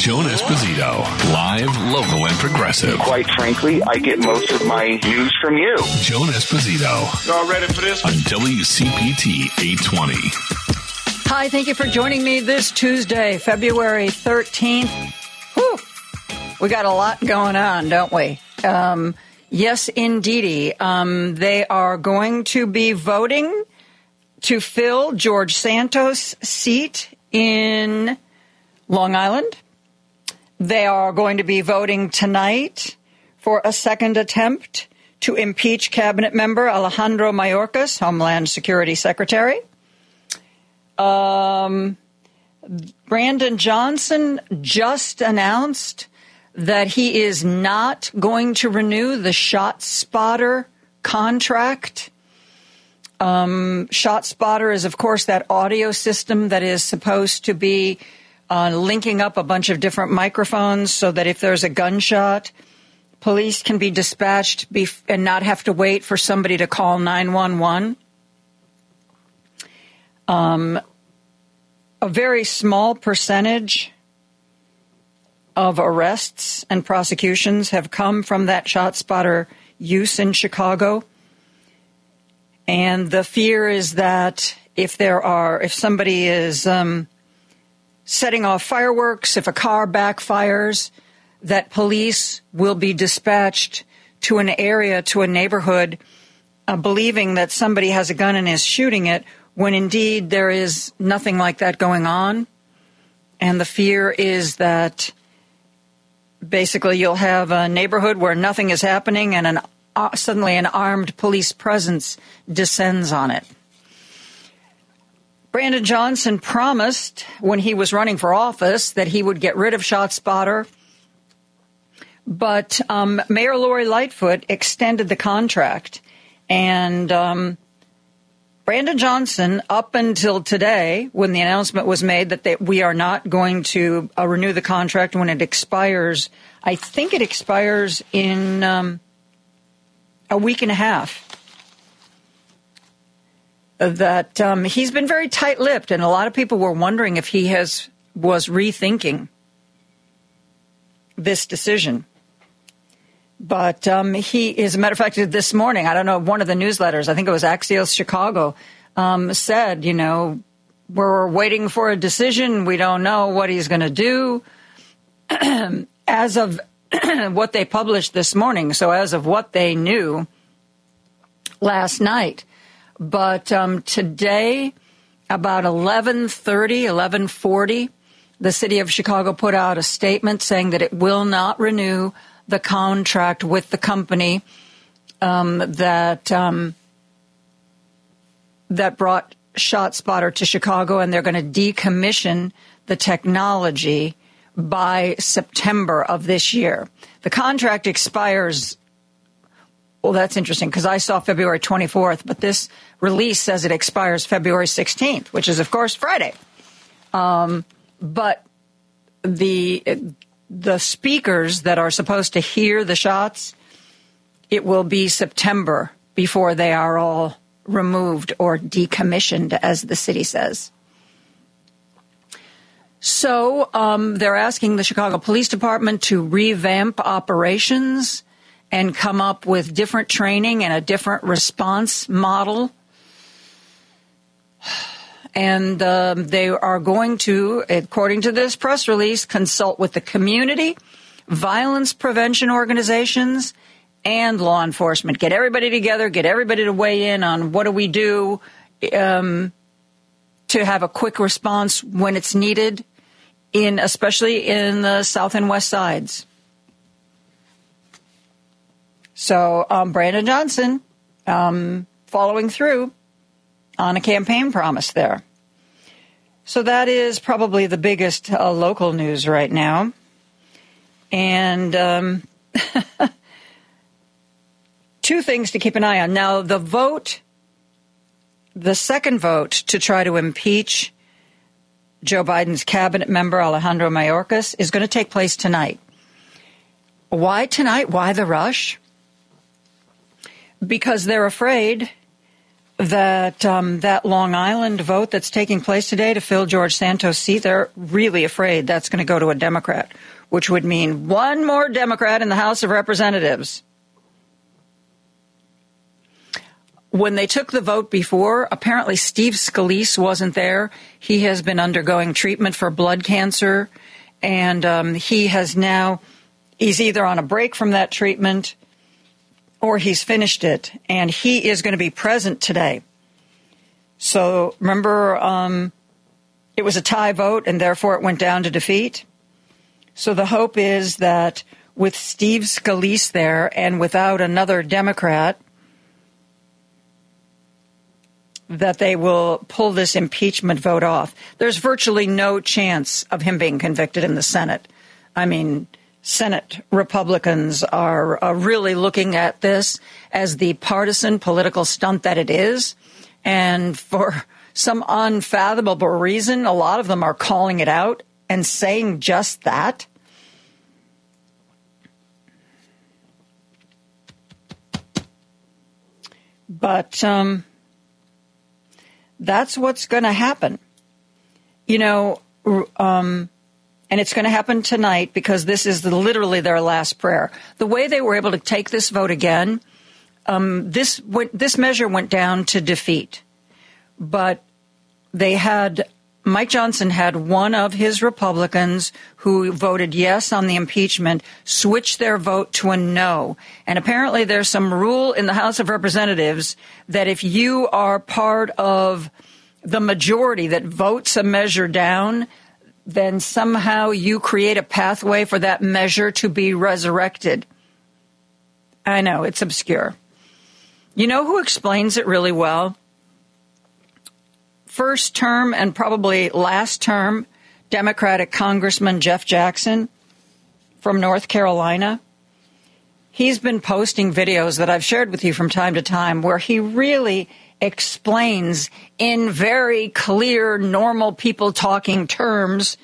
Joan Esposito, live, local, and progressive. Quite frankly, I get most of my news from you. Joan Esposito. Y'all ready for this? On WCPT 820. Hi, thank you for joining me this Tuesday, February 13th. Whew. We got a lot going on, don't we? Um, yes, indeedy. Um, they are going to be voting to fill George Santos' seat in Long Island. They are going to be voting tonight for a second attempt to impeach cabinet member Alejandro Mayorkas, Homeland Security Secretary. Um, Brandon Johnson just announced that he is not going to renew the Shot Spotter contract. Um, Shot Spotter is, of course, that audio system that is supposed to be uh, linking up a bunch of different microphones so that if there's a gunshot, police can be dispatched and not have to wait for somebody to call 911. Um, a very small percentage of arrests and prosecutions have come from that shot spotter use in Chicago. And the fear is that if there are, if somebody is um, setting off fireworks, if a car backfires, that police will be dispatched to an area, to a neighborhood, uh, believing that somebody has a gun and is shooting it, when indeed there is nothing like that going on. And the fear is that basically you'll have a neighborhood where nothing is happening and an, uh, suddenly an armed police presence descends on it. Brandon Johnson promised when he was running for office that he would get rid of ShotSpotter, but um, Mayor Lori Lightfoot extended the contract, and um, Brandon Johnson, up until today, when the announcement was made that they, we are not going to uh, renew the contract when it expires, I think it expires in um, a week and a half that um, he's been very tight-lipped, and a lot of people were wondering if he has was rethinking this decision. But um, he, as a matter of fact, this morning, I don't know, one of the newsletters, I think it was Axios Chicago, um, said, you know, we're waiting for a decision. We don't know what he's going to do. as of what they published this morning, so as of what they knew last night, but um, today, about 11:30, 11:40, the city of Chicago put out a statement saying that it will not renew the contract with the company um, that um, that brought ShotSpotter to Chicago, and they're going to decommission the technology by September of this year. The contract expires well, that's interesting because I saw February 24th, but this release says it expires February 16th, which is, of course, Friday. Um, but the the speakers that are supposed to hear the shots, it will be September before they are all removed or decommissioned, as the city says. So um, they're asking the Chicago Police Department to revamp operations and come up with different training and a different response model. And um, they are going to, according to this press release, consult with the community, violence prevention organizations, and law enforcement. Get everybody together, get everybody to weigh in on what do we do um, to have a quick response when it's needed, in especially in the south and west sides. So um, Brandon Johnson um, following through on a campaign promise there. So that is probably the biggest uh, local news right now. And um, two things to keep an eye on. Now, the vote, the second vote to try to impeach Joe Biden's cabinet member, Alejandro Mayorkas, is going to take place tonight. Why tonight? Why the rush? because they're afraid that um, that Long Island vote that's taking place today to fill George Santos' seat, they're really afraid that's going to go to a Democrat, which would mean one more Democrat in the House of Representatives. When they took the vote before, apparently Steve Scalise wasn't there. He has been undergoing treatment for blood cancer, and um, he has now, he's either on a break from that treatment or he's finished it, and he is going to be present today. So remember, um, it was a tie vote, and therefore it went down to defeat. So the hope is that with Steve Scalise there and without another Democrat, that they will pull this impeachment vote off. There's virtually no chance of him being convicted in the Senate. I mean, Senate Republicans are, are really looking at this as the partisan political stunt that it is. And for some unfathomable reason, a lot of them are calling it out and saying just that. But um, that's what's going to happen. You know, um, and it's going to happen tonight because this is the, literally their last prayer. The way they were able to take this vote again, um, this went, this measure went down to defeat, but they had Mike Johnson had one of his Republicans who voted yes on the impeachment switch their vote to a no. And apparently there's some rule in the House of Representatives that if you are part of the majority that votes a measure down, then somehow you create a pathway for that measure to be resurrected. I know, it's obscure. You know who explains it really well? First term and probably last term Democratic Congressman Jeff Jackson from North Carolina. He's been posting videos that I've shared with you from time to time where he really explains in very clear, normal people talking terms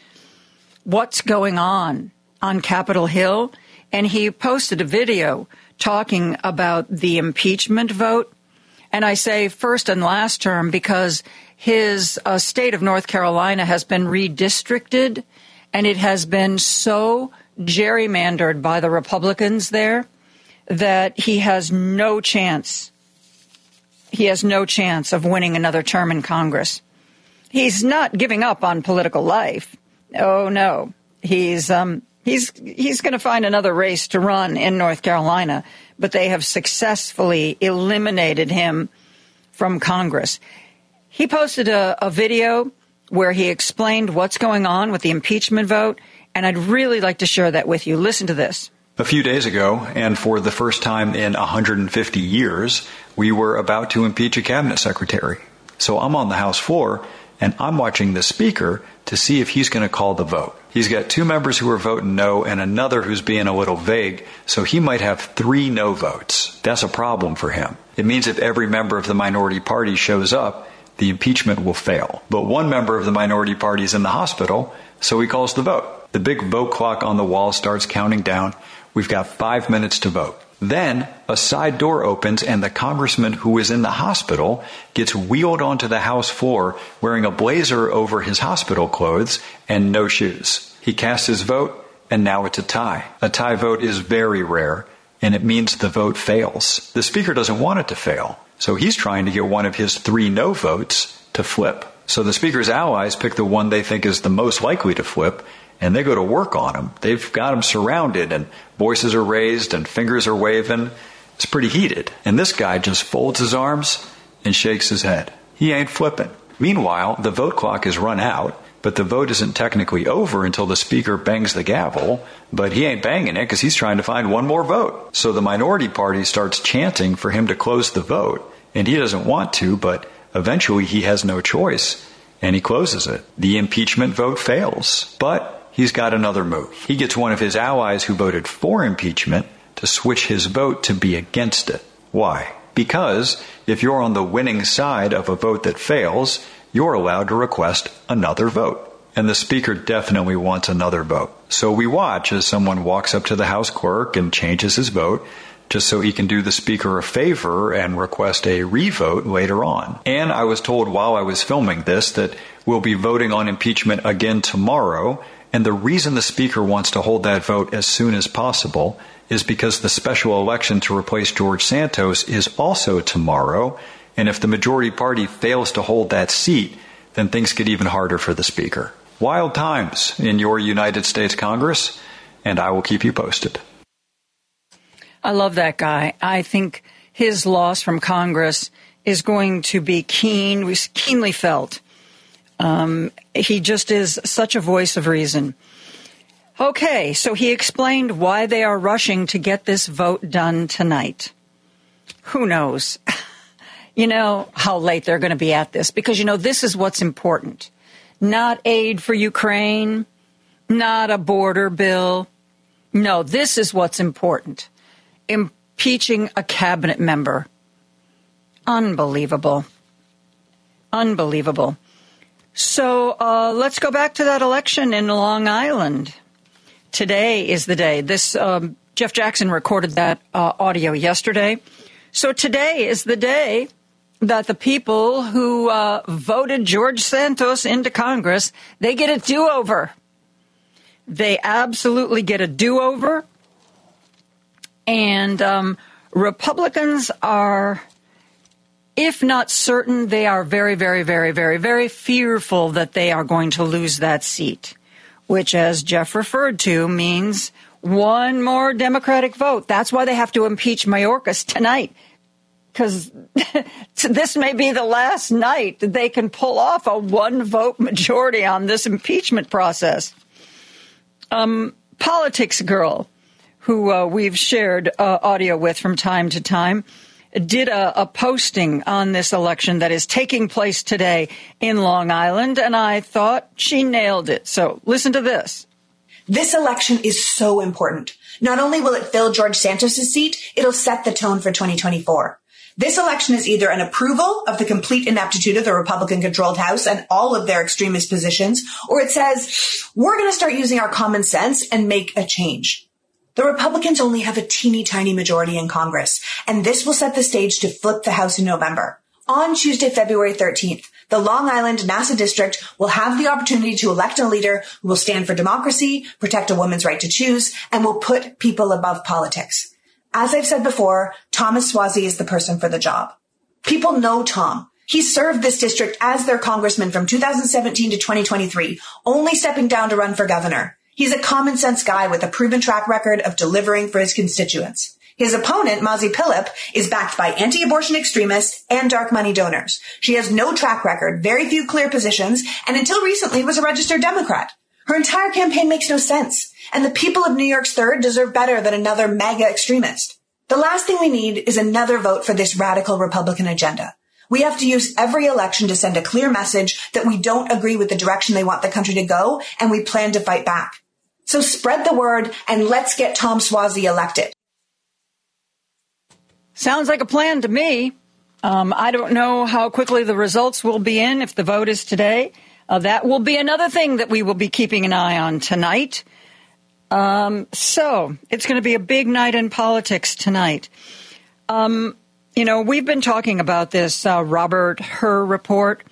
what's going on on Capitol Hill. And he posted a video talking about the impeachment vote. And I say first and last term because his uh, state of North Carolina has been redistricted and it has been so gerrymandered by the Republicans there that he has no chance he has no chance of winning another term in Congress. He's not giving up on political life. Oh no, he's um, he's he's going to find another race to run in North Carolina, but they have successfully eliminated him from Congress. He posted a, a video where he explained what's going on with the impeachment vote, and I'd really like to share that with you. Listen to this. A few days ago, and for the first time in 150 years, we were about to impeach a cabinet secretary. So I'm on the House floor, and I'm watching the speaker to see if he's going to call the vote. He's got two members who are voting no and another who's being a little vague, so he might have three no votes. That's a problem for him. It means if every member of the minority party shows up, the impeachment will fail. But one member of the minority party is in the hospital, so he calls the vote. The big vote clock on the wall starts counting down. We've got five minutes to vote. Then a side door opens and the congressman who is in the hospital gets wheeled onto the house floor wearing a blazer over his hospital clothes and no shoes. He casts his vote and now it's a tie. A tie vote is very rare and it means the vote fails. The speaker doesn't want it to fail. So he's trying to get one of his three no votes to flip. So the speaker's allies pick the one they think is the most likely to flip and they go to work on him. They've got him surrounded, and voices are raised and fingers are waving. It's pretty heated. And this guy just folds his arms and shakes his head. He ain't flipping. Meanwhile, the vote clock is run out, but the vote isn't technically over until the speaker bangs the gavel. But he ain't banging it because he's trying to find one more vote. So the minority party starts chanting for him to close the vote, and he doesn't want to, but eventually he has no choice and he closes it. The impeachment vote fails. But he's got another move. He gets one of his allies who voted for impeachment to switch his vote to be against it. Why? Because if you're on the winning side of a vote that fails, you're allowed to request another vote. And the speaker definitely wants another vote. So we watch as someone walks up to the House clerk and changes his vote. just so he can do the speaker a favor and request a revote later on. And I was told while I was filming this that we'll be voting on impeachment again tomorrow. And the reason the speaker wants to hold that vote as soon as possible is because the special election to replace George Santos is also tomorrow. And if the majority party fails to hold that seat, then things get even harder for the speaker. Wild times in your United States Congress, and I will keep you posted. I love that guy. I think his loss from Congress is going to be keen, keenly felt. Um, he just is such a voice of reason. Okay, so he explained why they are rushing to get this vote done tonight. Who knows? you know how late they're going to be at this because, you know, this is what's important. Not aid for Ukraine, not a border bill. No, this is what's important. Impeaching a cabinet member. Unbelievable. Unbelievable. So uh, let's go back to that election in Long Island. Today is the day. This um, Jeff Jackson recorded that uh, audio yesterday. So today is the day that the people who uh, voted George Santos into Congress they get a do-over. They absolutely get a do-over, and um, Republicans are, if not certain, they are very, very, very, very, very fearful that they are going to lose that seat which, as Jeff referred to, means one more Democratic vote. That's why they have to impeach Mayorkas tonight. Because this may be the last night that they can pull off a one vote majority on this impeachment process. Um, politics girl, who uh, we've shared uh, audio with from time to time, did a, a, posting on this election that is taking place today in Long Island, and I thought she nailed it. So listen to this. This election is so important. Not only will it fill George Santos' seat, it'll set the tone for 2024. This election is either an approval of the complete ineptitude of the Republican controlled House and all of their extremist positions, or it says, we're going to start using our common sense and make a change. The Republicans only have a teeny tiny majority in Congress, and this will set the stage to flip the House in November. On Tuesday, February 13th, the Long Island Nassau district will have the opportunity to elect a leader who will stand for democracy, protect a woman's right to choose, and will put people above politics. As I've said before, Thomas Suozzi is the person for the job. People know Tom. He served this district as their congressman from 2017 to 2023, only stepping down to run for governor. He's a common sense guy with a proven track record of delivering for his constituents. His opponent, Mazi Pillip, is backed by anti-abortion extremists and dark money donors. She has no track record, very few clear positions, and until recently was a registered Democrat. Her entire campaign makes no sense, and the people of New York's third deserve better than another MAGA extremist. The last thing we need is another vote for this radical Republican agenda. We have to use every election to send a clear message that we don't agree with the direction they want the country to go, and we plan to fight back. So spread the word and let's get Tom Suozzi elected. Sounds like a plan to me. Um, I don't know how quickly the results will be in if the vote is today. Uh, that will be another thing that we will be keeping an eye on tonight. Um, so it's going to be a big night in politics tonight. Um, you know, we've been talking about this uh, Robert Hur report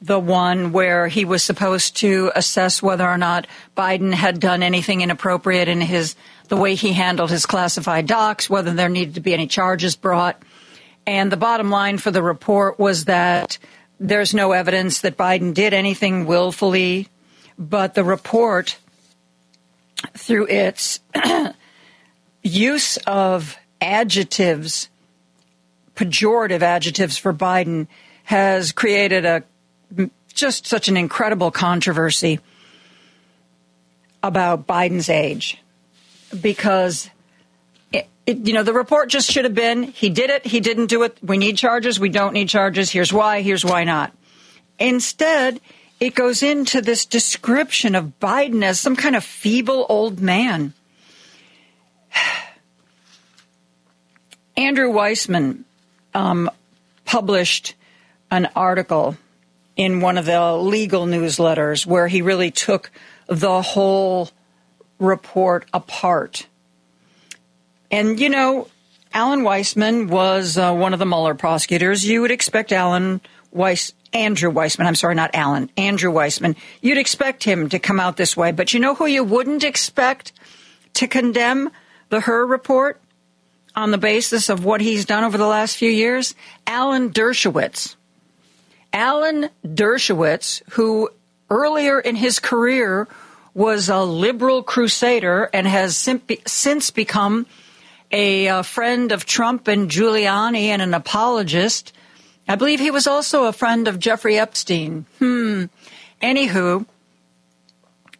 the one where he was supposed to assess whether or not Biden had done anything inappropriate in his the way he handled his classified docs, whether there needed to be any charges brought. And the bottom line for the report was that there's no evidence that Biden did anything willfully, but the report, through its use of adjectives, pejorative adjectives for Biden, has created a just such an incredible controversy about Biden's age because it, it, you know the report just should have been he did it he didn't do it we need charges we don't need charges here's why here's why not. Instead it goes into this description of Biden as some kind of feeble old man. Andrew Weissmann um, published an article in one of the legal newsletters where he really took the whole report apart. And, you know, Alan Weissmann was uh, one of the Mueller prosecutors. You would expect Alan Weiss, Andrew Weissmann, I'm sorry, not Alan, Andrew Weissmann. You'd expect him to come out this way, but you know who you wouldn't expect to condemn the Hur report on the basis of what he's done over the last few years? Alan Dershowitz. Alan Dershowitz, who earlier in his career was a liberal crusader and has since become a, uh, friend of Trump and Giuliani and an apologist. I believe he was also a friend of Jeffrey Epstein. Hmm. Anywho,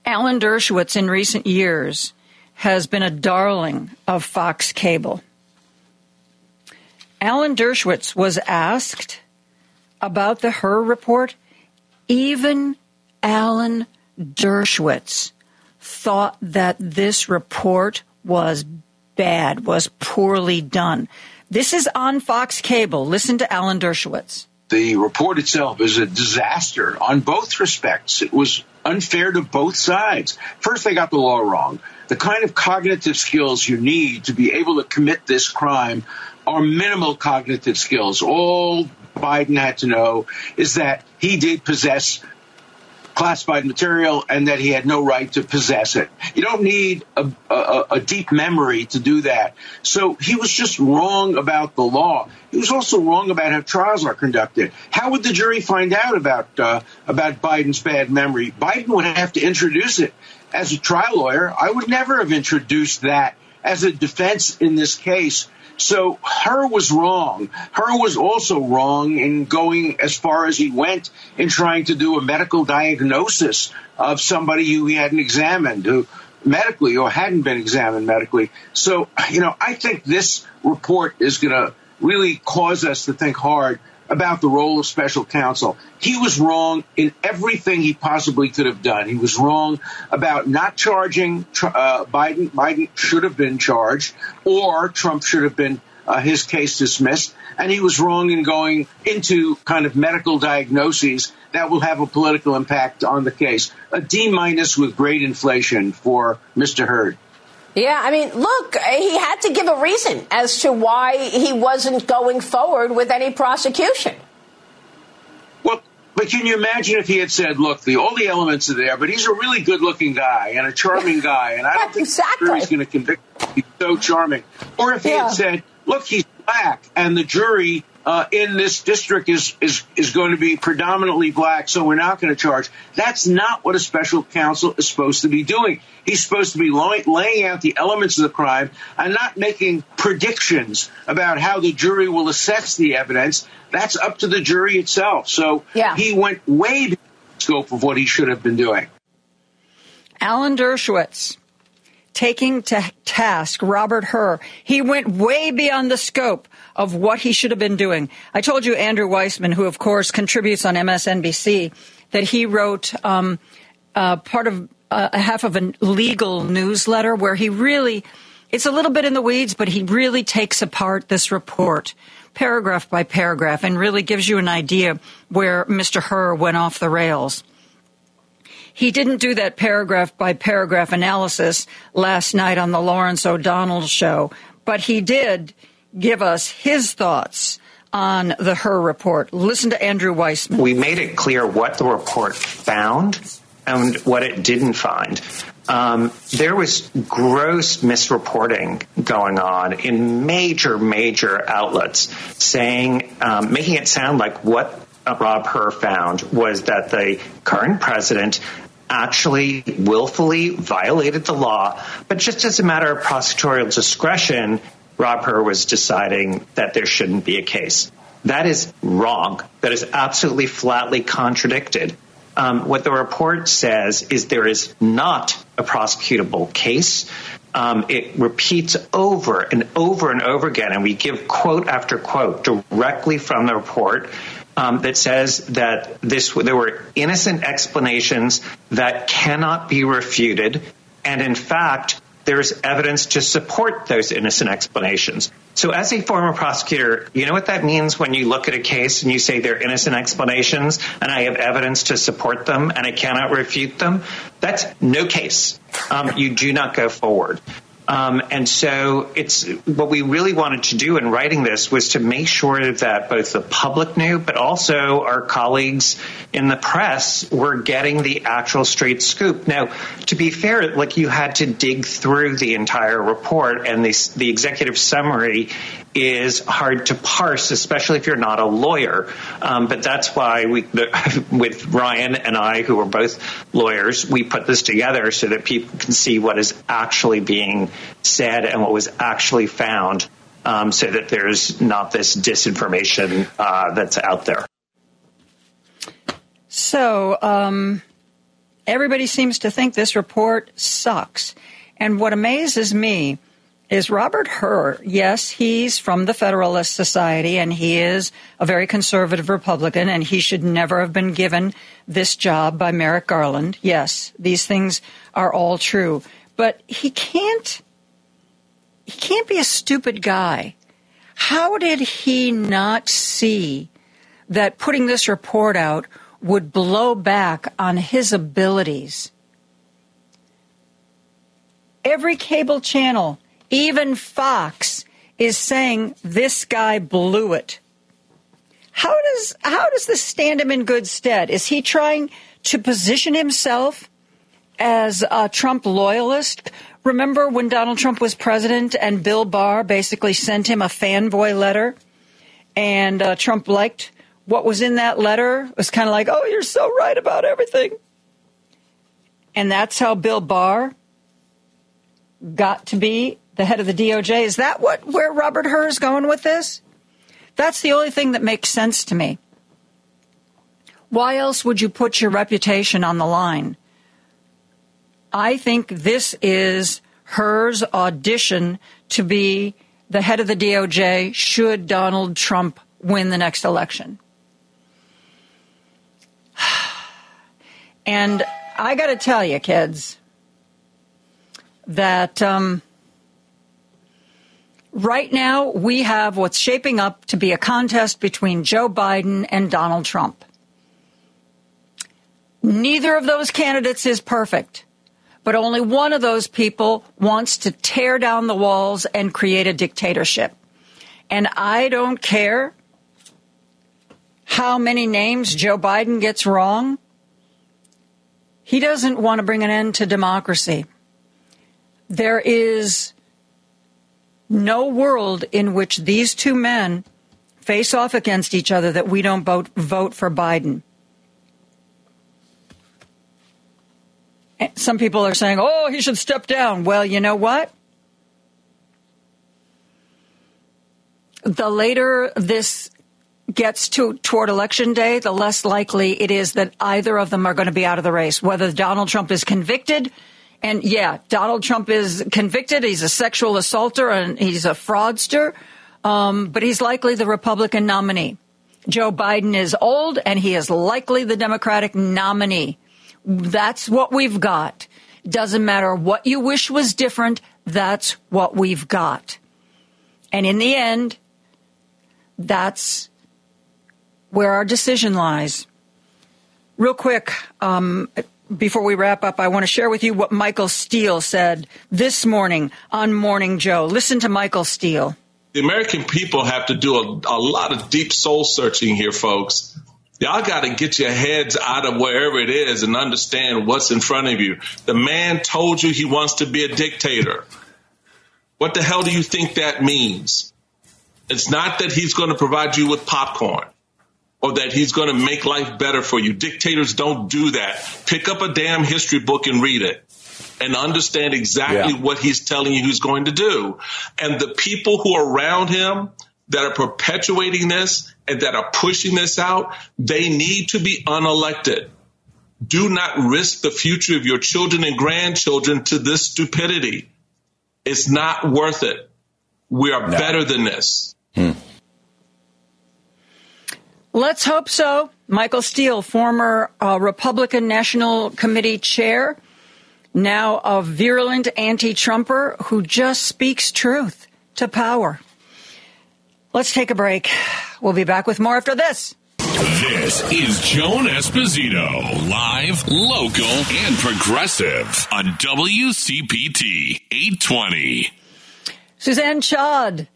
Alan Dershowitz in recent years has been a darling of Fox Cable. Alan Dershowitz was asked about the Hur report. Even Alan Dershowitz thought that this report was bad, was poorly done. This is on Fox Cable. Listen to Alan Dershowitz. The report itself is a disaster on both respects. It was unfair to both sides. First, they got the law wrong. The kind of cognitive skills you need to be able to commit this crime are minimal cognitive skills. All Biden had to know is that he did possess classified material and that he had no right to possess it. You don't need a, a, a, deep memory to do that. So he was just wrong about the law. He was also wrong about how trials are conducted. How would the jury find out about uh, about Biden's bad memory? Biden would have to introduce it. As a trial lawyer, I would never have introduced that as a defense in this case so Hur was wrong. Hur was also wrong in going as far as he went in trying to do a medical diagnosis of somebody who he hadn't examined, who medically or hadn't been examined medically. So, you know, I think this report is going to really cause us to think hard about the role of special counsel. He was wrong in everything he possibly could have done. He was wrong about not charging uh, Biden. Biden should have been charged, or Trump should have been uh, his case dismissed. And he was wrong in going into kind of medical diagnoses that will have a political impact on the case. A D minus with great inflation for Mr. Hurd. Yeah, I mean, look, he had to give a reason as to why he wasn't going forward with any prosecution. Well, but can you imagine if he had said, "Look, the all the elements are there, but he's a really good-looking guy and a charming guy, and I don't think exactly. he's going to convict him. He's so charming." Or if he yeah. had said, "Look, he's black, and the jury uh, in this district is, is, is going to be predominantly black, so we're not going to charge. That's not what a special counsel is supposed to be doing. He's supposed to be laying out the elements of the crime and not making predictions about how the jury will assess the evidence. That's up to the jury itself. So yeah. he went way beyond the scope of what he should have been doing. Alan Dershowitz taking to task Robert Hur. He went way beyond the scope of what he should have been doing. I told you Andrew Weissmann, who of course contributes on MSNBC, that he wrote um, uh, part of uh, a half of a legal newsletter where he really, it's a little bit in the weeds, but he really takes apart this report paragraph by paragraph and really gives you an idea where Mr. Hur went off the rails. He didn't do that paragraph by paragraph analysis last night on the Lawrence O'Donnell show, but he did give us his thoughts on the Hur report. Listen to Andrew Weissmann. We made it clear what the report found and what it didn't find. Um, there was gross misreporting going on in major, major outlets, saying, um, making it sound like what Rob Hur found was that the current president actually willfully violated the law, but just as a matter of prosecutorial discretion, Rob Hur was deciding that there shouldn't be a case. That is wrong. That is absolutely flatly contradicted. Um, what the report says is there is not a prosecutable case. Um, it repeats over and over and over again, and we give quote after quote directly from the report um, that says that this there were innocent explanations that cannot be refuted, and in fact, there's evidence to support those innocent explanations. So, as a former prosecutor, you know what that means when you look at a case and you say they're innocent explanations and I have evidence to support them and I cannot refute them? That's no case. Um, you do not go forward. Um, and so it's what we really wanted to do in writing this was to make sure that both the public knew, but also our colleagues in the press were getting the actual straight scoop. Now, to be fair, like you had to dig through the entire report and the, the executive summary is hard to parse, especially if you're not a lawyer. Um, but that's why we, the, with Ryan and I, who are both lawyers, we put this together so that people can see what is actually being said and what was actually found, um, so that there's not this disinformation uh, that's out there. So, um, everybody seems to think this report sucks. And what amazes me is Robert Hur. Yes, he's from the Federalist Society and he is a very conservative Republican and he should never have been given this job by Merrick Garland. Yes, these things are all true. But he can't, he can't be a stupid guy. How did he not see that putting this report out would blow back on his abilities? Every cable channel even Fox is saying this guy blew it. How does how does this stand him in good stead? Is he trying to position himself as a Trump loyalist? Remember when Donald Trump was president and Bill Barr basically sent him a fanboy letter, and uh, Trump liked what was in that letter. It was kind of like, "Oh, you're so right about everything," and that's how Bill Barr got to be the head of the DOJ. Is that what where Robert Hur is going with this? That's the only thing that makes sense to me. Why else would you put your reputation on the line? I think this is Hur's audition to be the head of the DOJ should Donald Trump win the next election. And I got to tell you, kids, that um, Right now, we have what's shaping up to be a contest between Joe Biden and Donald Trump. Neither of those candidates is perfect, but only one of those people wants to tear down the walls and create a dictatorship. And I don't care how many names Joe Biden gets wrong. He doesn't want to bring an end to democracy. There is no world in which these two men face off against each other that we don't vote, vote for Biden. Some people are saying, oh, he should step down. Well, you know what? The later this gets to toward election day, the less likely it is that either of them are going to be out of the race. Whether Donald Trump is convicted and yeah, Donald Trump is convicted. He's a sexual assaulter and he's a fraudster, um, but he's likely the Republican nominee. Joe Biden is old and he is likely the Democratic nominee. That's what we've got. Doesn't matter what you wish was different, that's what we've got. And in the end, that's where our decision lies. Real quick, um, before we wrap up, I want to share with you what Michael Steele said this morning on Morning Joe. Listen to Michael Steele. The American people have to do a, a lot of deep soul searching here, folks. Y'all got to get your heads out of wherever it is and understand what's in front of you. The man told you he wants to be a dictator. What the hell do you think that means? It's not that he's going to provide you with popcorn or that he's going to make life better for you. Dictators don't do that. Pick up a damn history book and read it and understand exactly yeah. what he's telling you he's going to do. And the people who are around him that are perpetuating this and that are pushing this out, they need to be unelected. Do not risk the future of your children and grandchildren to this stupidity. It's not worth it. We are no. better than this. Hmm. Let's hope so. Michael Steele, former uh, Republican National Committee chair, now a virulent anti Trumper who just speaks truth to power. Let's take a break. We'll be back with more after this. This is Joan Esposito, live, local, and progressive on WCPT 820. Suzanne Chod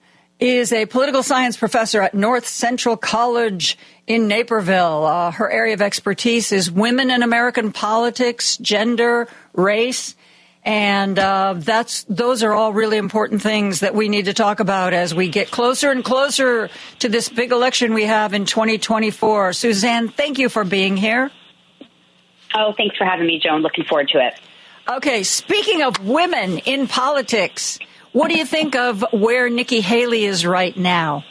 is a political science professor at North Central College in Naperville. Uh, her area of expertise is women in American politics, gender, race. And uh, that's those are all really important things that we need to talk about as we get closer and closer to this big election we have in 2024. Suzanne, thank you for being here. Oh, thanks for having me, Joan. Looking forward to it. Okay, speaking of women in politics, what do you think of where Nikki Haley is right now?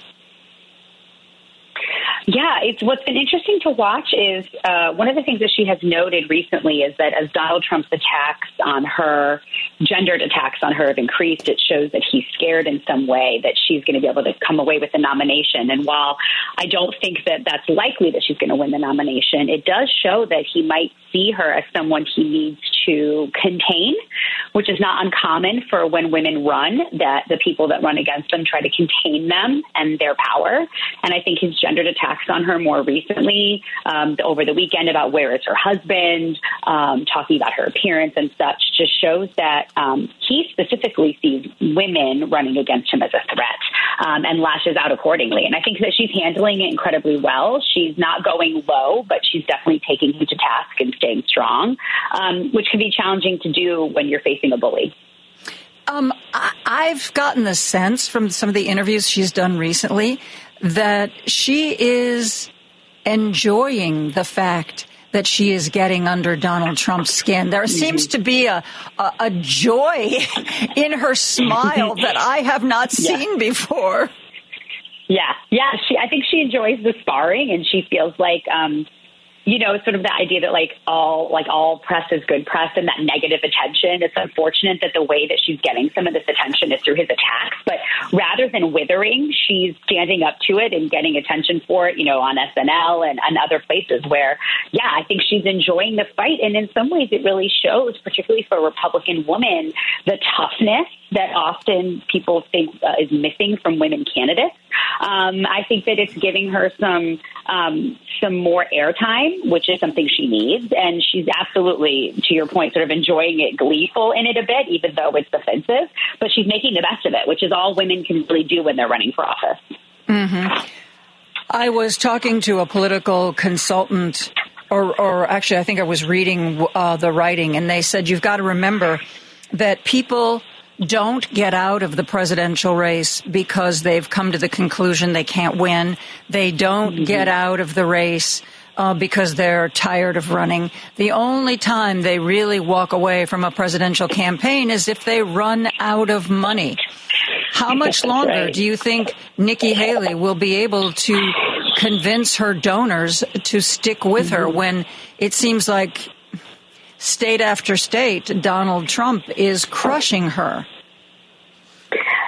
Yeah, it's what's been interesting to watch is uh, one of the things that she has noted recently is that as Donald Trump's attacks on her, gendered attacks on her have increased, it shows that he's scared in some way that she's going to be able to come away with the nomination. And while I don't think that that's likely that she's going to win the nomination, it does show that he might see her as someone he needs to contain, which is not uncommon for when women run, that the people that run against them try to contain them and their power. And I think his gendered attacks on her more recently um, over the weekend about where is her husband, um, talking about her appearance and such, just shows that um, he specifically sees women running against him as a threat um, and lashes out accordingly. And I think that she's handling it incredibly well. She's not going low, but she's definitely taking him to task and staying strong, um, which can be challenging to do when you're facing a bully. Um, I, have gotten the sense from some of the interviews she's done recently that she is enjoying the fact that she is getting under Donald Trump's skin. There seems to be a, a, a joy in her smile that I have not seen yeah. before. Yeah, yeah. She, I think she enjoys the sparring, and she feels like um, you know, sort of the idea that like all like all press is good press and that negative attention. It's unfortunate that the way that she's getting some of this attention is through his attacks, but rather than withering, she's standing up to it and getting attention for it, you know, on SNL and, and other places where, yeah, I think she's enjoying the fight. And in some ways it really shows, particularly for a Republican woman, the toughness that often people think uh, is missing from women candidates. Um, I think that it's giving her some um, some more airtime, which is something she needs, and she's absolutely, to your point, sort of enjoying it, gleeful in it a bit, even though it's offensive. But she's making the best of it, which is all women can really do when they're running for office. Mm-hmm. I was talking to a political consultant, or, or actually, I think I was reading uh, the writing, and they said you've got to remember that people don't get out of the presidential race because they've come to the conclusion they can't win. They don't mm-hmm. get out of the race uh, because they're tired of running. The only time they really walk away from a presidential campaign is if they run out of money. How much longer right. do you think Nikki Haley will be able to convince her donors to stick with mm-hmm. her when it seems like state after state, Donald Trump is crushing her.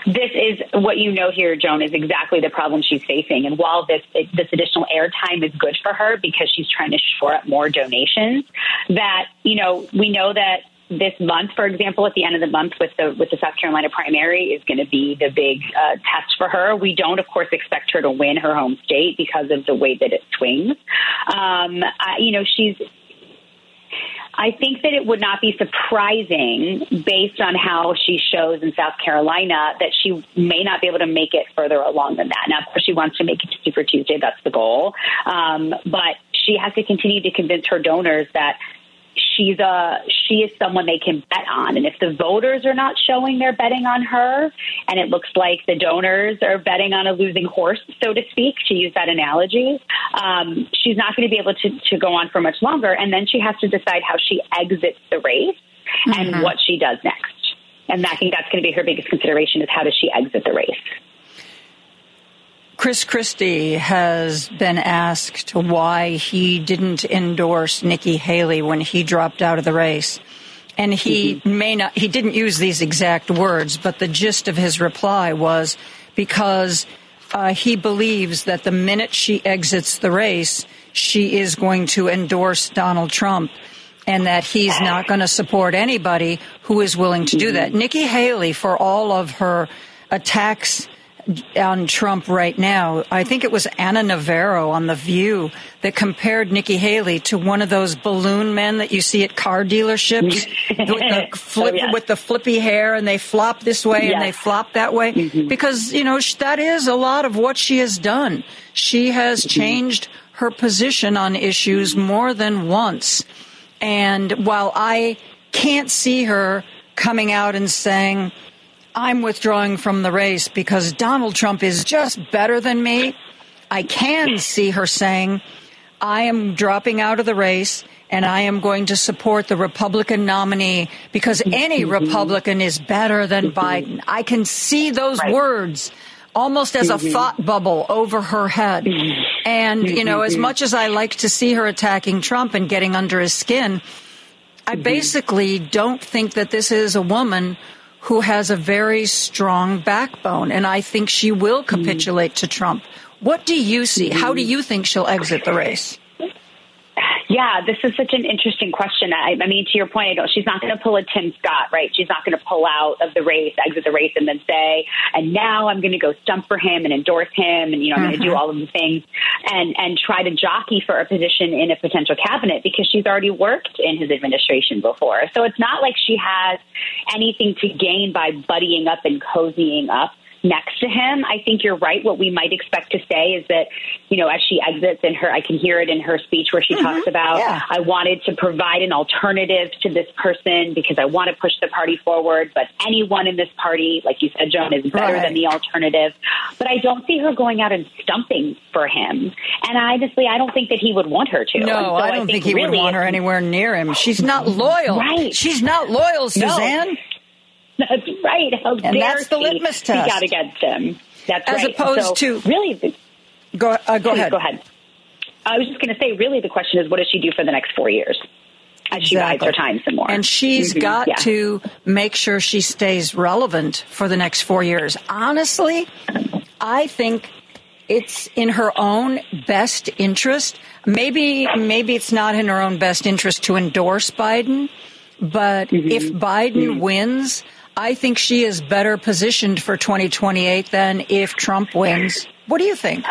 This is what you know here, Joan, is exactly the problem she's facing. And while this this additional airtime is good for her because she's trying to shore up more donations, that you know we know that this month, for example, at the end of the month with the with the South Carolina primary is going to be the big uh, test for her. We don't, of course, expect her to win her home state because of the way that it swings. Um, I, you know, she's I think that it would not be surprising, based on how she shows in South Carolina, that she may not be able to make it further along than that. Now, of course, she wants to make it to Super Tuesday. That's the goal. Um, but she has to continue to convince her donors that she's a she is someone they can bet on. And if the voters are not showing they're betting on her and it looks like the donors are betting on a losing horse so to speak to use that analogy um, she's not going to be able to, to go on for much longer. And then she has to decide how she exits the race mm-hmm. and what she does next. And i think that's going to be her biggest consideration is how does she exit the race Chris Christie has been asked why he didn't endorse Nikki Haley when he dropped out of the race. And he mm-hmm. may not, he didn't use these exact words, but the gist of his reply was because uh, he believes that the minute she exits the race, she is going to endorse Donald Trump and that he's not going to support anybody who is willing to do that. Mm-hmm. Nikki Haley, for all of her attacks on Trump right now. I think it was Ana Navarro on The View that compared Nikki Haley to one of those balloon men that you see at car dealerships with, the flip, Oh, yes. with the flippy hair and they flop this way and they flop that way. Mm-hmm. Because, you know, that is a lot of what she has done. She has mm-hmm. changed her position on issues more than once. And while I can't see her coming out and saying, I'm withdrawing from the race because Donald Trump is just better than me, I can see her saying, I am dropping out of the race and I am going to support the Republican nominee because any mm-hmm. Republican is better than mm-hmm. Biden. I can see those words almost as a mm-hmm. thought bubble over her head. And, you know, as much as I like to see her attacking Trump and getting under his skin, I basically don't think that this is a woman who has a very strong backbone, and I think she will capitulate to Trump. What do you see? How do you think she'll exit the race? Yeah, this is such an interesting question. I, I mean, to your point, I don't, she's not going to pull a Tim Scott, right? She's not going to pull out of the race, exit the race, and then say, "And now I'm going to go stump for him and endorse him, and you know, I'm going to do Mhm. all of the things," and and try to jockey for a position in a potential cabinet because she's already worked in his administration before. So it's not like she has anything to gain by buddying up and cozying up next to him. I think you're right. What we might expect to say is that, you know, as she exits in her, I can hear it in her speech where she talks mm-hmm. about, Yeah. I wanted to provide an alternative to this person because I want to push the party forward, but anyone in this party, like you said, Joan, is better Right. than the alternative. But I don't see her going out and stumping for him. And honestly, I don't think that he would want her to. No, so I don't think, he would want her anywhere near him. She's not loyal. Right. She's not loyal, No. That's right. How And dare that's the she litmus speak out against him. That's As right. opposed So, to- really, the- Go, uh, go Please, ahead. Go ahead. I was just going to say, really, the question is, what does she do for the next four years as she bides Exactly. her time some more? And she's Mhm. got Yeah. to make sure she stays relevant for the next four years. Honestly, I think it's in her own best interest. Maybe, maybe it's not in her own best interest to endorse Biden, but Mm-hmm. if Biden wins, I think she is better positioned for 2028 than if Trump wins. What do you think?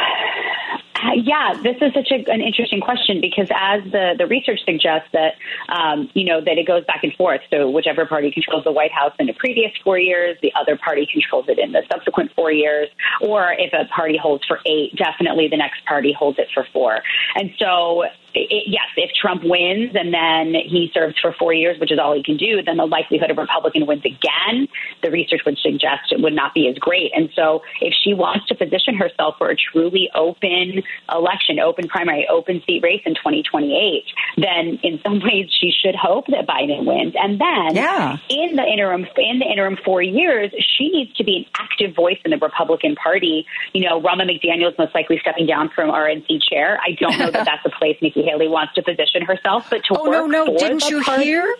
Uh, yeah, this is such a, an interesting question because as the, the research suggests that, um, you know, that it goes back and forth. So whichever party controls the White House in the previous four years, the other party controls it in the subsequent four years. Or if a party holds for eight, definitely the next party holds it for four. And so, it, yes, if Trump wins and then he serves for four years, which is all he can do, then the likelihood of Republican wins again, the research would suggest it would not be as great. And so if she wants to position herself for a truly open election, open primary, open seat race in 2028, then in some ways she should hope that Biden wins. And then Yeah. in the interim, in the interim four years, she needs to be an active voice in the Republican Party. You know, Ronna McDaniel is most likely stepping down from RNC chair. I don't know that that's a place Nikki Haley wants to position herself, but to Oh no, no! Didn't you hear?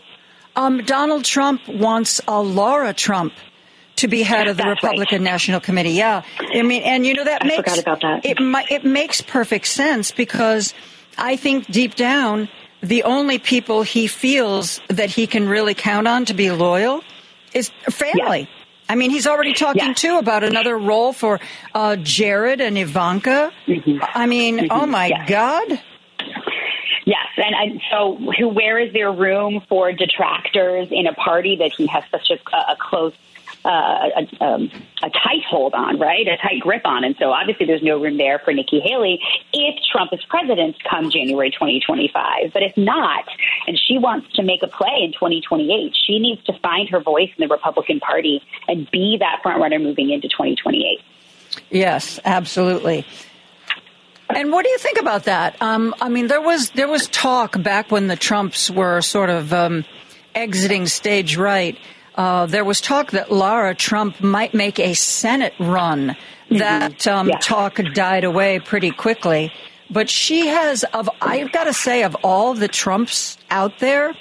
Um, Donald Trump wants a Lara Trump to be head of the That's right. Republican National Committee. Yeah, I mean, and you know that I makes forgot about that. it. It makes perfect sense because I think deep down the only people he feels that he can really count on to be loyal is family. I mean, he's already talking Yeah. too about another role for uh, Jared and Ivanka. I mean, oh my Mm-hmm. Yes. God. Yes, and, so who, where is there room for detractors in a party that he has such a, a close, uh, a, um, a tight hold on, right? A tight grip on, and so obviously there's no room there for Nikki Haley if Trump is president come January 2025. But if not, and she wants to make a play in 2028, she needs to find her voice in the Republican Party and be that front runner moving into 2028. Yes, absolutely. And what do you think about that? Um, I mean, there was there was talk back when the Trumps were sort of um, exiting stage right. Uh, there was talk that Lara Trump might make a Senate run. That um, Yeah. talk died away pretty quickly. But she has of I've got to say of all the Trumps out there,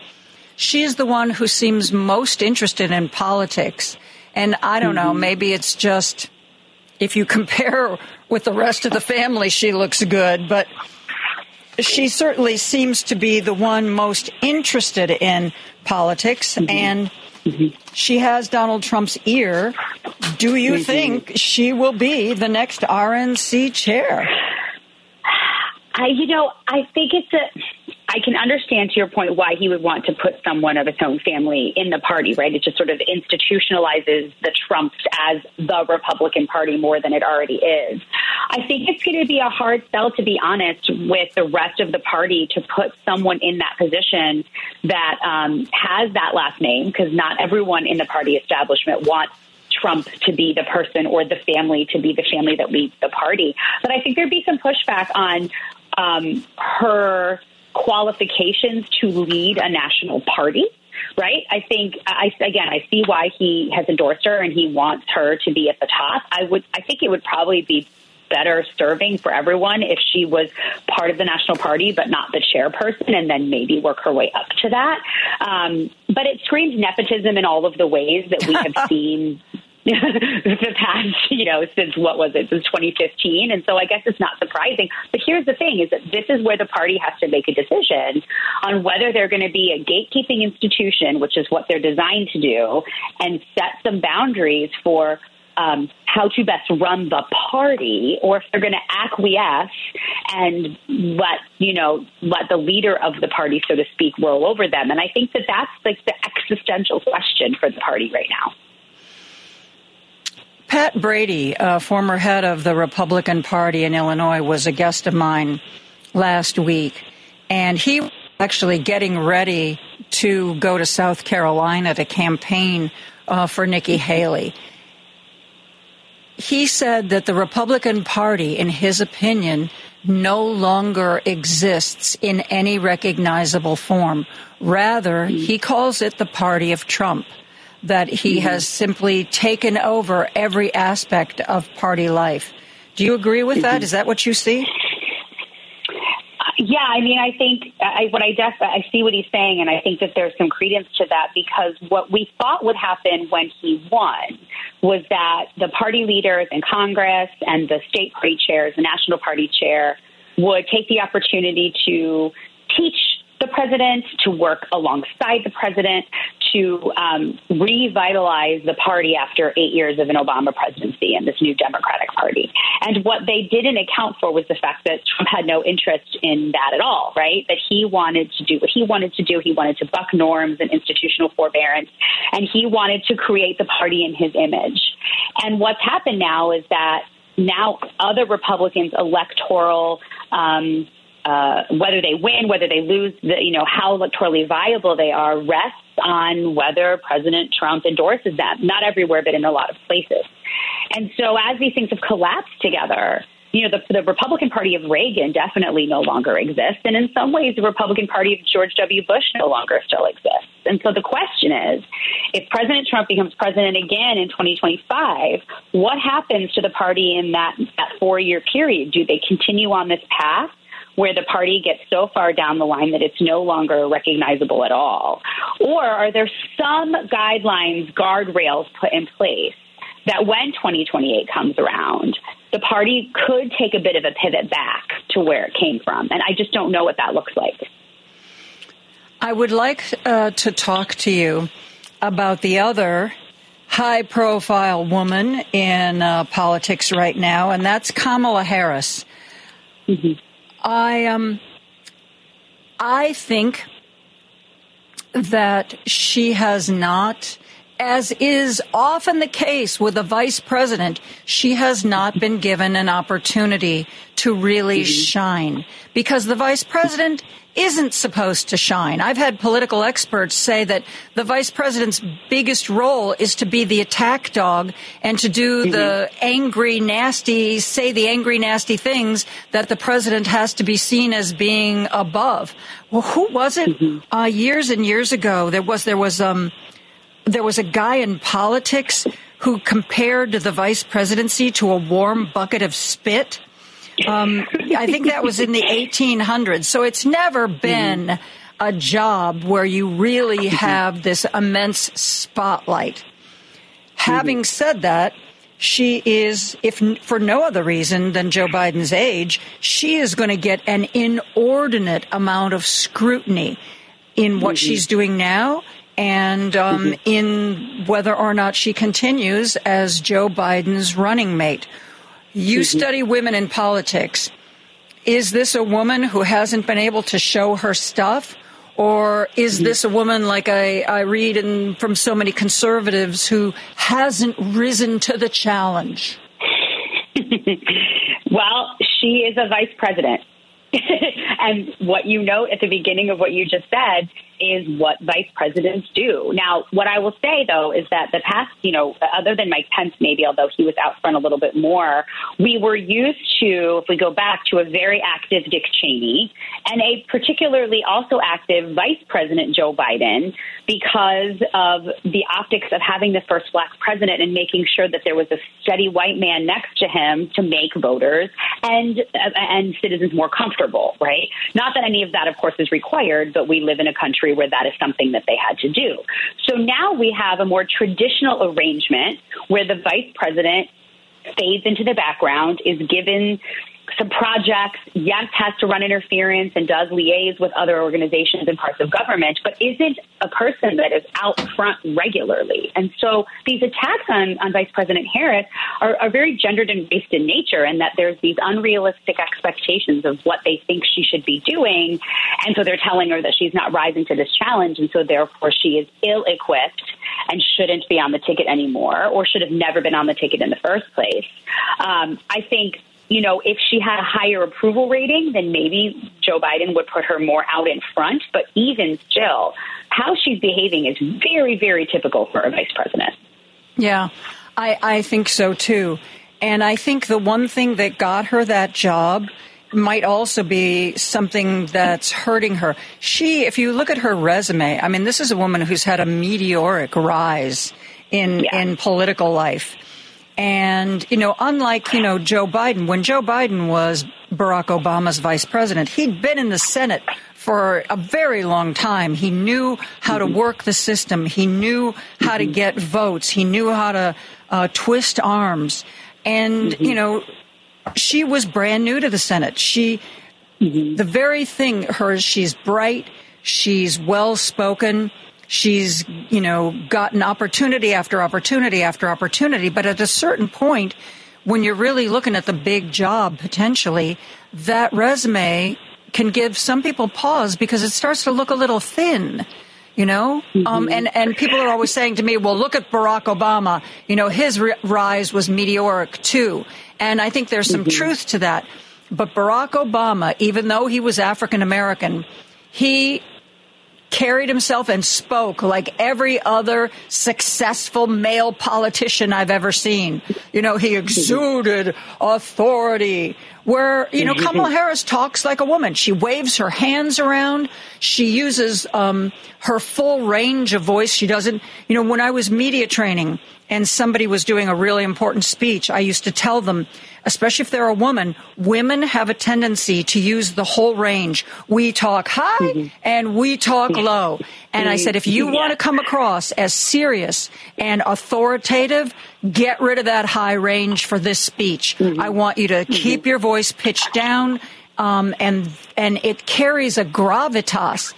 she's the one who seems most interested in politics. And I don't know, maybe it's just if you compare with the rest of the family, she looks good, but she certainly seems to be the one most interested in politics and she has Donald Trump's ear, Do you mm-hmm. think she will be the next RNC chair? I, you know, I think it's a. I can understand to your point why he would want to put someone of his own family in the party, right? It just sort of institutionalizes the Trumps as the Republican Party more than it already is. I think it's going to be a hard sell, to be honest, with the rest of the party to put someone in that position that um, has that last name, because not everyone in the party establishment wants Trump to be the person or the family to be the family that leads the party. But I think there'd be some pushback on um, her qualifications to lead a national party right? I think I again I see why he has endorsed her and he wants her to be at the top. I would I think it would probably be better serving for everyone if she was part of the national party but not the chairperson and then maybe work her way up to that. Um, but it screams nepotism in all of the ways that we have seen the past, you know, since what was it, since 2015. And so I guess it's not surprising. But here's the thing is that this is where the party has to make a decision on whether they're going to be a gatekeeping institution, which is what they're designed to do, and set some boundaries for um, how to best run the party, or if they're going to acquiesce and let you know let the leader of the party, so to speak, roll over them. And I think that that's like the existential question for the party right now. Pat Brady, former head of the Republican Party in Illinois, was a guest of mine last week, and he was actually getting ready to go to South Carolina to campaign uh, for Nikki Haley. He said that the Republican Party, in his opinion, no longer exists in any recognizable form. Rather, he calls it the party of Trump that he mm-hmm. has simply taken over every aspect of party life. Do you agree with that? Mm-hmm. Is that what you see? Yeah, I mean, I think I, what I def- I see what he's saying, and I think that there's some credence to that because what we thought would happen when he won was that the party leaders in Congress and the state party chairs, the national party chair, would take the opportunity to teach the president, to work alongside the president, to um, revitalize the party after eight years of an Obama presidency and this new Democratic Party. And what they didn't account for was the fact that Trump had no interest in that at all, right? That he wanted to do what he wanted to do. He wanted to buck norms and institutional forbearance, and he wanted to create the party in his image. And what's happened now is that now other Republicans' electoral um, uh, whether they win, whether they lose, the, you know, how electorally viable they are rests on whether President Trump endorses them. Not everywhere, but in a lot of places. And so as these things have collapsed together, you know, the, the Republican Party of Reagan definitely no longer exists. And in some ways, the Republican Party of George W. Bush no longer still exists. And so the question is if President Trump becomes president again in 2025, what happens to the party in that, that four year period? Do they continue on this path? Where the party gets so far down the line that it's no longer recognizable at all? Or are there some guidelines, guardrails put in place that when 2028 comes around, the party could take a bit of a pivot back to where it came from? And I just don't know what that looks like. I would like uh, to talk to you about the other high profile woman in uh, politics right now, and that's Kamala Harris. Mm-hmm. I um, I think that she has not, as is often the case with a vice president, she has not been given an opportunity to really mm-hmm. shine because the vice president isn't supposed to shine. I've had political experts say that the vice president's biggest role is to be the attack dog and to do mm-hmm. the angry, nasty, say the angry, nasty things that the president has to be seen as being above. Well, who was it? Mm-hmm. Uh, years and years ago, there was, there was, um, there was a guy in politics who compared the vice presidency to a warm bucket of spit. Um, I think that was in the 1800s. So it's never been mm-hmm. a job where you really mm-hmm. have this immense spotlight. Mm-hmm. Having said that, she is, if for no other reason than Joe Biden's age, she is going to get an inordinate amount of scrutiny in what mm-hmm. she's doing now and um, in whether or not she continues as Joe Biden's running mate. You Mm-hmm. study women in politics. Is this a woman who hasn't been able to show her stuff? Or is Mm-hmm. this a woman like I, I read in, from so many conservatives who hasn't risen to the challenge? well, she is a vice president. and what you note at the beginning of what you just said is what vice presidents do. Now, what I will say though is that the past, you know, other than Mike Pence, maybe, although he was out front a little bit more, we were used to, if we go back to a very active Dick Cheney and a particularly also active Vice President Joe Biden because of the optics of having the first black president and making sure that there was a steady white man next to him to make voters and uh, and citizens more comfortable, right? Not that any of that, of course, is required, but we live in a country where that is something that they had to do. So now we have a more traditional arrangement where the vice president fades into the background, is given some projects, yes, has to run interference and does liaise with other organizations and parts of government, but isn't a person that is out front regularly. And so these attacks on, on Vice President Harris are, are very gendered and based in nature, and that there's these unrealistic expectations of what they think she should be doing. And so they're telling her that she's not rising to this challenge, and so therefore she is ill equipped and shouldn't be on the ticket anymore, or should have never been on the ticket in the first place. Um, I think you know, if she had a higher approval rating, then maybe Joe Biden would put her more out in front. But even still, how she's behaving is very, very typical for a vice president. Yeah, I, I think so too. And I think the one thing that got her that job might also be something that's hurting her. She, if you look at her resume, I mean, this is a woman who's had a meteoric rise in, Yeah. in political life. And, you know, unlike, you know, Joe Biden, when Joe Biden was Barack Obama's vice president, he'd been in the Senate for a very long time. He knew how to work the system. He knew how to get votes. He knew how to uh, twist arms. And, you know, she was brand new to the Senate. She, the very thing, her, she's bright, she's well spoken, she's, you know, gotten opportunity after opportunity after opportunity. But at a certain point, when you're really looking at the big job potentially, that resume can give some people pause because it starts to look a little thin. You know, um, and and people are always saying to me, "Well, look at Barack Obama. You know, his ri- rise was meteoric too." And I think there's some truth to that. But Barack Obama, even though he was African American, he carried himself and spoke like every other successful male politician I've ever seen. You know, he exuded authority. Where, you know, Kamala Harris talks like a woman. She waves her hands around. She uses um, her full range of voice. She doesn't, you know, when I was media training and somebody was doing a really important speech, I used to tell them, especially if they're a woman, women have a tendency to use the whole range. We talk high and we talk low. And I said, if you want to come across as serious and authoritative, get rid of that high range for this speech. I want you to keep your voice pitched down, um, and and it carries a gravitas.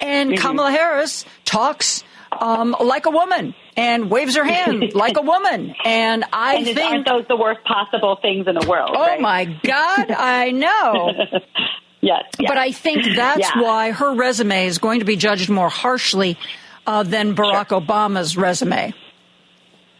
And Kamala Harris talks um, like a woman and waves her hand like a woman. And I And think aren't those the worst possible things in the world? Oh right? my God, I know. Yes, yes. But I think that's Yeah. why her resume is going to be judged more harshly uh, than Barack Obama's resume.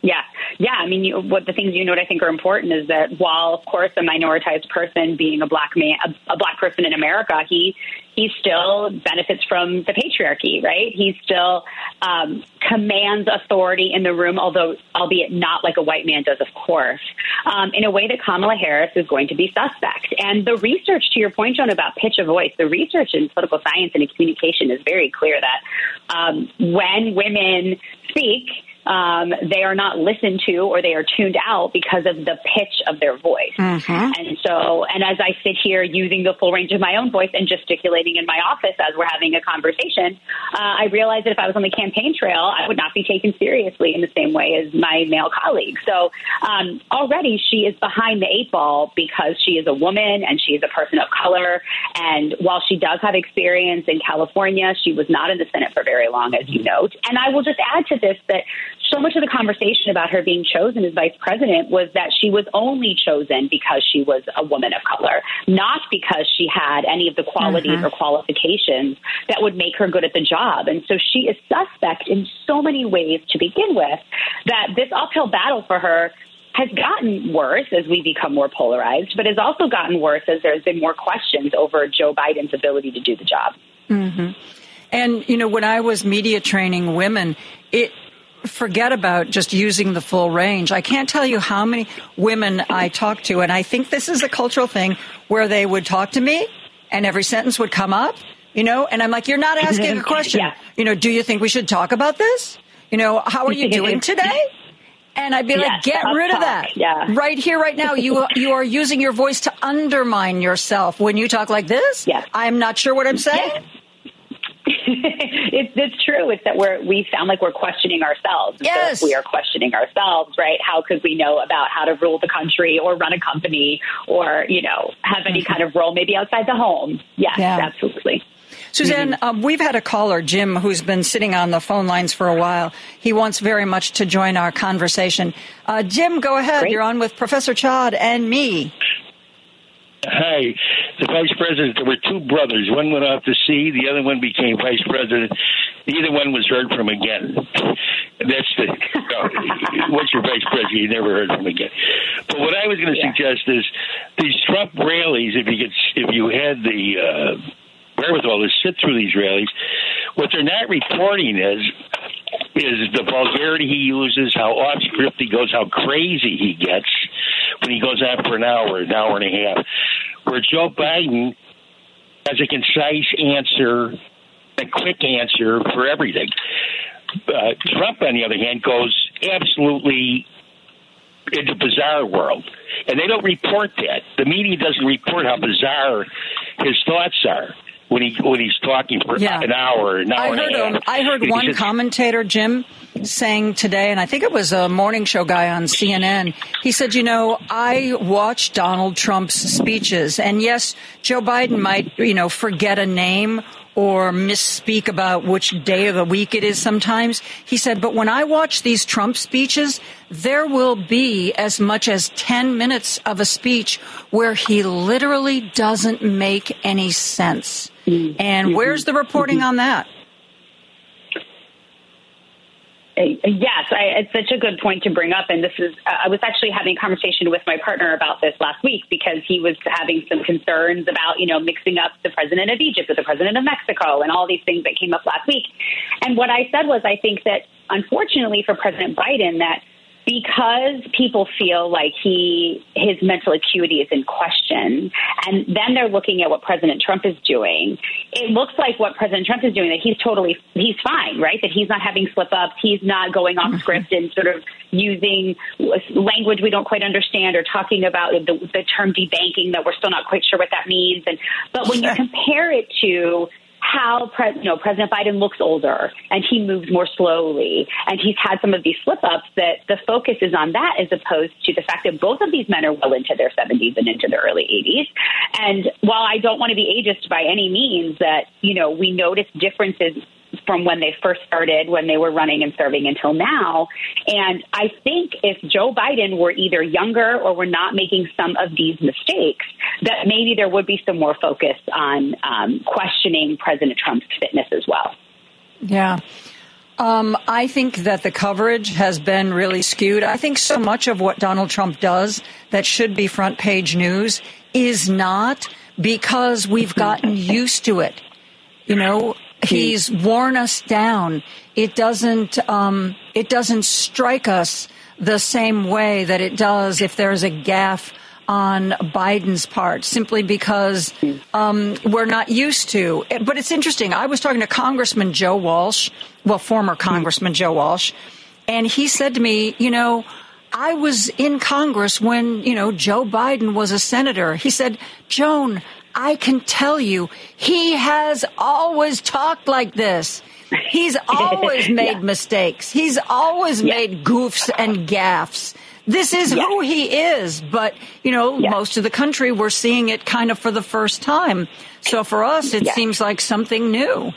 Yeah, yeah. I mean, you, what the things you note I think are important is that while, of course, a minoritized person being a black man, a, a black person in America, he he still benefits from the patriarchy, right? He still um, commands authority in the room, although albeit not like a white man does, of course, um, in a way that Kamala Harris is going to be suspect. And the research, to your point, Joan, about pitch of voice, the research in political science and in communication is very clear that um, when women speak um, they are not listened to or they are tuned out because of the pitch of their voice. Mm-hmm. And so, and as I sit here using the full range of my own voice and gesticulating in my office as we're having a conversation, uh, I realized that if I was on the campaign trail, I would not be taken seriously in the same way as my male colleagues. So um, already she is behind the eight ball because she is a woman and she is a person of color. And while she does have experience in California, she was not in the Senate for very long, as you note. And I will just add to this that so much of the conversation about her being chosen as vice president was that she was only chosen because she was a woman of color, not because she had any of the qualities Mhm. or qualifications that would make her good at the job. And so she is suspect in so many ways to begin with that this uphill battle for her has gotten worse as we become more polarized, but has also gotten worse as there's been more questions over Joe Biden's ability to do the job. hmm And you know, when I was media training women, it forget about just using the full range. I can't tell you how many women I talk to, and I think this is a cultural thing where they would talk to me, and every sentence would come up, you know, and I'm like, "You're not asking a question. Yeah. You know, do you think we should talk about this? You know, how are you doing today?" And I'd be like, Yes, "Get tough rid of that, Yeah. right here, right now. You you are using your voice to undermine yourself when you talk like this. Yes. I'm not sure what I'm saying." it's, it's true. It's that we're we sound like we're questioning ourselves. So Yes. if we are questioning ourselves, right? How could we know about how to rule the country or run a company or you know have any kind of role maybe outside the home? Yes, Yeah. absolutely. Suzanne, um, we've had a caller, Jim, who's been sitting on the phone lines for a while. He wants very much to join our conversation. Uh, Jim, go ahead. Great. You're on with Professor Chod and me. Hi, the vice president. There were two brothers. One went off to sea. The other one became vice president. Neither one was heard from again. That's the no, once you're vice president, you never heard from again. But what I was going to Yeah. suggest is these Trump rallies. If you could, if you had the uh, wherewithal to sit through these rallies, what they're not reporting is is the vulgarity he uses, how off script he goes, how crazy he gets when he goes on for an hour, an hour and a half. Where Joe Biden has a concise answer, a quick answer for everything. Uh, Trump, on the other hand, goes absolutely into bizarre world, and they don't report that. The media doesn't report how bizarre his thoughts are when he when he's talking for Yeah. an hour, an hour I and heard, a half. I heard one commentator, Jim, saying today, and I think it was a morning show guy on CNN. He said, "You know, I watch Donald Trump's speeches, and yes, Joe Biden might, you know, forget a name." Or misspeak about which day of the week it is sometimes. He said, but when I watch these Trump speeches, there will be as much as 10 minutes of a speech where he literally doesn't make any sense. Mm-hmm. And where's the reporting on that? Uh, Yes, I, it's such a good point to bring up. And this is, uh, I was actually having a conversation with my partner about this last week because he was having some concerns about, you know, mixing up the president of Egypt with the president of Mexico and all these things that came up last week. And what I said was, I think that unfortunately for President Biden, that because people feel like he his mental acuity is in question and then they're looking at what president trump is doing it looks like what president trump is doing that he's totally he's fine right? That he's not having slip ups he's not going off mm-hmm. script and sort of using language we don't quite understand or talking about the, the term debanking that we're still not quite sure what that means. And but when you compare it to how pre- you know President Biden looks older and he moves more slowly and he's had some of these slip ups that the focus is on that as opposed to the fact that both of these men are well into their 70s and into their early 80s and while I don't want to be ageist by any means that you know we notice differences from when they first started, when they were running and serving until now. And I think if Joe Biden were either younger or were not making some of these mistakes, that maybe there would be some more focus on um, questioning President Trump's fitness as well. Yeah. Um, I think that the coverage has been really skewed. I think so much of what Donald Trump does that should be front page news is not because we've gotten used to it. You know, he's worn us down. It doesn't, um, it doesn't strike us the same way that it does if there's a gaffe on Biden's part, simply because um, we're not used to. But it's interesting. I was talking to Congressman Joe Walsh, well, former Congressman Joe Walsh, And he said to me, you know, I was in Congress when, you know, Joe Biden was a senator. He said, Joan, I can tell you, he has always talked like this. He's always made yeah. mistakes. He's always yeah. made goofs and gaffes. This is yeah. who he is. But, you know, most of the country, we're seeing it kind of for the first time. So for us, it seems like something new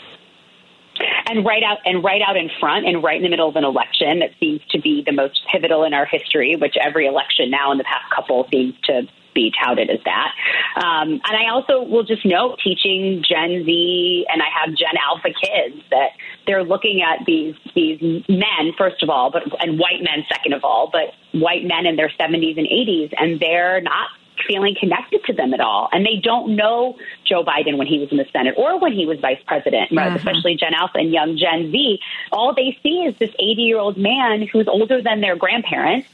and right out and right out in front and right in the middle of an election that seems to be the most pivotal in our history, which every election now in the past couple seems to be touted as that. Um, and I also will just note teaching Gen Z and I have Gen Alpha kids that they're looking at these these men first of all, but and white men second of all, but white men in their 70s and 80s, and they're not feeling connected to them at all. And they don't know Joe Biden when he was in the Senate or when he was vice president, right? Mm-hmm. especially Gen Alpha and young Gen Z. All they see is this 80 year old man who's older than their grandparents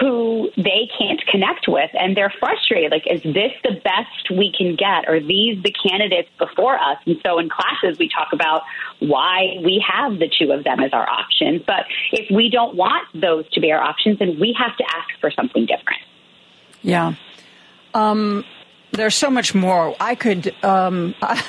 who they can't connect with and they're frustrated. Like is this the best we can get? Are these the candidates before us? And so in classes we talk about why we have the two of them as our options but if we don't want those to be our options then we have to ask for something different. Yeah. Um, there's so much more. I could um, I,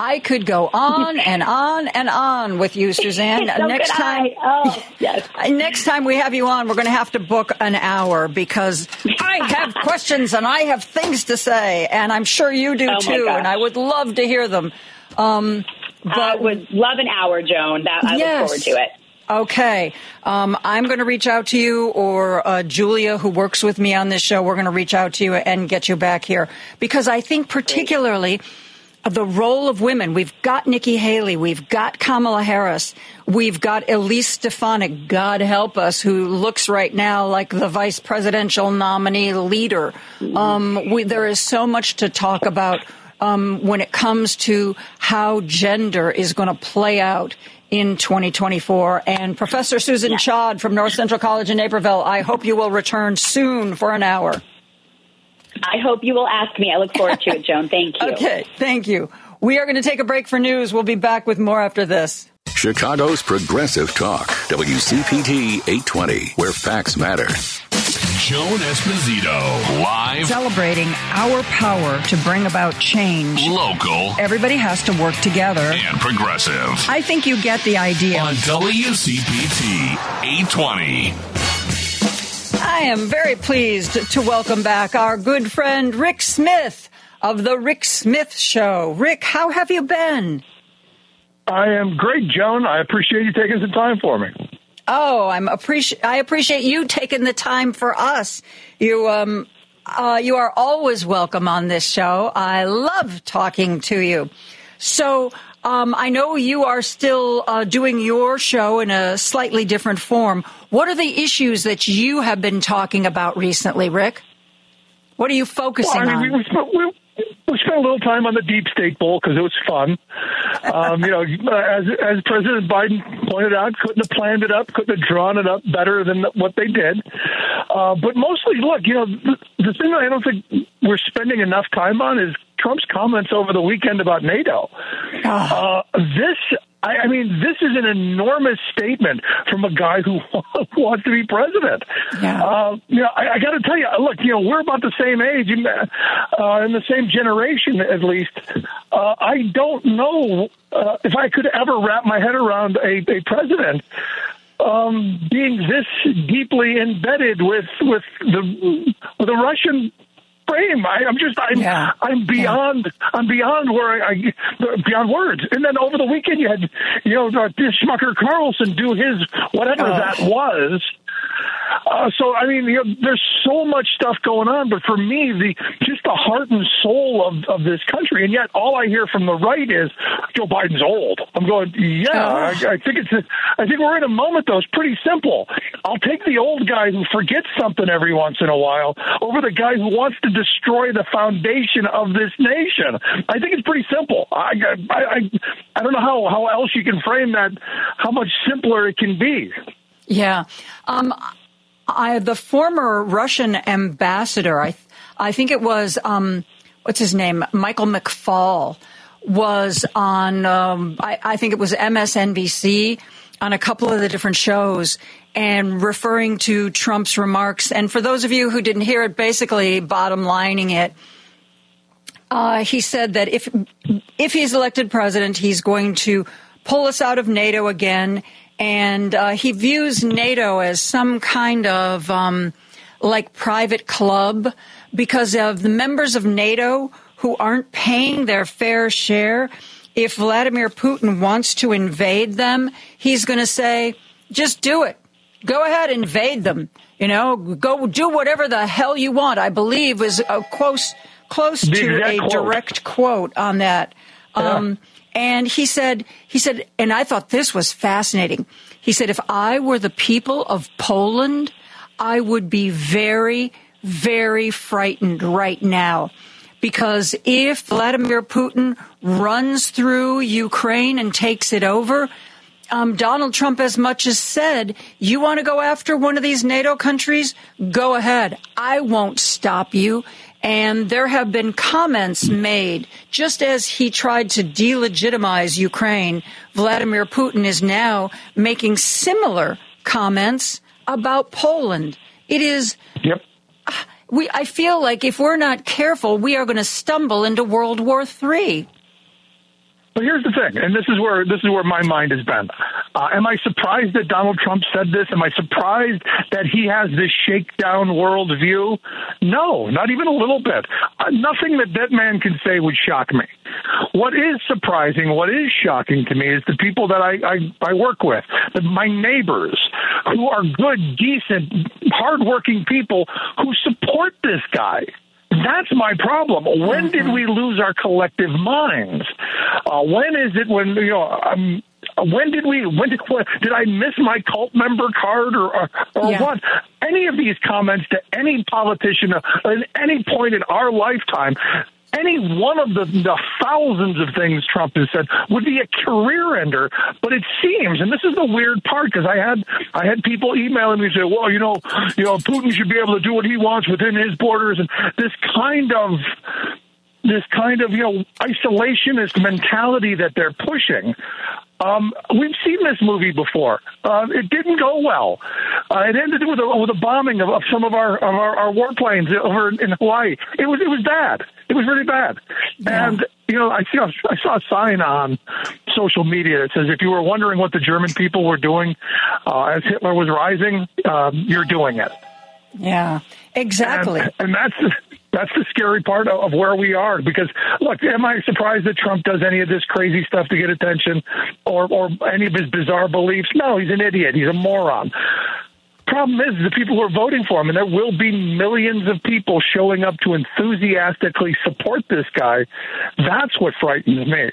I could go on and on and on with you, Suzanne. so next time, oh, yes. next time we have you on, we're going to have to book an hour because I have questions and I have things to say, and I'm sure you do oh too. And I would love to hear them. Um, but I would love an hour, Joan. That I yes. look forward to it. Okay. Um, I'm going to reach out to you, or uh, Julia, who works with me on this show, we're going to reach out to you and get you back here. Because I think, particularly, Great the role of women. We've got Nikki Haley. We've got Kamala Harris. We've got Elise Stefanik, God help us, who looks right now like the vice presidential nominee leader. Um, we, there is so much to talk about um, when it comes to how gender is going to play out in 2024. And Professor Susan yeah. Chod from North Central College in Naperville, I hope you will return soon for an hour. I hope you will ask me. I look forward to it, Joan. Thank you. Okay, thank you. We are going to take a break for news. We'll be back with more after this. Chicago's Progressive Talk, WCPT 820, where facts matter. Joan Esposito, live. Celebrating our power to bring about change. Local. Everybody has to work together. And progressive. I think you get the idea. On WCPT 820. I am very pleased to welcome back our good friend Rick Smith of The Rick Smith Show. Rick, how have you been? I am great, Joan. I appreciate you taking some time for me. Oh, I'm appreciate I appreciate you taking the time for us. You um uh, you are always welcome on this show. I love talking to you. So um, I know you are still uh, doing your show in a slightly different form. What are the issues that you have been talking about recently, Rick? What are you focusing well, I mean, on? We, we, we spent a little time on the deep state bowl because it was fun. Um, you know, as as President Biden pointed out, couldn't have planned it up, couldn't have drawn it up better than what they did. Uh, but mostly, look, you know, the, the thing that I don't think we're spending enough time on is Trump's comments over the weekend about NATO. Ah. Uh, this I, I mean, this is an enormous statement from a guy who wants to be president. Yeah. Uh, you know, I, I got to tell you, look, you know, we're about the same age, uh, in the same generation at least. Uh, I don't know uh, if I could ever wrap my head around a, a president um, being this deeply embedded with with the with the Russian frame. I, am just, I'm, yeah. I'm beyond, yeah. I'm beyond where I, beyond words. And then over the weekend, you had, you know, uh, Schmucker Carlson do his whatever oh. that was. Uh, so I mean, you know, there's so much stuff going on, but for me, the just the heart and soul of, of this country, and yet all I hear from the right is Joe Biden's old. I'm going, yeah, oh. I, I think it's, a, I think we're in a moment though. It's pretty simple. I'll take the old guy who forgets something every once in a while over the guy who wants to destroy the foundation of this nation. I think it's pretty simple. I, I, I, I don't know how how else you can frame that. How much simpler it can be. Yeah. Um, I, the former Russian ambassador, I, I think it was, um, what's his name? Michael McFaul was on, um, I, I think it was MSNBC on a couple of the different shows. and referring to Trump's remarks. And for those of you who didn't hear it, basically bottom lining it, uh, he said that if if he's elected president, he's going to pull us out of NATO again, and uh, he views NATO as some kind of um, like private club because of the members of NATO who aren't paying their fair share. If Vladimir Putin wants to invade them, he's going to say, "Just do it. Go ahead, invade them. You know, go do whatever the hell you want." I believe was a close close to a quote. direct quote on that. Um, and he said, he said, and I thought this was fascinating. He said, if I were the people of Poland, I would be very, very frightened right now. Because if Vladimir Putin runs through Ukraine and takes it over, um, Donald Trump as much as said, you want to go after one of these NATO countries? Go ahead. I won't stop you. And there have been comments made, just as he tried to delegitimize Ukraine, Vladimir Putin is now making similar comments about Poland. It is. Yep. Ah, we, I feel like if we're not careful, we are going to stumble into World War III. But here's the thing, and this is where this is where my mind has been. Uh, am I surprised that Donald Trump said this? Am I surprised that he has this shakedown worldview? No, not even a little bit. Uh, nothing that that man can say would shock me. What is surprising, what is shocking to me, is the people that I I, I work with, the, my neighbors, who are good, decent, hardworking people who support this guy. That's my problem. When did we lose our collective minds? Uh, when is it when you know? Um, when did we? When did? Did I miss my cult member card or or, or Yeah. what? Any of these comments to any politician at any point in our lifetime. Any one of the, the thousands of things Trump has said would be a career ender, but it seems, and this is the weird part, because I had I had people emailing me and say, "Well, you know, you know, Putin should be able to do what he wants within his borders," and this kind of this kind of you know isolationist mentality that they're pushing. Um, we've seen this movie before. Uh, it didn't go well. Uh, it ended with a, with a bombing of, of some of our of our, our warplanes over in Hawaii. It was it was bad. It was really bad. And you know, I saw I saw a sign on social media that says, "If you were wondering what the German people were doing uh, as Hitler was rising, um, you're doing it." Yeah, exactly. And, and that's that's the scary part of, where we are. Because look, am I surprised that Trump does any of this crazy stuff to get attention, or or any of his bizarre beliefs? No, he's an idiot. He's a moron. Problem is, the people who are voting for him, and there will be millions of people showing up to enthusiastically support this guy. That's what frightens me.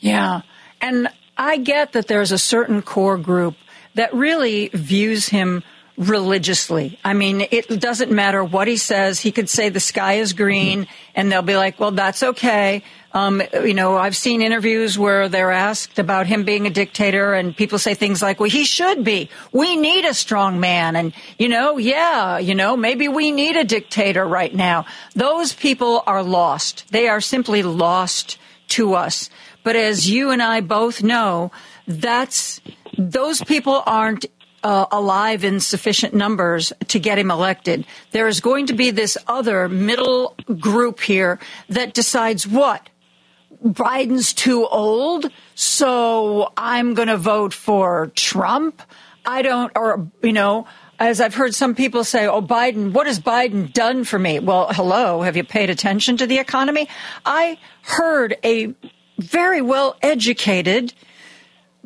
Yeah. And I get that there's a certain core group that really views him religiously. I mean, it doesn't matter what he says. He could say the sky is green and they'll be like, well, that's okay. Um, you know, I've seen interviews where they're asked about him being a dictator and people say things like, well, he should be. We need a strong man. And, you know, yeah, you know, maybe we need a dictator right now. Those people are lost. They are simply lost to us. But as you and I both know, that's, those people aren't uh, alive in sufficient numbers to get him elected. There is going to be this other middle group here that decides what? Biden's too old, so I'm going to vote for Trump. I don't, or, you know, as I've heard some people say, oh, Biden, what has Biden done for me? Well, hello, have you paid attention to the economy? I heard a very well educated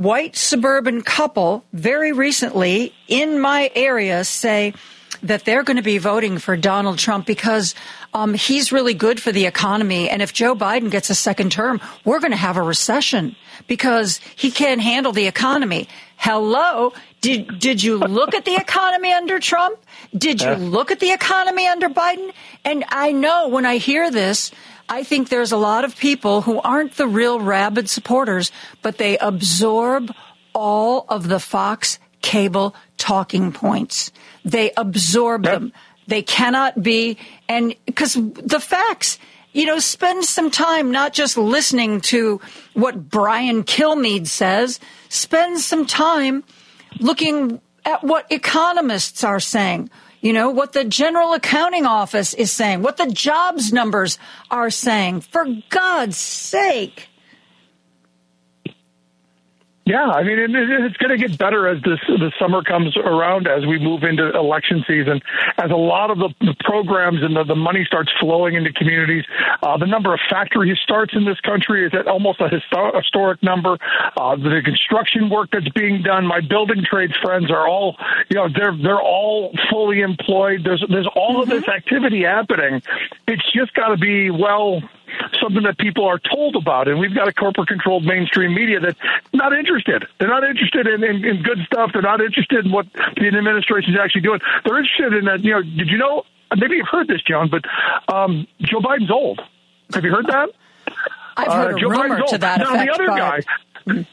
white suburban couple very recently in my area say that they're going to be voting for Donald Trump because um, he's really good for the economy. And if Joe Biden gets a second term, we're going to have a recession because he can't handle the economy. Hello. Did, did you look at the economy under Trump? Did you look at the economy under Biden? And I know when I hear this, I think there's a lot of people who aren't the real rabid supporters, but they absorb all of the Fox cable talking points. They absorb them. They cannot be, and because the facts, you know, spend some time not just listening to what Brian Kilmeade says, spend some time looking at what economists are saying, you know, what the General Accounting Office is saying, what the jobs numbers are saying. For God's sake. Yeah, I mean, it, it's going to get better as this the summer comes around, as we move into election season, as a lot of the, the programs and the, the money starts flowing into communities. Uh, the number of factory starts in this country is at almost a histor- historic number. Uh, the construction work that's being done, my building trades friends are all, you know, they're they're all fully employed. There's there's all mm-hmm. of this activity happening. It's just got to be well something that people are told about. And we've got a corporate controlled mainstream media that's not interested. They're not interested in, in, in good stuff. They're not interested in what the administration is actually doing. They're interested in that, you know, did you know, maybe you've heard this, Joan, but um, Joe Biden's old. Have you heard that? I've heard uh, Joe rumor Biden's to that now, effect. the other guy,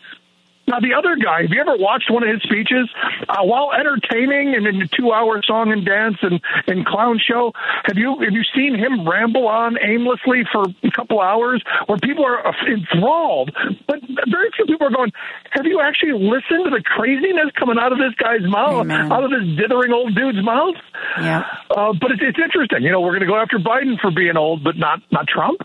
now, the other guy, have you ever watched one of his speeches? Uh, while entertaining and in a two-hour song and dance and, and clown show, have you have you seen him ramble on aimlessly for a couple hours where people are enthralled? But very few people are going, have you actually listened to the craziness coming out of this guy's mouth, Amen. out of this dithering old dude's mouth? Yeah. Uh, but it's, it's interesting. You know, we're going to go after Biden for being old, but not not Trump.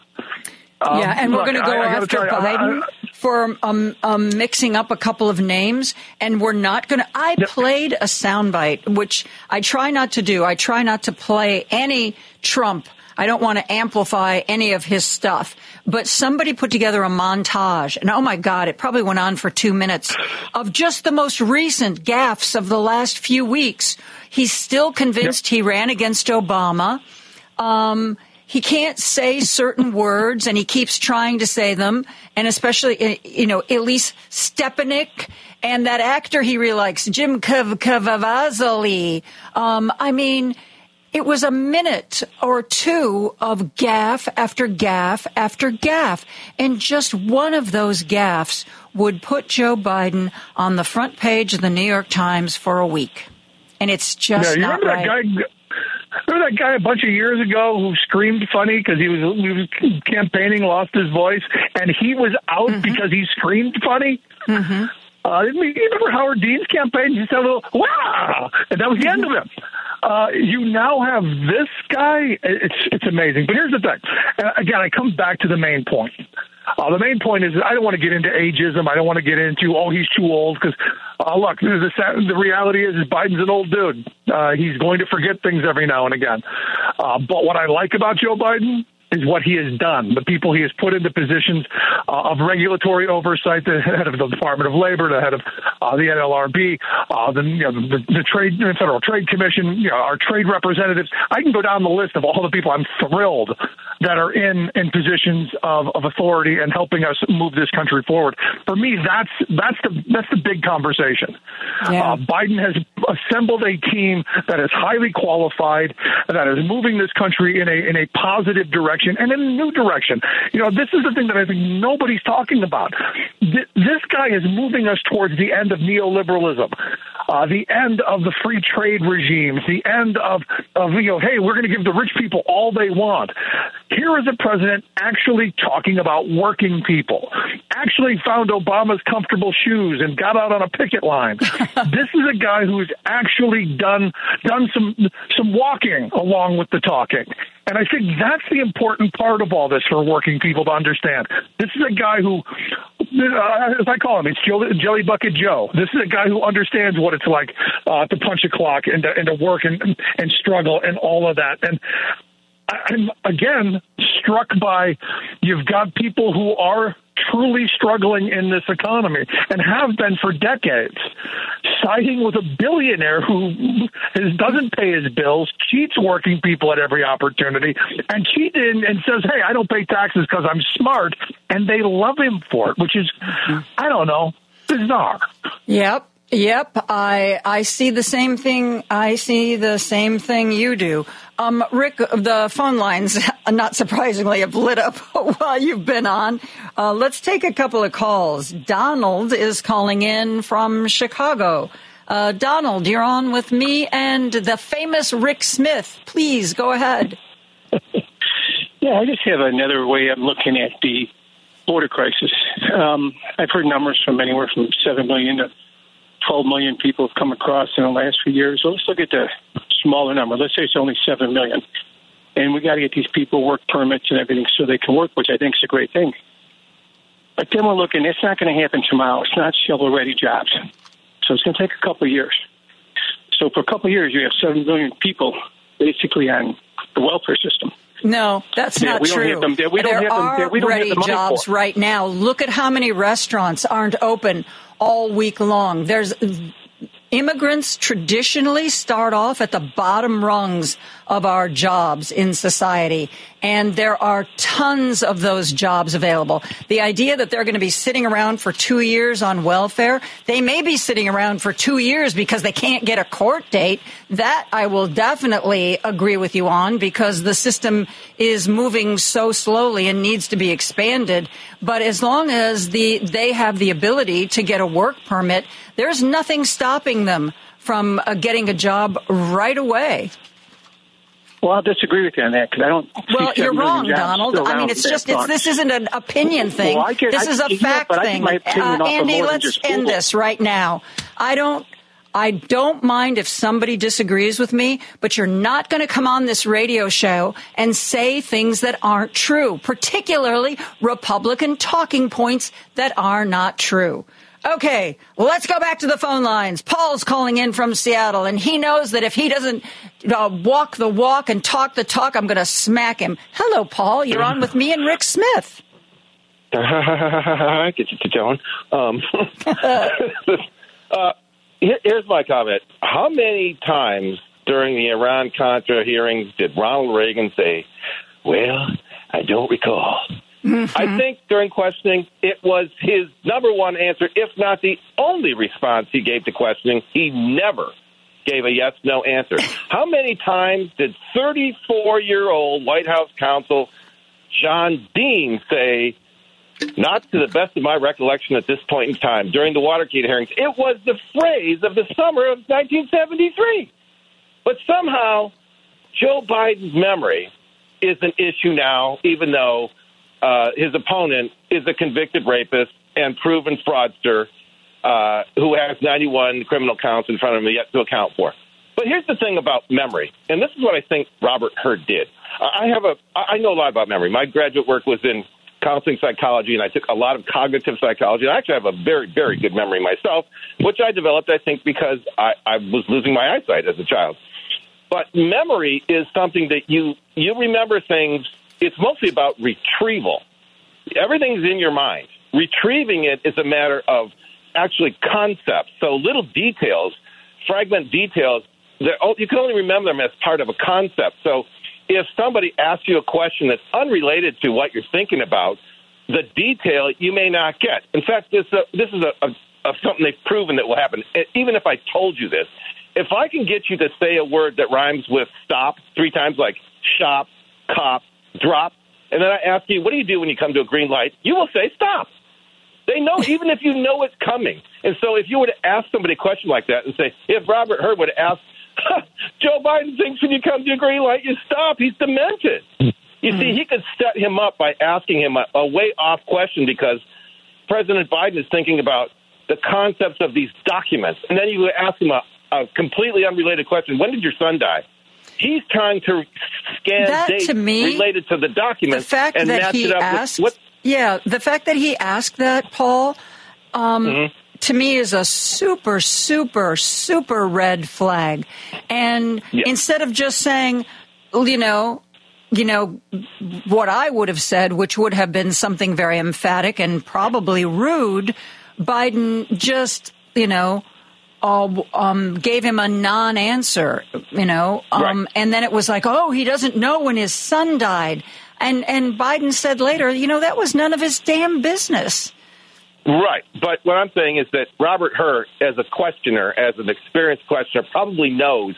Um, yeah, and we're going to go I, I after Biden. I, for um, um, mixing up a couple of names, and we're not going to. I played a soundbite, which I try not to do. I try not to play any Trump. I don't want to amplify any of his stuff. But somebody put together a montage, and oh my God, it probably went on for two minutes of just the most recent gaffes of the last few weeks. He's still convinced yep. he ran against Obama. Um, he can't say certain words and he keeps trying to say them. And especially, eh, you know, Elise Stefanik and that actor he really likes, Jim Cavazoli. Um, I mean, it was a minute or two of gaff after gaff after gaff. And just one of those gaffs would put Joe Biden on the front page of the New York Times for a week. And it's just yeah, not right. Guy, Remember that guy a bunch of years ago who screamed funny because he was, he was campaigning, lost his voice, and he was out mm-hmm. because he screamed funny? Mm-hmm. Uh, you remember Howard Dean's campaign? He said a little, wow! And that was the end of him. Uh, you now have this guy. It's, it's amazing. But here's the thing. Uh, again, I come back to the main point. Uh, the main point is I don't want to get into ageism. I don't want to get into oh he's too old because uh, look the the reality is, is Biden's an old dude. Uh, he's going to forget things every now and again. Uh, but what I like about Joe Biden is what he has done. The people he has put into positions uh, of regulatory oversight, the head of the Department of Labor, the head of uh, the NLRB, uh, the, you know, the, the Trade the Federal Trade Commission, you know, our trade representatives. I can go down the list of all the people I'm thrilled that are in in positions of, of authority and helping us move this country forward. For me, that's that's the that's the big conversation. Yeah. Uh, Biden has assembled a team that is highly qualified, that is moving this country in a in a positive direction direction and in a new direction. You know, this is the thing that I think nobody's talking about. This guy is moving us towards the end of neoliberalism, uh, the end of the free trade regimes, the end of, of you know, hey, we're going to give the rich people all they want. Here is a president actually talking about working people, actually found Obama's comfortable shoes and got out on a picket line. this is a guy who's actually done done some some walking along with the talking. And I think that's the important part of all this for working people to understand. This is a guy who, uh, as I call him, it's Jelly Bucket Joe. This is a guy who understands what it's like uh, to punch a clock and to, and to work and, and struggle and all of that. And I'm again struck by you've got people who are truly struggling in this economy and have been for decades, siding with a billionaire who doesn't pay his bills, cheats working people at every opportunity, and cheats and says, "Hey, I don't pay taxes because I'm smart," and they love him for it, which is, mm-hmm. I don't know, bizarre. Yep. Yep, I I see the same thing. I see the same thing you do. Um, Rick, the phone lines, not surprisingly, have lit up while you've been on. Uh, let's take a couple of calls. Donald is calling in from Chicago. Uh, Donald, you're on with me and the famous Rick Smith. Please go ahead. yeah, I just have another way of looking at the border crisis. Um, I've heard numbers from anywhere from seven million to 12 million people have come across in the last few years. So let's look at the smaller number. Let's say it's only 7 million. And we got to get these people work permits and everything so they can work, which I think is a great thing. But then we're looking, it's not going to happen tomorrow. It's not shovel ready jobs. So it's going to take a couple of years. So for a couple of years, you have 7 million people basically on the welfare system. No, that's Yeah, not we don't true. have them there. We don't there have them are there. We don't have ready the money jobs for right now. Look at how many restaurants aren't open all week long. There's immigrants traditionally start off at the bottom rungs of our jobs in society and there are tons of those jobs available. The idea that they're going to be sitting around for 2 years on welfare they may be sitting around for 2 years because they can't get a court date. That I will definitely agree with you on because the system is moving so slowly and needs to be expanded. But as long as the they have the ability to get a work permit there's nothing stopping them from uh, getting a job right away. Well, I'll disagree with you on that because I don't. Well, you're wrong, Donald. I mean, it's just it's, this isn't an opinion thing. Well, get- this I- is a fact thing. Uh, Andy, let's end this right now. I don't. I don't mind if somebody disagrees with me, but you're not going to come on this radio show and say things that aren't true, particularly Republican talking points that are not true. Okay, let's go back to the phone lines. Paul's calling in from Seattle, and he knows that if he doesn't uh, walk the walk and talk the talk, I'm going to smack him. Hello, Paul. You're on with me and Rick Smith. Get you to Joan. Um, uh, here's my comment. How many times during the Iran Contra hearings did Ronald Reagan say, Well, I don't recall? I mm-hmm. think during questioning, it was his number one answer, if not the only response he gave to questioning. He never gave a yes no answer. How many times did 34 year old White House counsel John Dean say, not to the best of my recollection at this point in time, during the Watergate hearings, it was the phrase of the summer of 1973. But somehow, Joe Biden's memory is an issue now, even though uh, his opponent is a convicted rapist and proven fraudster uh, who has 91 criminal counts in front of him yet to account for. But here's the thing about memory, and this is what I think Robert Hur did. I have a, I know a lot about memory. My graduate work was in counseling psychology, and I took a lot of cognitive psychology. And I actually have a very, very good memory myself, which I developed, I think, because I, I was losing my eyesight as a child. But memory is something that you you remember things. It's mostly about retrieval. Everything's in your mind. Retrieving it is a matter of actually concepts. So little details, fragment details. You can only remember them as part of a concept. So if somebody asks you a question that's unrelated to what you're thinking about, the detail you may not get. In fact, this uh, this is a, a, a something they've proven that will happen. Even if I told you this, if I can get you to say a word that rhymes with stop three times, like shop, cop, drop, and then I ask you, what do you do when you come to a green light? You will say stop. They know, even if you know it's coming. And so if you were to ask somebody a question like that and say, if Robert Hur would ask, Joe Biden thinks when you come to a green light, you stop, he's demented. You see, he could set him up by asking him a, a way off question because President Biden is thinking about the concepts of these documents. And then you would ask him a, a completely unrelated question When did your son die? He's trying to scan That, dates to me, related to the documents the fact and that match he it up asked, with what yeah, the fact that he asked that, Paul, um, Mm-hmm. to me is a super, super, super red flag. And instead of just saying, you know, you know, what I would have said, which would have been something very emphatic and probably rude, Biden just, you know, uh, um, gave him a non-answer, you know, um, and then it was like, oh, he doesn't know when his son died, and and Biden said later, you know, that was none of his damn business. Right. But what I'm saying is that Robert Hur, as a questioner, as an experienced questioner, probably knows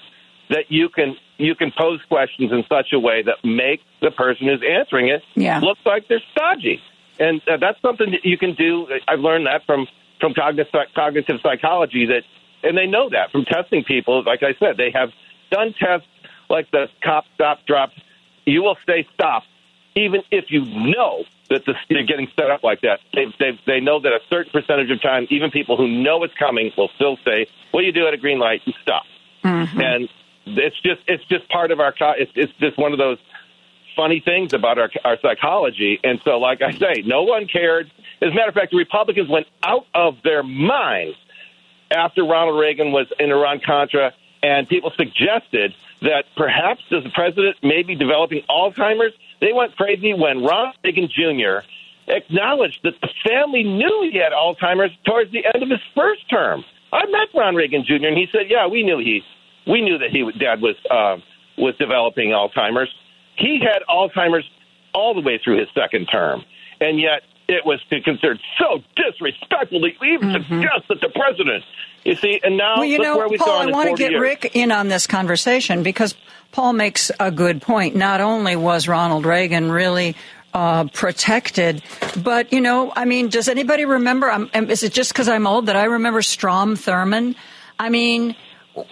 that you can you can pose questions in such a way that make the person who's answering it Yeah. look like they're stodgy. And uh, that's something that you can do. I've learned that from from cognitive, cognitive psychology that, and they know that from testing people. Like I said, they have done tests like the cop stop drop. You will say stop, even if you know that the, they're getting set up like that. They, they they know that a certain percentage of time, even people who know it's coming will still say, "What do you do at a green light?" and stop. Mm-hmm. And it's just it's just part of our it's it's just one of those funny things about our our psychology. And so, like I say, no one cared. As a matter of fact, the Republicans went out of their minds after Ronald Reagan was in Iran Contra, and people suggested that perhaps the president may be developing Alzheimer's. They went crazy when Ronald Reagan Jr. acknowledged that the family knew he had Alzheimer's towards the end of his first term. I met Ron Reagan Jr. and he said, "Yeah, we knew he, we knew that he dad was uh, was developing Alzheimer's. He had Alzheimer's all the way through his second term, and yet it was considered so disrespectful to even suggest that the president." You see, and now Well, you know, where we've Paul, I want to get years. Rick in on this conversation because Paul makes a good point. Not only was Ronald Reagan really uh, protected, but you know, I mean, does anybody remember? Um, is it just because I'm old that I remember Strom Thurmond? I mean.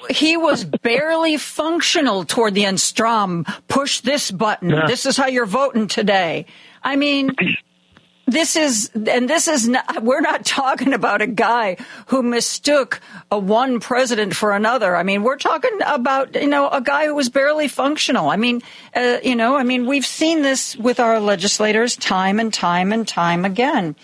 He was barely functional toward the end. Strom, push this button. Yeah. This is how you're voting today. I mean, this is and this is not we're not talking about a guy who mistook a one president for another i mean we're talking about you know a guy who was barely functional i mean uh, you know i mean we've seen this with our legislators time and time and time again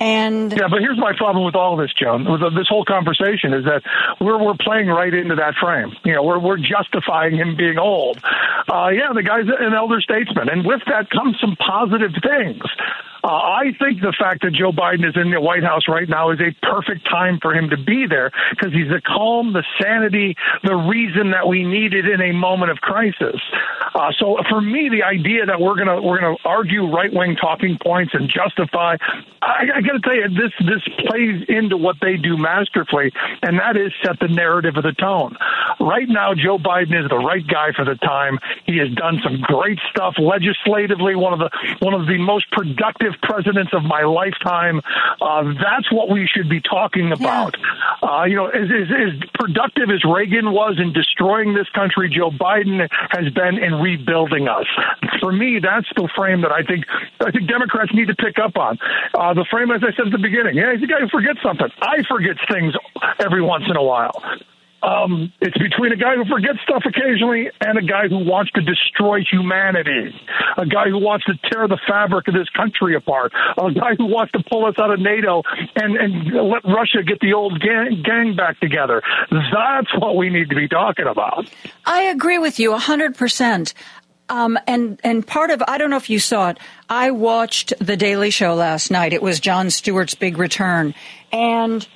and Yeah, but here's my problem with all this, Joan. With this whole conversation is that we're we're playing right into that frame. You know, we're we're justifying him being old. Uh, yeah, the guy's an elder statesman, and with that comes some positive things. Uh, I think the fact that Joe Biden is in the White House right now is a perfect time for him to be there because he's the calm, the sanity, the reason that we needed in a moment of crisis. Uh, so for me, the idea that we're gonna we're gonna argue right wing talking points and justify, I, I got to tell you, this this plays into what they do masterfully, and that is set the narrative of the tone. Right now, Joe Biden is the right guy for the time. He has done some great stuff legislatively. One of the one of the most productive presidents of my lifetime. Uh, that's what we should be talking about. Uh, you know, as, as, as productive as Reagan was in destroying this country, Joe Biden has been in rebuilding us. For me, that's the frame that I think I think Democrats need to pick up on. Uh, the frame, as I said at the beginning, yeah, he's a guy who forgets something. I forget things every once in a while. Um, it's between a guy who forgets stuff occasionally and a guy who wants to destroy humanity, a guy who wants to tear the fabric of this country apart, a guy who wants to pull us out of NATO and, and let Russia get the old gang, gang back together. That's what we need to be talking about. I agree with you 100%. Um, and and part of I don't know if you saw it. I watched the Daily Show last night. It was Jon Stewart's big return, and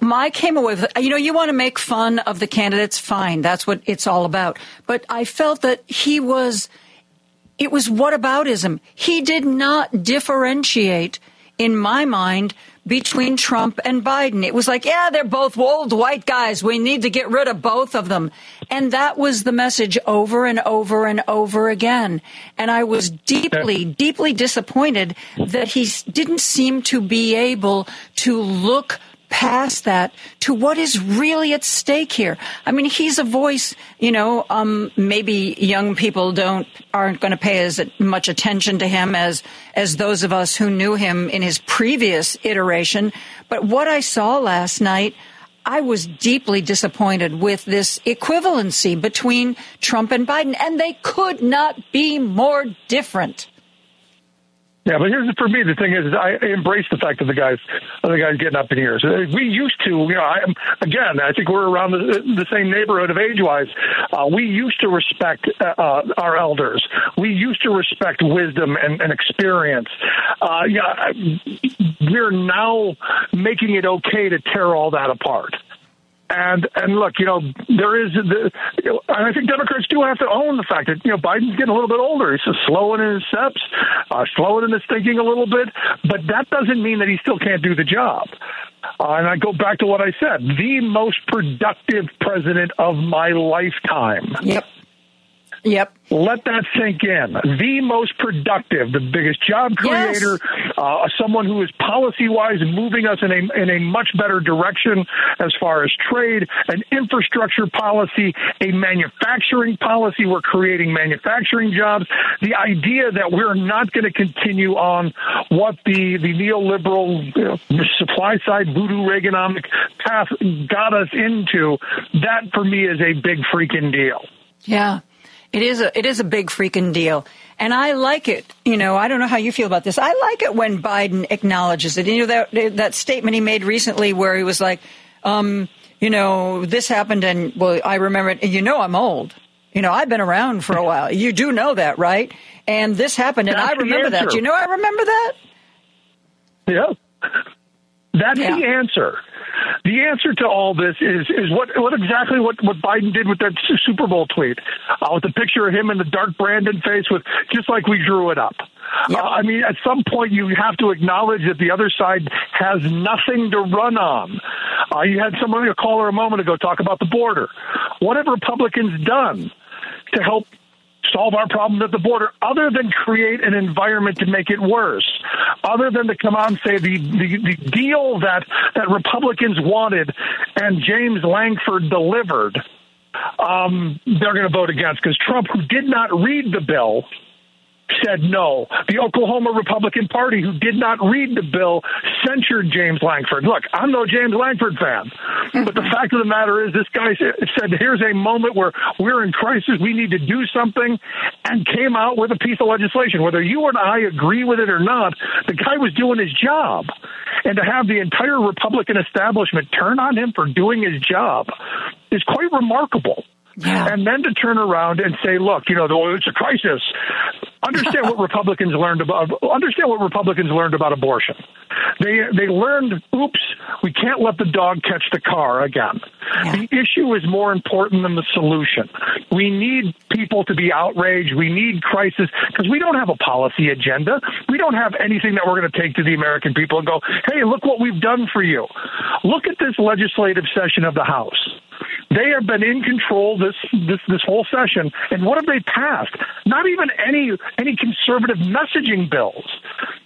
my came away with you know you want to make fun of the candidates, fine. That's what it's all about. But I felt that he was it was whataboutism. He did not differentiate, in my mind, between Trump and Biden. It was like, yeah, they're both old white guys. We need to get rid of both of them. And that was the message over and over and over again. And I was deeply, deeply disappointed that he didn't seem to be able to look past that to what is really at stake here. I mean, he's a voice, you know, um, maybe young people don't, aren't going to pay as much attention to him as, as those of us who knew him in his previous iteration. But what I saw last night, I was deeply disappointed with this equivalency between Trump and Biden, and they could not be more different. Yeah, but here's for me the thing is, I embrace the fact that the guys, the guys getting up in years. Uh, We used to, you know, I, again, I think we're around the, the same neighborhood of age wise. Uh, we used to respect uh, uh, our elders. We used to respect wisdom and, and experience. Uh, yeah, we're now making it okay to tear all that apart. And and look, you know, there is the, you know, and I think Democrats do have to own the fact that you know Biden's getting a little bit older. He's slowing in his steps, uh, slowing in his thinking a little bit. But that doesn't mean that he still can't do the job. Uh, and I go back to what I said: the most productive president of my lifetime. Yep. Yep. Let that sink in. The most productive, the biggest job creator, yes. uh, someone who is policy wise moving us in a in a much better direction as far as trade, an infrastructure policy, a manufacturing policy. We're creating manufacturing jobs. The idea that we're not going to continue on what the the neoliberal you know, supply side voodoo Reaganomic path got us into. That for me is a big freaking deal. Yeah. It is a it is a big freaking deal. And I like it. You know, I don't know how you feel about this. I like it when Biden acknowledges it. You know that that statement he made recently where he was like, um, you know, this happened and well, I remember it. You know, I'm old. You know, I've been around for a while. You do know that, right? And this happened and That's I remember that. You know, I remember that. Yeah. That's yeah. the answer. The answer to all this is is what what exactly what what Biden did with that Super Bowl tweet, uh, with the picture of him in the dark Brandon face, with just like we drew it up. Yep. Uh, I mean, at some point you have to acknowledge that the other side has nothing to run on. Uh, you had somebody a caller a moment ago talk about the border. What have Republicans done to help solve our problems at the border other than create an environment to make it worse, other than to come out and say the, the, the deal that, that Republicans wanted and James Lankford delivered, um, they're going to vote against. Because Trump, who did not read the bill, said no. The Oklahoma Republican Party, who did not read the bill, censured James Lankford. Look, I'm no James Lankford fan, mm-hmm. but the fact of the matter is, this guy said, here's a moment where we're in crisis, we need to do something, and came out with a piece of legislation. Whether you and I agree with it or not, the guy was doing his job. And to have the entire Republican establishment turn on him for doing his job is quite remarkable. Yeah. And then to turn around and say, look, you know, it's a crisis. Understand what Republicans learned about. Understand what Republicans learned about abortion. They they learned, oops, we can't let the dog catch the car again. Yeah. The issue is more important than the solution. We need people to be outraged. We need crisis because we don't have a policy agenda. We don't have anything that we're going to take to the American people and go, hey, look what we've done for you. Look at this legislative session of the House. They have been in control this this this whole session, and what have they passed? Not even any any conservative messaging bills.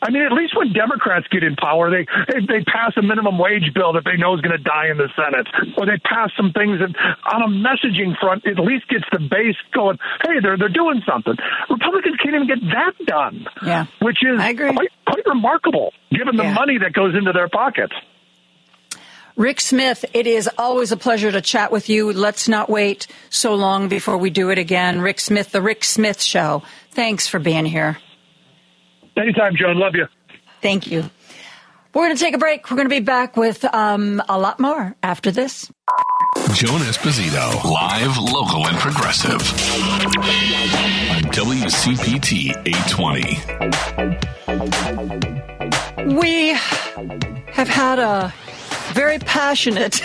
I mean, at least when Democrats get in power, they they, they pass a minimum wage bill that they know is going to die in the Senate, or they pass some things that on a messaging front at least gets the base going. Hey, they're they're doing something. Republicans can't even get that done. Yeah, which is quite, quite remarkable given the yeah. money that goes into their pockets. Rick Smith, it is always a pleasure to chat with you. Let's not wait so long before we do it again. Rick Smith, The Rick Smith Show. Thanks for being here. Anytime, Joan. Love you. Thank you. We're going to take a break. We're going to be back with um, a lot more after this. Joan Esposito, live, local, and progressive on WCPT 820. We have had a very passionate.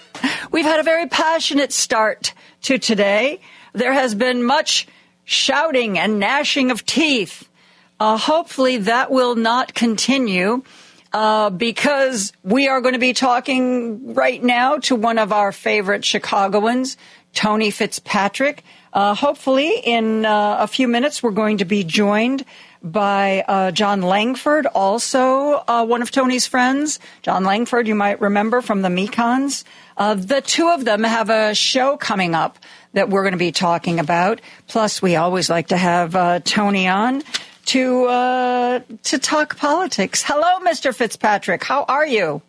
We've had a very passionate start to today. There has been much shouting and gnashing of teeth. Uh, hopefully, that will not continue uh, because we are going to be talking right now to one of our favorite Chicagoans, Tony Fitzpatrick. Uh, hopefully, in uh, a few minutes, we're going to be joined by uh, Jon Langford, also uh, one of Tony's friends. Jon Langford, you might remember from the Mekons. Uh, the two of them have a show coming up that we're going to be talking about. Plus, we always like to have uh, Tony on to uh, to talk politics. Hello, Mr. Fitzpatrick. How are you?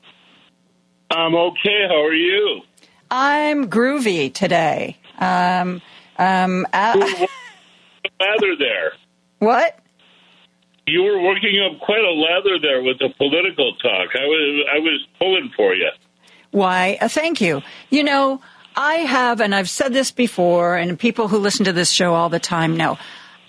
I'm okay. How are you? I'm groovy today. Um, um, weather there. What? You were working up quite a lather there with the political talk. I was I was pulling for you. Why? Uh, thank you. You know, I have, and I've said this before, and people who listen to this show all the time know.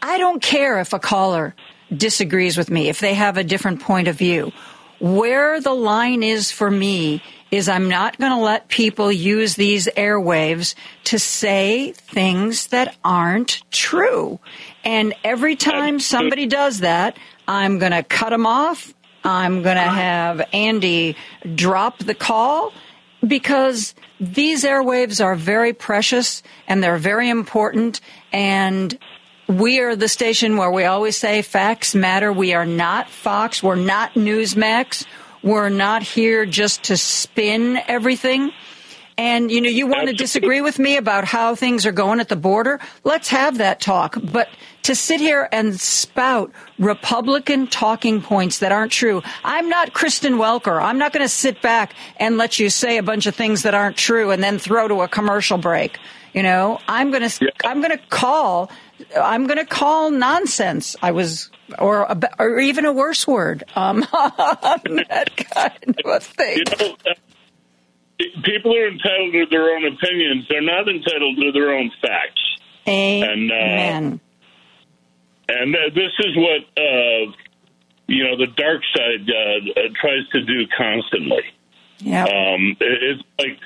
I don't care if a caller disagrees with me, if they have a different point of view. Where the line is for me is I'm not going to let people use these airwaves to say things that aren't true. And every time somebody does that, I'm going to cut them off. I'm going to have Andy drop the call because these airwaves are very precious and they're very important And we are the station where we always say facts matter. We are not Fox. We're not Newsmax. We're not here just to spin everything. And you know, you want to disagree with me about how things are going at the border? Let's have that talk. But to sit here and spout Republican talking points that aren't true, I'm not Kristen Welker. I'm not going to sit back and let you say a bunch of things that aren't true and then throw to a commercial break. You know, I'm going to I'm going to call I'm going to call nonsense. I was or a, or even a worse word um, that kind of a thing. You know, uh, people are entitled to their own opinions. They're not entitled to their own facts. And, uh, Amen. And this is what uh, you know the dark side uh, tries to do constantly. Yeah. Um, it, it's like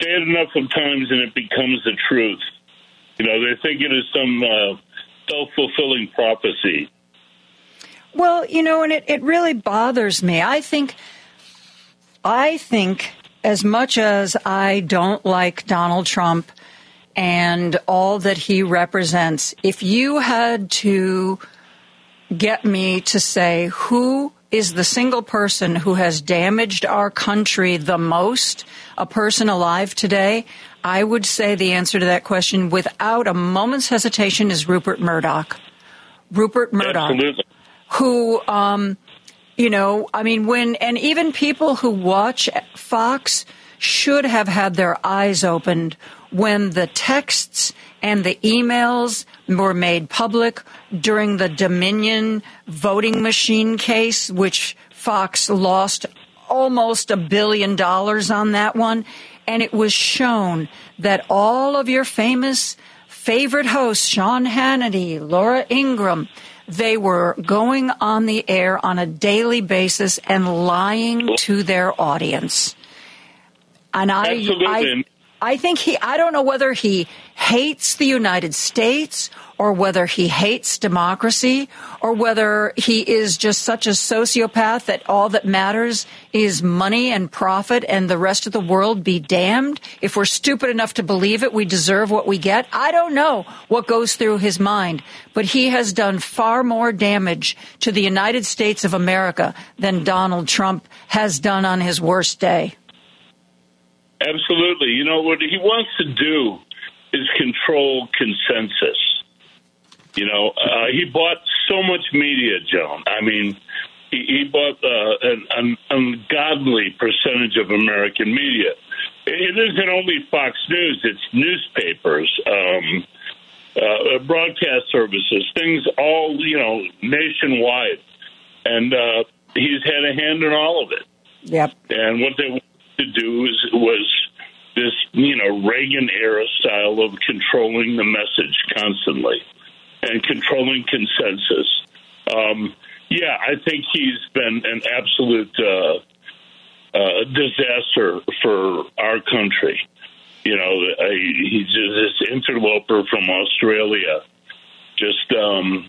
say it enough of times and it becomes the truth. You know, they think it is some uh, self fulfilling prophecy. Well, you know, and it, it really bothers me. I think, I think as much as I don't like Donald Trump and all that he represents, if you had to get me to say who is the single person who has damaged our country the most, a person alive today, I would say the answer to that question without a moment's hesitation is Rupert Murdoch. Rupert Murdoch Absolutely. who um, you know i mean when and even people who watch fox should have had their eyes opened when the texts and the emails were made public during the dominion voting machine case which fox lost almost a billion dollars on that one and it was shown that all of your famous favorite hosts, Sean Hannity, Laura Ingraham, they were going on the air on a daily basis and lying to their audience. And I, Absolutely. I think he, I don't know whether he hates the United States or whether he hates democracy or whether he is just such a sociopath that all that matters is money and profit and the rest of the world be damned. If we're stupid enough to believe it, we deserve what we get. I don't know what goes through his mind, but he has done far more damage to the United States of America than Donald Trump has done on his worst day. Absolutely. You know, what he wants to do is control consensus. You know, uh, he bought so much media, Joan. I mean, he, he bought uh, an, an ungodly percentage of American media. It isn't only Fox News, it's newspapers, um, uh, broadcast services, things all, you know, nationwide. And uh, he's had a hand in all of it. Yep. And what they to do is, was this, you know, Reagan era style of controlling the message constantly and controlling consensus. Um, yeah, I think he's been an absolute uh, uh, disaster for our country. You know, uh, he's just this interloper from Australia, just um,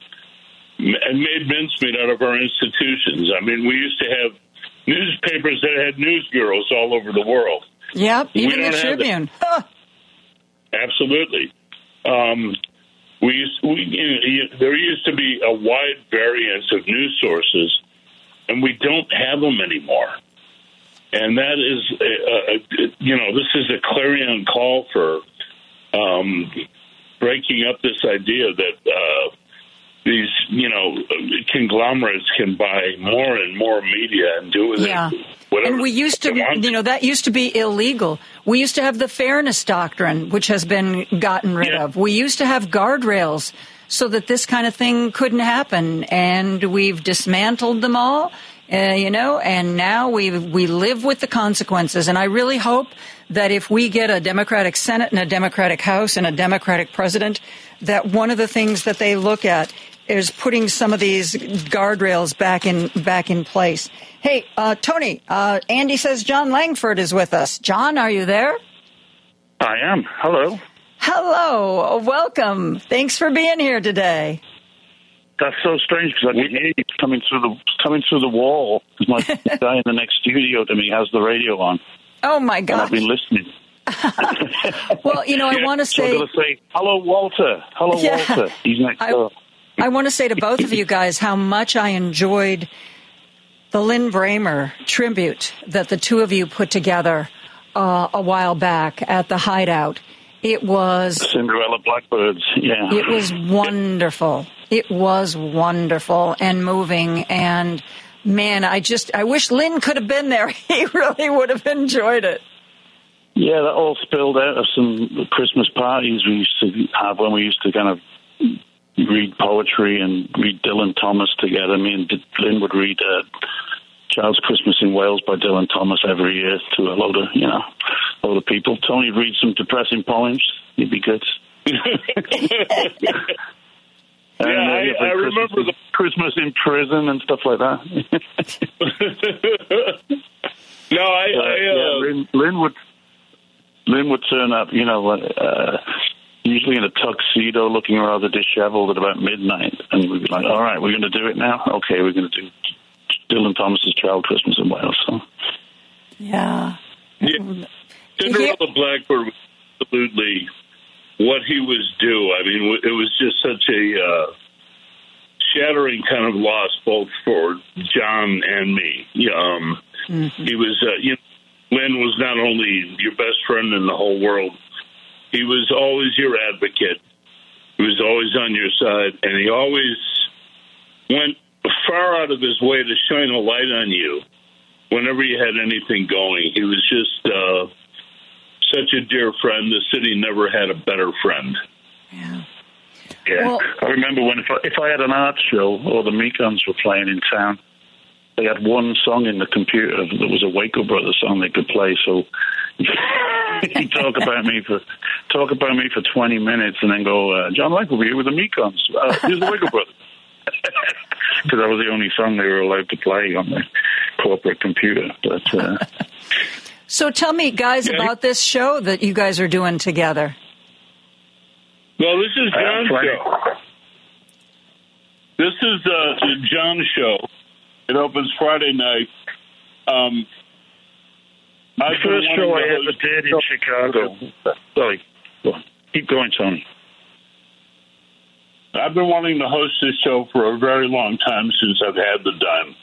and made mincemeat out of our institutions. I mean, we used to have newspapers that had news bureaus all over the world. Yep, even the don't have that. Tribune. Huh. Absolutely. Um, we, used, we you know, there used to be a wide variance of news sources, and we don't have them anymore. And that is, uh, uh, you know, this is a clarion call for um, breaking up this idea that uh, these, you know, conglomerates can buy more and more media and do with Yeah. it whatever And we used to, you know, that used to be illegal. We used to have the fairness doctrine, which has been gotten rid of. We used to have guardrails so that this kind of thing couldn't happen. And we've dismantled them all, uh, you know, and now we, we live with the consequences. And I really hope that if we get a Democratic Senate and a Democratic House and a Democratic president, that one of the things that they look at is putting some of these guardrails back in back in place. Hey, uh, Tony, uh, Andy says Jon Langford is with us. John, are you there? I am. Hello. Hello, welcome. Thanks for being here today. That's so strange because I can hear you coming through the coming through the wall. 'Cause My guy in the next studio to me has the radio on, Oh my god! I've been listening. well, you know, I want to So say. going to say, hello, Walter. Hello, Yeah. Walter. He's next I- door. I want to say to both of you guys how much I enjoyed the Lin Brehmer tribute that the two of you put together uh, a while back at the Hideout. It was Cinderella Blackbirds. Yeah. it was wonderful. It was wonderful and moving and man, I just I wish Lin could have been there. He really would have enjoyed it. Yeah, that all spilled out of some Christmas parties we used to have when we used to kind of read poetry and read Dylan Thomas together. Me and Lin would read uh, Child's Christmas in Wales by Dylan Thomas every year to a load of, you know, a load of people. Tony'd read some depressing poems. He'd be good. And, Yeah, uh, I- I Christmas, remember the- Christmas in prison and stuff like that. no, I, Uh, I yeah, uh, Lin, Lin would Lin would turn up, you know, uh, usually in a tuxedo, looking rather disheveled at about midnight, and we'd be like, "All right, we're going to do it now. Okay, we're going to do Dylan Thomas's Child Christmas in Wales." So, Yeah. Yeah. Cinderella Blackbird was absolutely what he was due. I mean, it was just such a uh, shattering kind of loss, both for John and me. Um, He was, uh, you know, Lin was not only your best friend in the whole world, he was always your advocate. He was always on your side, and he always went far out of his way to shine a light on you whenever you had anything going. He was just uh, such a dear friend. The city never had a better friend. yeah, I remember when if I, if I had an art show or the Mekons were playing in town, they had one song in the computer that was a Waco Brothers song they could play. So he'd talk about me for talk about me for twenty minutes, and then go, uh, "John Lake will be here with the Mekons. Uh, here's the Waco Brothers." Because that was the only song they were allowed to play on the corporate computer. But uh, So tell me, guys, about this show that you guys are doing together. Well, this is John's show. This is uh, the John show. It opens Friday night. Um, I've first show I ever did in Chicago. Sorry, keep going, Tony. I've been wanting to host this show for a very long time since I've had the dime.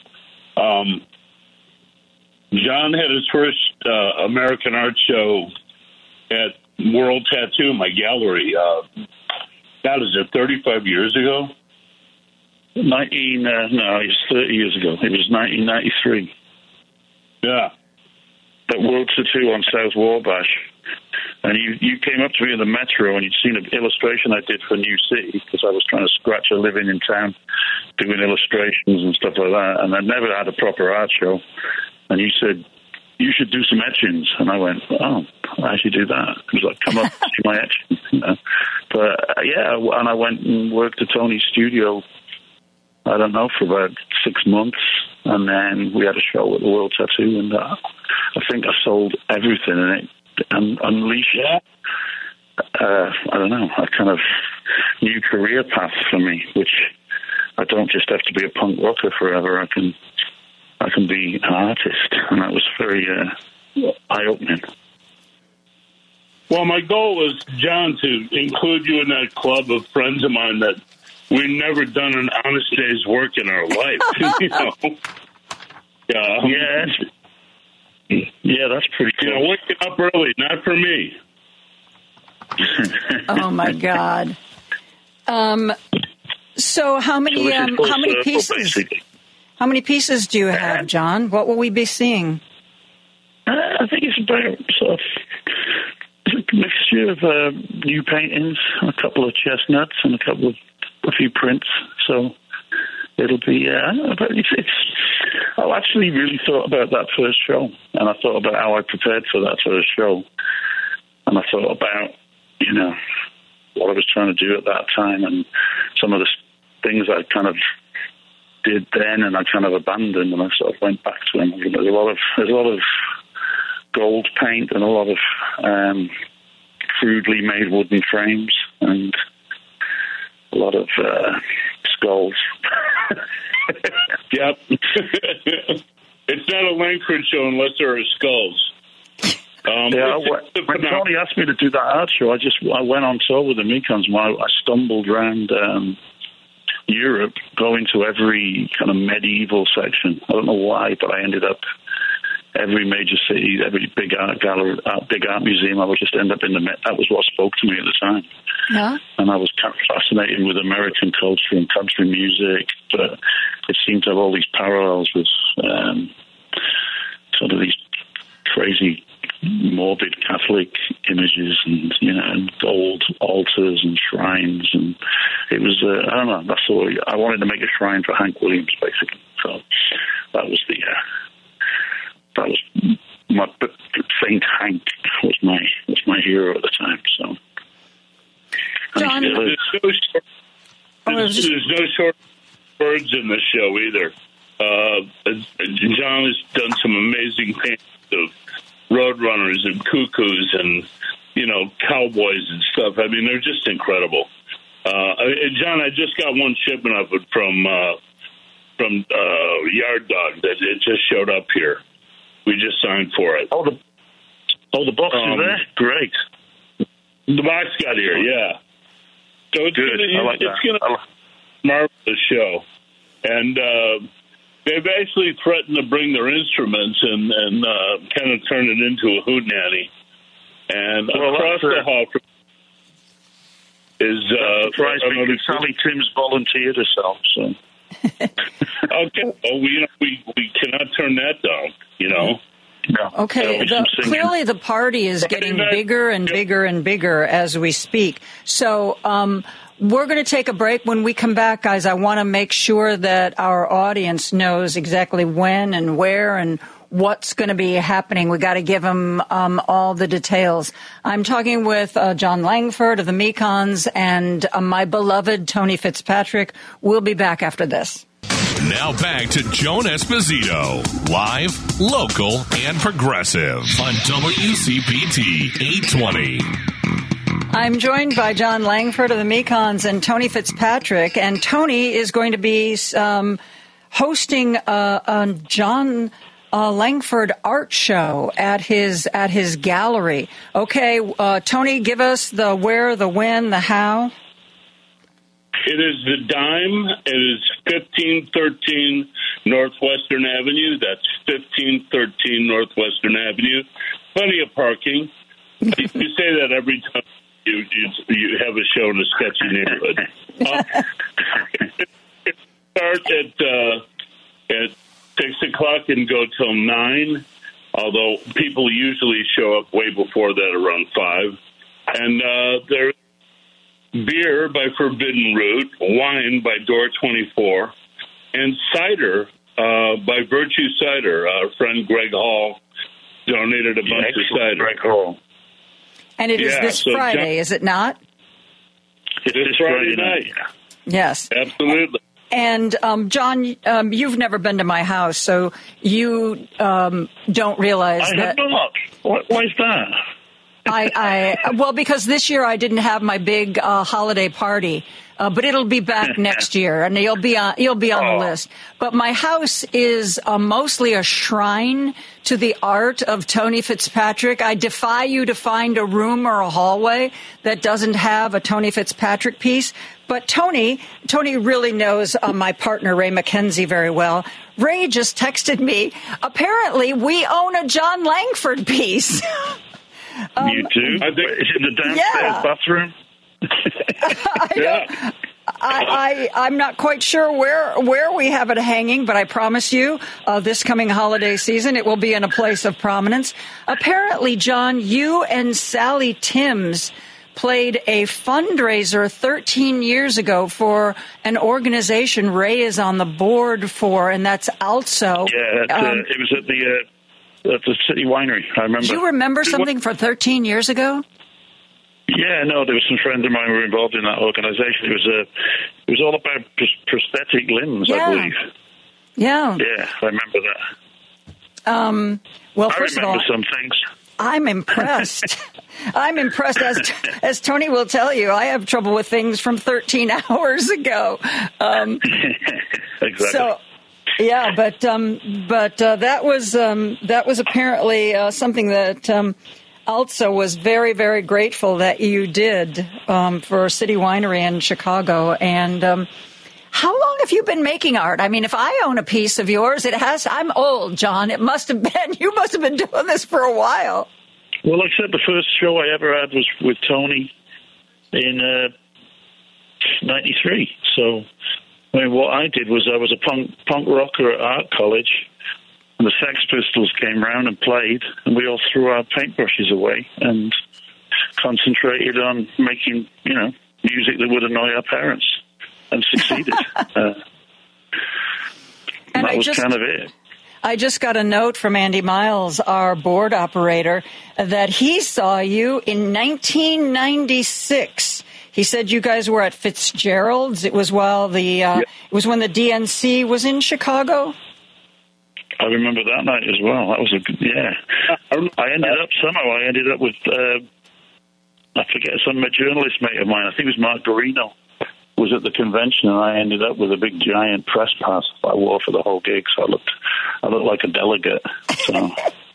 Um, John had his first uh, American art show at World Tattoo, my gallery. Uh, God, is it 35 years ago? 19, uh, no, it was 30 years ago. It was 1993. Yeah. At World War Tattoo on South Wabash. And you, you came up to me in the metro and you'd seen an illustration I did for New City because I was trying to scratch a living in town doing illustrations and stuff like that. And I'd never had a proper art show. And you said, you should do some etchings. And I went, oh, I should do that. He was like, come up, see my etchings. You know? But uh, yeah, and I went and worked at Tony's studio I don't know, for about six months. And then we had a show at the World Tattoo, and uh, I think I sold everything in it and unleashed, uh, I don't know, a kind of new career path for me, which I don't just have to be a punk rocker forever. I can, I can be an artist, and that was very uh, eye opening. Well, my goal was, John, to include you in that club of friends of mine that we've never done an honest day's work in our life. you know? Yeah. Yeah, yeah, that's pretty You know, waking up early, not for me. Oh my God. Um, so how many So um, how many pieces how many pieces do you have, John? What will we be seeing? Uh, I think it's about sort of a mixture of uh, new paintings, a couple of chestnuts, and a couple of a few prints. So it'll be. Uh, but it's, it's. I actually really thought about that first show, and I thought about how I prepared for that first show, and I thought about you know what I was trying to do at that time, and some of the things I kind of did then, and I kind of abandoned, and I sort of went back to them. You know, there's a lot of there's a lot of gold paint and a lot of um, crudely made wooden frames and a lot of uh, skulls. Yep. it's not a Langford show unless there are skulls. Um, yeah, when Tony asked me to do that art show, I just I went on tour with the Mekons. I, I stumbled around um, Europe, going to every kind of medieval section. I don't know why, but I ended up every major city, every big art gallery, uh, big art museum. I would just end up in the. Met. That was what spoke to me at the time Yeah. and I was fascinated with American culture and country music, but it seemed to have all these parallels with um, sort of these crazy, morbid Catholic images and you know, and old altars and shrines, and it was uh, I don't know. That's all. I wanted to make a shrine for Hank Williams, basically. So that was the uh, that was my but Saint Hank was my was my hero at the time. So. John, There's no short, there's, there's no short words in the show either. Uh, John has done some amazing paintings of roadrunners and cuckoos and you know cowboys and stuff. I mean, they're just incredible. Uh, I- John, I just got one shipment of it from uh, from uh, Yard Dog that it just showed up here. We just signed for it. Oh, the oh the box Um, is there. Great. The box got here, yeah. So it's Good. gonna, I like it's that. gonna marvelous show, and uh, they've actually threatened to bring their instruments and and uh, kind of turn it into a hootenanny. And Well, across the hall from- is uh, surprised me another- because Sally Timms volunteered herself. So okay, well, we you know, we we cannot turn that down. You know. Okay, the, clearly the party is getting bigger and bigger and bigger as we speak. So um, we're going to take a break. When we come back, guys, I want to make sure that our audience knows exactly when and where and what's going to be happening. We got to give them um, all the details. I'm talking with uh, Jon Langford of the Mekons and uh, my beloved Tony Fitzpatrick. We'll be back after this. Now back to Joan Esposito, live, local, and progressive on WCPT 820. I'm joined by Jon Langford of the Mekons and Tony Fitzpatrick, and Tony is going to be um, hosting a, a Jon uh, Langford art show at his at his gallery. Okay, uh, Tony, give us the where, the when, the how. It is the dime. It is fifteen thirteen Northwestern Avenue. That's fifteen thirteen Northwestern Avenue. Plenty of parking. you say that every time you you, you have a show in a sketchy neighborhood. Uh, it starts at uh, at six o'clock and go till nine. Although people usually show up way before that, around five. And uh, there beer by Forbidden Root, wine by Door 24, and cider uh, by Virtue Cider. Our friend Greg Hall donated a bunch of cider. Greg Hall. And it is Yeah, this so Jon- Friday, is it not? It's this Friday night. Yes. Absolutely. And um, Jon, um, you've never been to my house, so you um, don't realize I that. have not. Why, why is that? I, I well because this year I didn't have my big uh, holiday party, uh, but it'll be back next year, and you'll be on you'll be on the list. But my house is uh, mostly a shrine to the art of Tony Fitzpatrick. I defy you to find a room or a hallway that doesn't have a Tony Fitzpatrick piece. But Tony, Tony really knows uh, my partner Ray McKenzie very well. Ray just texted me. Apparently, we own a Jon Langford piece. you do? Is it the downstairs yeah. bathroom? I don't, I, I, I'm not quite sure where where we have it hanging, but I promise you, uh, this coming holiday season, it will be in a place of prominence. Apparently, Jon, you and Sally Timms played a fundraiser 13 years ago for an organization Ray is on the board for, and that's also. Yeah, that's, uh, um, it was at the uh, at the city winery. I remember. do you remember something from 13 years ago? Yeah, no, there was some friends of mine who were involved in that organisation. It was uh, it was all about pros- prosthetic limbs, Yeah. I believe. Yeah. Yeah, I remember that. Um, well, I first of all, some things. I'm impressed. I'm impressed. As as Tony will tell you, I have trouble with things from 13 hours ago. Um, exactly. So, yeah, but um, but uh, that was um, that was apparently uh, something that um, also was very very grateful that you did um, for City Winery in Chicago. And um, how long have you been making art? I mean, if I own a piece of yours, it has. I'm old, Jon. It must have been. You must have been doing this for a while. Well, like I said, the first show I ever had was with Tony in '93. so, I mean, what I did was I was a punk punk rocker at art college, and the Sex Pistols came round and played, and we all threw our paintbrushes away and concentrated on making, you know, music that would annoy our parents, and succeeded. uh, And that I was just- kind of it. I just got a note from Andy Miles, our board operator, that he saw you in 1996. He said you guys were at Fitzgerald's. It was while the uh, it was when the DNC was in Chicago. I remember that night as well. That was a good, yeah. I ended up somehow. I ended up with uh, I forget some journalist mate of mine. I think it was Mark Garino was at the convention, and I ended up with a big giant press pass that I wore for the whole gig. So I looked I looked like a delegate. So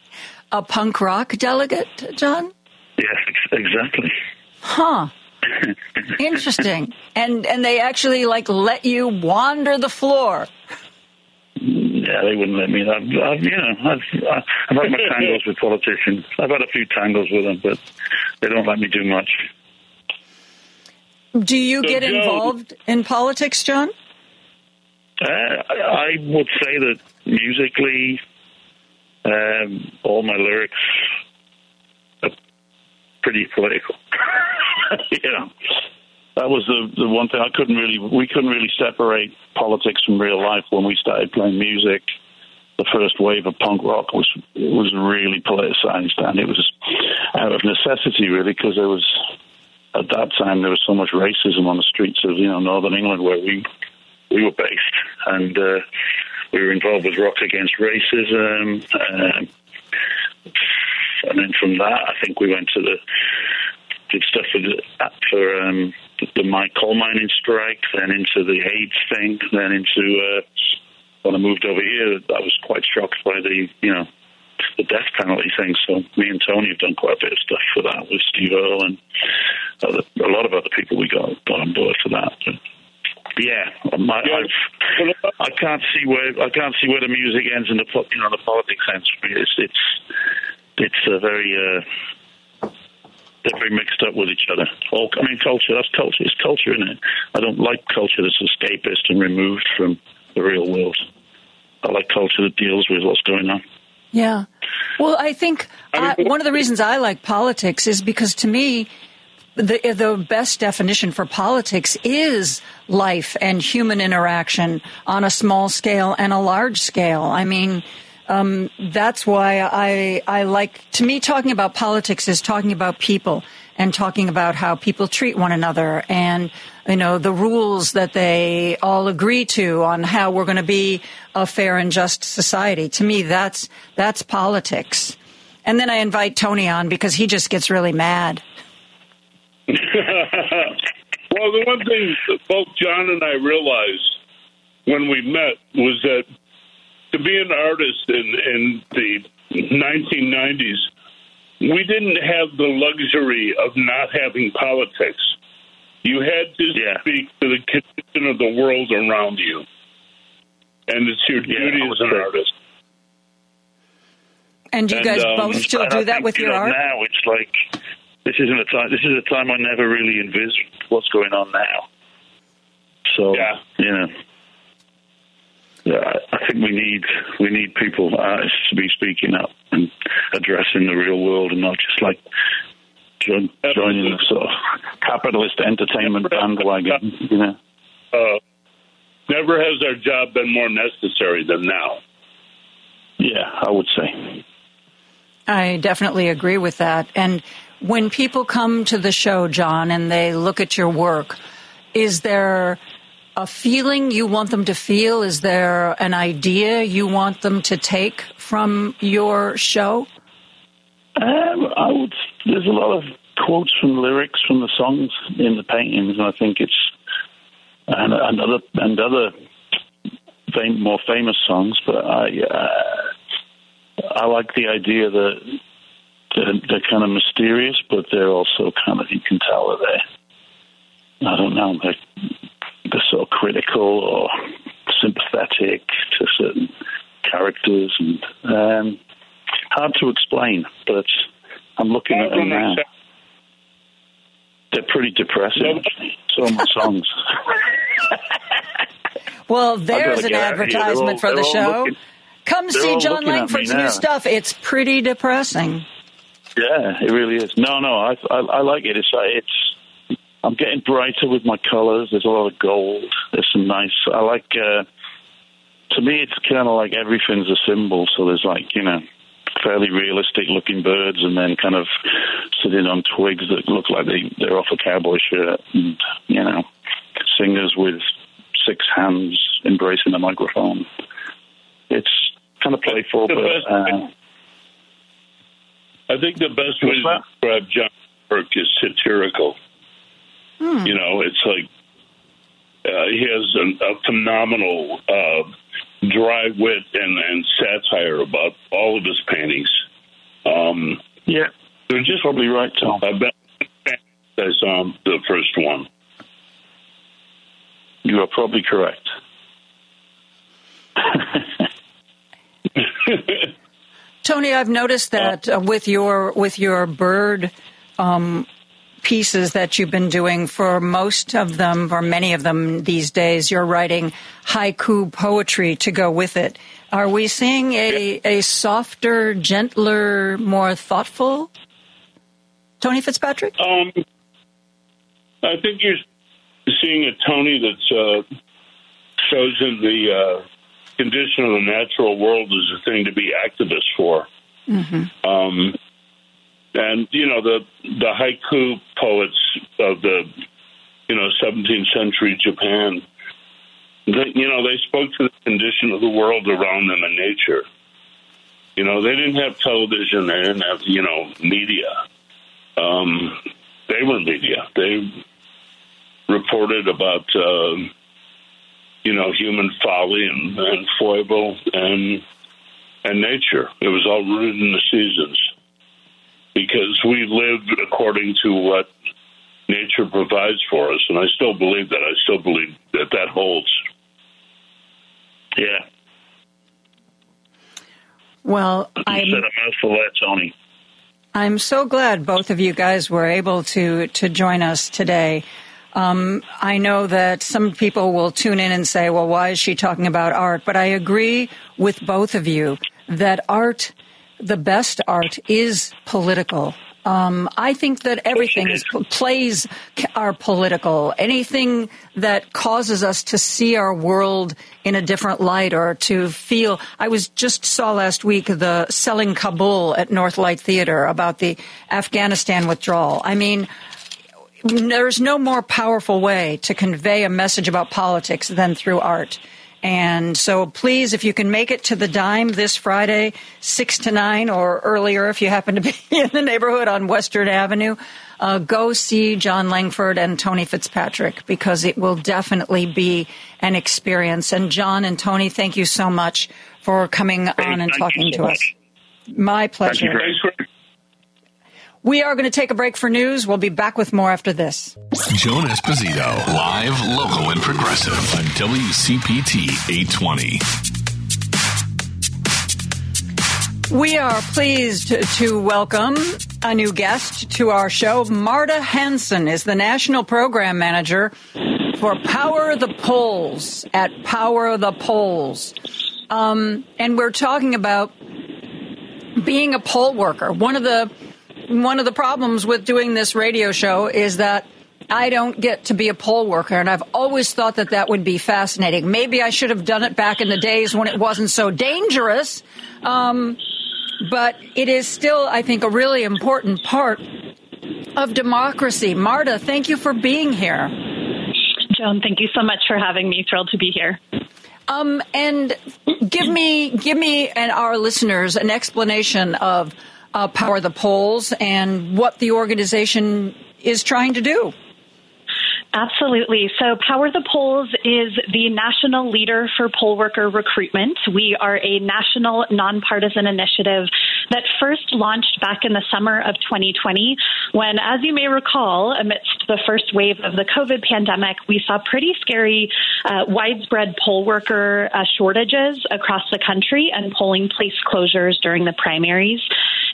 A punk rock delegate, Jon? yeah, ex- exactly. Huh. Interesting. And and they actually like let you wander the floor. Yeah, they wouldn't let me. I've, I've you know, I've, I've had my tangles with politicians. I've had a few tangles with them, but they don't let me do much. Do you So, get Joe- involved in politics, Jon? Uh, I would say that musically, um, all my lyrics are pretty political. you know, that was the the one thing I couldn't really we couldn't really separate politics from real life when we started playing music. The first wave of punk rock was was really politicized, and it was out of necessity, really, because there was at that time there was so much racism on the streets of you know northern England where we we were based, and uh, we were involved with Rock Against Racism. Um, and then from that, I think we went to the did stuff for um, the my coal mining strike, then into the AIDS thing, then into uh, when I moved over here, I was quite shocked by the you know the death penalty thing. So me and Tony have done quite a bit of stuff for that with Steve Earle and other, a lot of other people we got got on board for that. But yeah, my, I can't see where I can't see where the music ends and the you know the politics ends. For me. It's it's it's a very uh, they're very mixed up with each other. All I mean, culture that's culture. It's culture, isn't it? I don't like culture that's escapist and removed from the real world. I like culture that deals with what's going on. Yeah. Well, I think I, uh, one of the reasons I like politics is because to me, the the best definition for politics is life and human interaction on a small scale and a large scale. I mean, um, that's why I I like to me talking about politics is talking about people and talking about how people treat one another and you know the rules that they all agree to on how we're going to be a fair and just society. To me, that's that's politics. And then I invite Tony on because he just gets really mad. well, the one thing that both Jon and I realized when we met was that to be an artist in, in the 1990s, we didn't have the luxury of not having politics. You had to speak to the condition of the world around you. And it's your duty as an artist. And do you guys um, both still do I that with your art? Now it's like this isn't a time. This is a time I never really envisaged what's going on now. So you know, yeah, I I think we need we need people artists to be speaking up and addressing the real world, and not just like join, joining the sort of capitalist entertainment bandwagon. You know. Uh, never has our job been more necessary than now. Yeah, I would say. I definitely agree with that. And when people come to the show, Jon, and they look at your work, is there a feeling you want them to feel? Is there an idea you want them to take from your show? Um, I would. There's a lot of quotes from lyrics from the songs in the paintings, and I think it's and, and other and other fam- more famous songs, but I uh, I like the idea that they're, they're kind of mysterious, but they're also kind of you can tell that they I don't know they're they're sort of critical or sympathetic to certain characters and um, hard to explain, but I'm looking at them now. They're pretty depressing. So are my songs. Well, there's an get out of here. They're advertisement all- for the show. looking- Come see Jon looking at me Langford's new stuff. It's pretty depressing. Yeah, it really is. No, no, I, I, I like it. It's, uh, it's. I'm getting brighter with my colors. There's a lot of gold. There's some nice. I like. Uh, to me, it's kind of like everything's a symbol. So there's like you know, fairly realistic looking birds, and then kind of sitting on twigs that look like they they're off a cowboy shirt, and you know, singers with six hands embracing the microphone. It's kind of playful, but. Uh, I think the best way to describe Jon work is satirical. Hmm. You know, it's like uh, he has an, a phenomenal uh, dry wit and, and satire about all of his paintings. Um, yeah, they're just probably right, Tom. I bet I saw the first one. You are probably correct. Tony, I've noticed that uh, with your with your bird um, pieces that you've been doing for most of them, or many of them these days, you're writing haiku poetry to go with it. Are we seeing a, a softer, gentler, more thoughtful Tony Fitzpatrick? Um, I think you're seeing a Tony that's uh, chosen the uh, condition of the natural world as a thing to be activist for. Mm-hmm. Um, and you know the the haiku poets of the you know 17th century Japan. They, you know they spoke to the condition of the world around them and nature. You know they didn't have television, they didn't have you know media. Um, they were media. They reported about uh, you know human folly and, and foible and and nature. It was all rooted in the seasons because we live according to what nature provides for us, and I still believe that. I still believe that that holds. Yeah. Well, You I'm said a mouthful there, Tony. I'm so glad both of you guys were able to to join us today. Um, I know that some people will tune in and say, "Well, why is she talking about art?" But I agree with both of you that art, the best art, is political. Um, I think that everything is plays are political. Anything that causes us to see our world in a different light or to feel. I was just saw last week the Selling Kabul at Northlight Theater about the Afghanistan withdrawal. I mean, there's no more powerful way to convey a message about politics than through art. And so please, if you can make it to the dime this Friday, 6 to 9 or earlier if you happen to be in the neighborhood on Western Avenue, uh, go see Jon Langford and Tony Fitzpatrick because it will definitely be an experience. And Jon and Tony, thank you so much for coming on and thank talking to us. My pleasure. We are going to take a break for news. We'll be back with more after this. Joan Esposito, live, local, and progressive on WCPT 820. We are pleased to welcome a new guest to our show. Marta Hanson is the National Program Manager for Power the Polls at Power the Polls. Um, and we're talking about being a poll worker. One of the one of the problems with doing this radio show is that I don't get to be a poll worker, and I've always thought that that would be fascinating. Maybe I should have done it back in the days when it wasn't so dangerous. Um, but it is still, I think, a really important part of democracy. Marta, thank you for being here. Joan, thank you so much for having me. Thrilled to be here. Um, and give me, give me and our listeners an explanation of uh, Power the Polls and what the organization is trying to do. Absolutely. So Power the Polls is the national leader for poll worker recruitment. We are a national nonpartisan initiative that first launched back in the summer of 2020 when, as you may recall, amidst the first wave of the COVID pandemic, we saw pretty scary uh, widespread poll worker uh, shortages across the country and polling place closures during the primaries.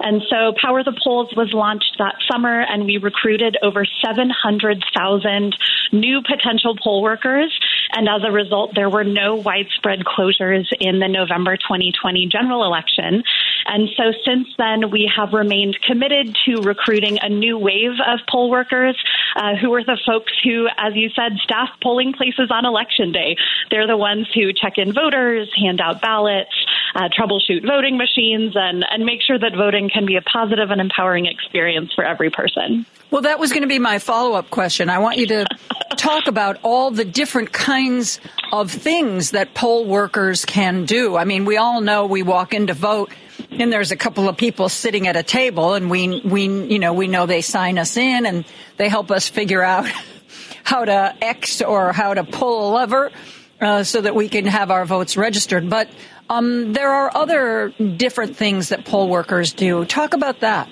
And so Power the Polls was launched that summer and we recruited over 700,000 new potential poll workers. And as a result, there were no widespread closures in the November 2020 general election. And so since then, we have remained committed to recruiting a new wave of poll workers uh, who are the folks who, as you said, staff polling places on election day. They're the ones who check in voters, hand out ballots, uh, troubleshoot voting machines, and, and make sure that voting can be a positive and empowering experience for every person. Well, that was going to be my follow up question. I want you to talk about all the different kinds of things that poll workers can do. I mean, we all know we walk in to vote and there's a couple of people sitting at a table and we we you know we know they sign us in and they help us figure out how to X or how to pull a lever uh, so that we can have our votes registered. But um, there are other different things that poll workers do. Talk about that.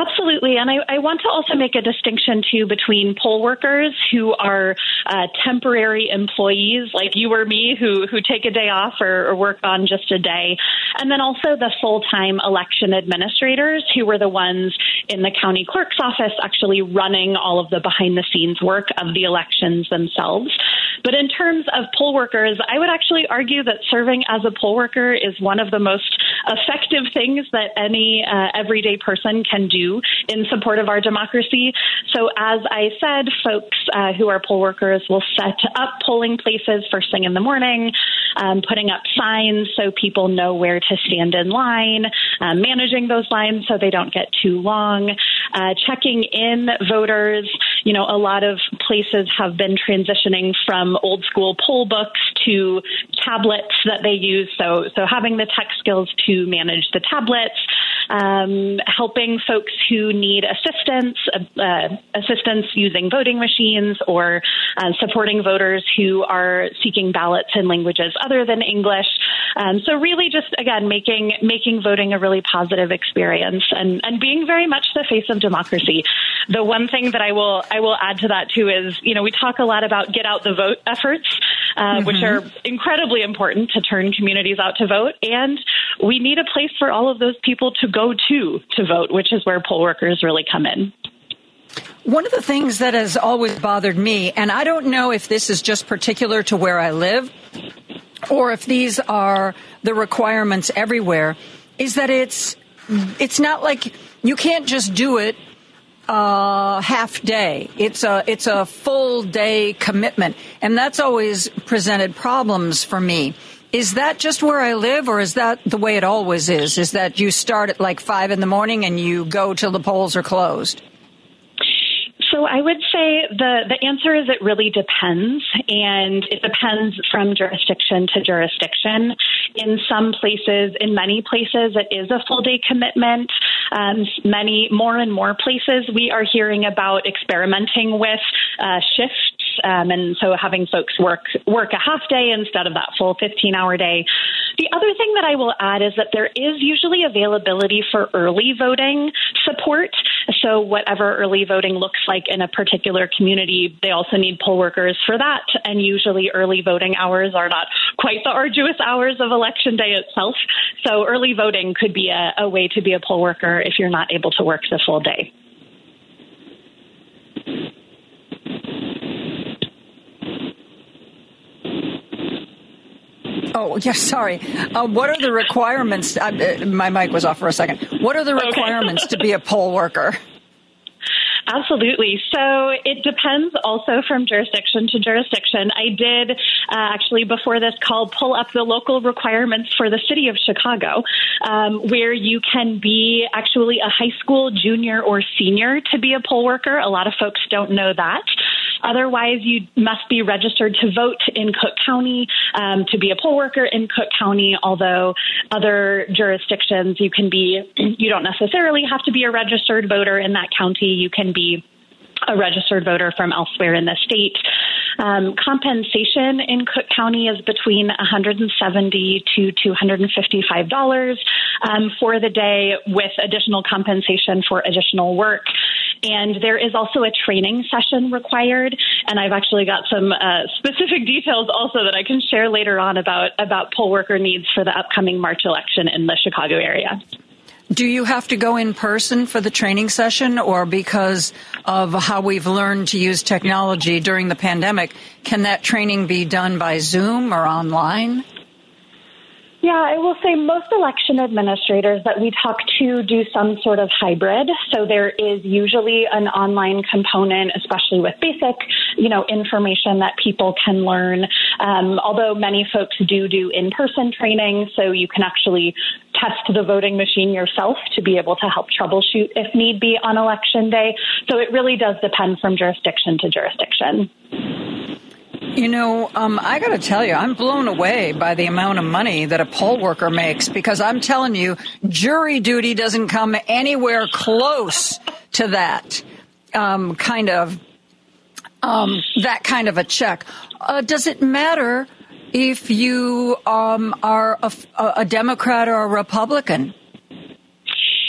Absolutely. And I, I, want to also make a distinction too between poll workers who are uh, temporary employees like you or me who, who take a day off or, or work on just a day. And then also the full time election administrators who were the ones in the county clerk's office actually running all of the behind the scenes work of the elections themselves. But in terms of poll workers, I would actually argue that serving as a poll worker is one of the most effective things that any uh, everyday person can do in support of our democracy. So, as I said, folks uh, who are poll workers will set up polling places first thing in the morning, um, putting up signs so people know where to stand in line, um, managing those lines so they don't get too long, uh, checking in voters. You know, a lot of places have been transitioning from old school poll books to tablets that they use. So, so having the tech skills to manage the tablets, um, helping folks who need assistance, uh, uh, assistance using voting machines, or uh, supporting voters who are seeking ballots in languages other than English. Um, so really, just again, making making voting a really positive experience and and being very much the face of democracy. The one thing that I will I will add to that too is you know we talk a lot about get out the vote efforts, uh, mm-hmm. which are incredibly important to turn communities out to vote, and we need a place for all of those people to go to to vote, which is where poll workers really come in. One of the things that has always bothered me, and I don't know if this is just particular to where I live or if these are the requirements everywhere, is that it's it's not like you can't just do it uh, half day. It's a it's a full day commitment, and that's always presented problems for me. Is that just where I live, or is that the way it always is? Is that you start at like five in the morning and you go till the polls are closed? So I would say the, the answer is it really depends, and it depends from jurisdiction to jurisdiction. In some places, in many places, it is a full day commitment. Um, many more and more places, we are hearing about experimenting with uh, shifts um, and so having folks work work a half day instead of that full 15 hour day. The other thing that I will add is that there is usually availability for early voting support. So whatever early voting looks like in a particular community, they also need poll workers for that. And usually early voting hours are not quite the arduous hours of election day itself. So early voting could be a, a way to be a poll worker if you're not able to work the full day. Oh, yes, sorry. Uh, what are the requirements? Uh, my mic was off for a second. What are the requirements okay. to be a poll worker? Absolutely. So it depends also from jurisdiction to jurisdiction. I did uh, actually before this call pull up the local requirements for the city of Chicago, um, where you can be actually a high school junior or senior to be a poll worker. A lot of folks don't know that. Otherwise, you must be registered to vote in Cook County um, to be a poll worker in Cook County. Although other jurisdictions, you can be, you don't necessarily have to be a registered voter in that county. You can be a registered voter from elsewhere in the state. Um, compensation in Cook County is between 170 to 255 dollars um, for the day, with additional compensation for additional work. And there is also a training session required. And I've actually got some uh, specific details also that I can share later on about about poll worker needs for the upcoming March election in the Chicago area. Do you have to go in person for the training session, or because of how we've learned to use technology during the pandemic, can that training be done by Zoom or online? Yeah, I will say most election administrators that we talk to do some sort of hybrid. So there is usually an online component, especially with basic, you know, information that people can learn. Um, although many folks do do in-person training, so you can actually test the voting machine yourself to be able to help troubleshoot if need be on election day. So it really does depend from jurisdiction to jurisdiction. You know, um, I got to tell you, I'm blown away by the amount of money that a poll worker makes because I'm telling you, jury duty doesn't come anywhere close to that um, kind of um, that kind of a check. Uh, does it matter if you um, are a, a Democrat or a Republican?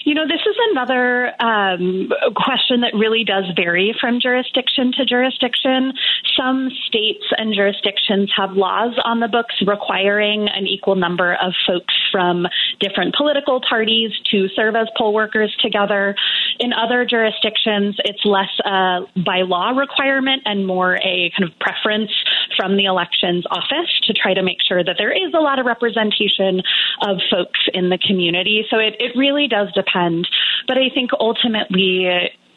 You know, this is another um, question that really does vary from jurisdiction to jurisdiction. Some states and jurisdictions have laws on the books requiring an equal number of folks from different political parties to serve as poll workers together. In other jurisdictions, it's less a by law requirement and more a kind of preference from the elections office to try to make sure that there is a lot of representation of folks in the community. So it, it really does depend. But I think ultimately,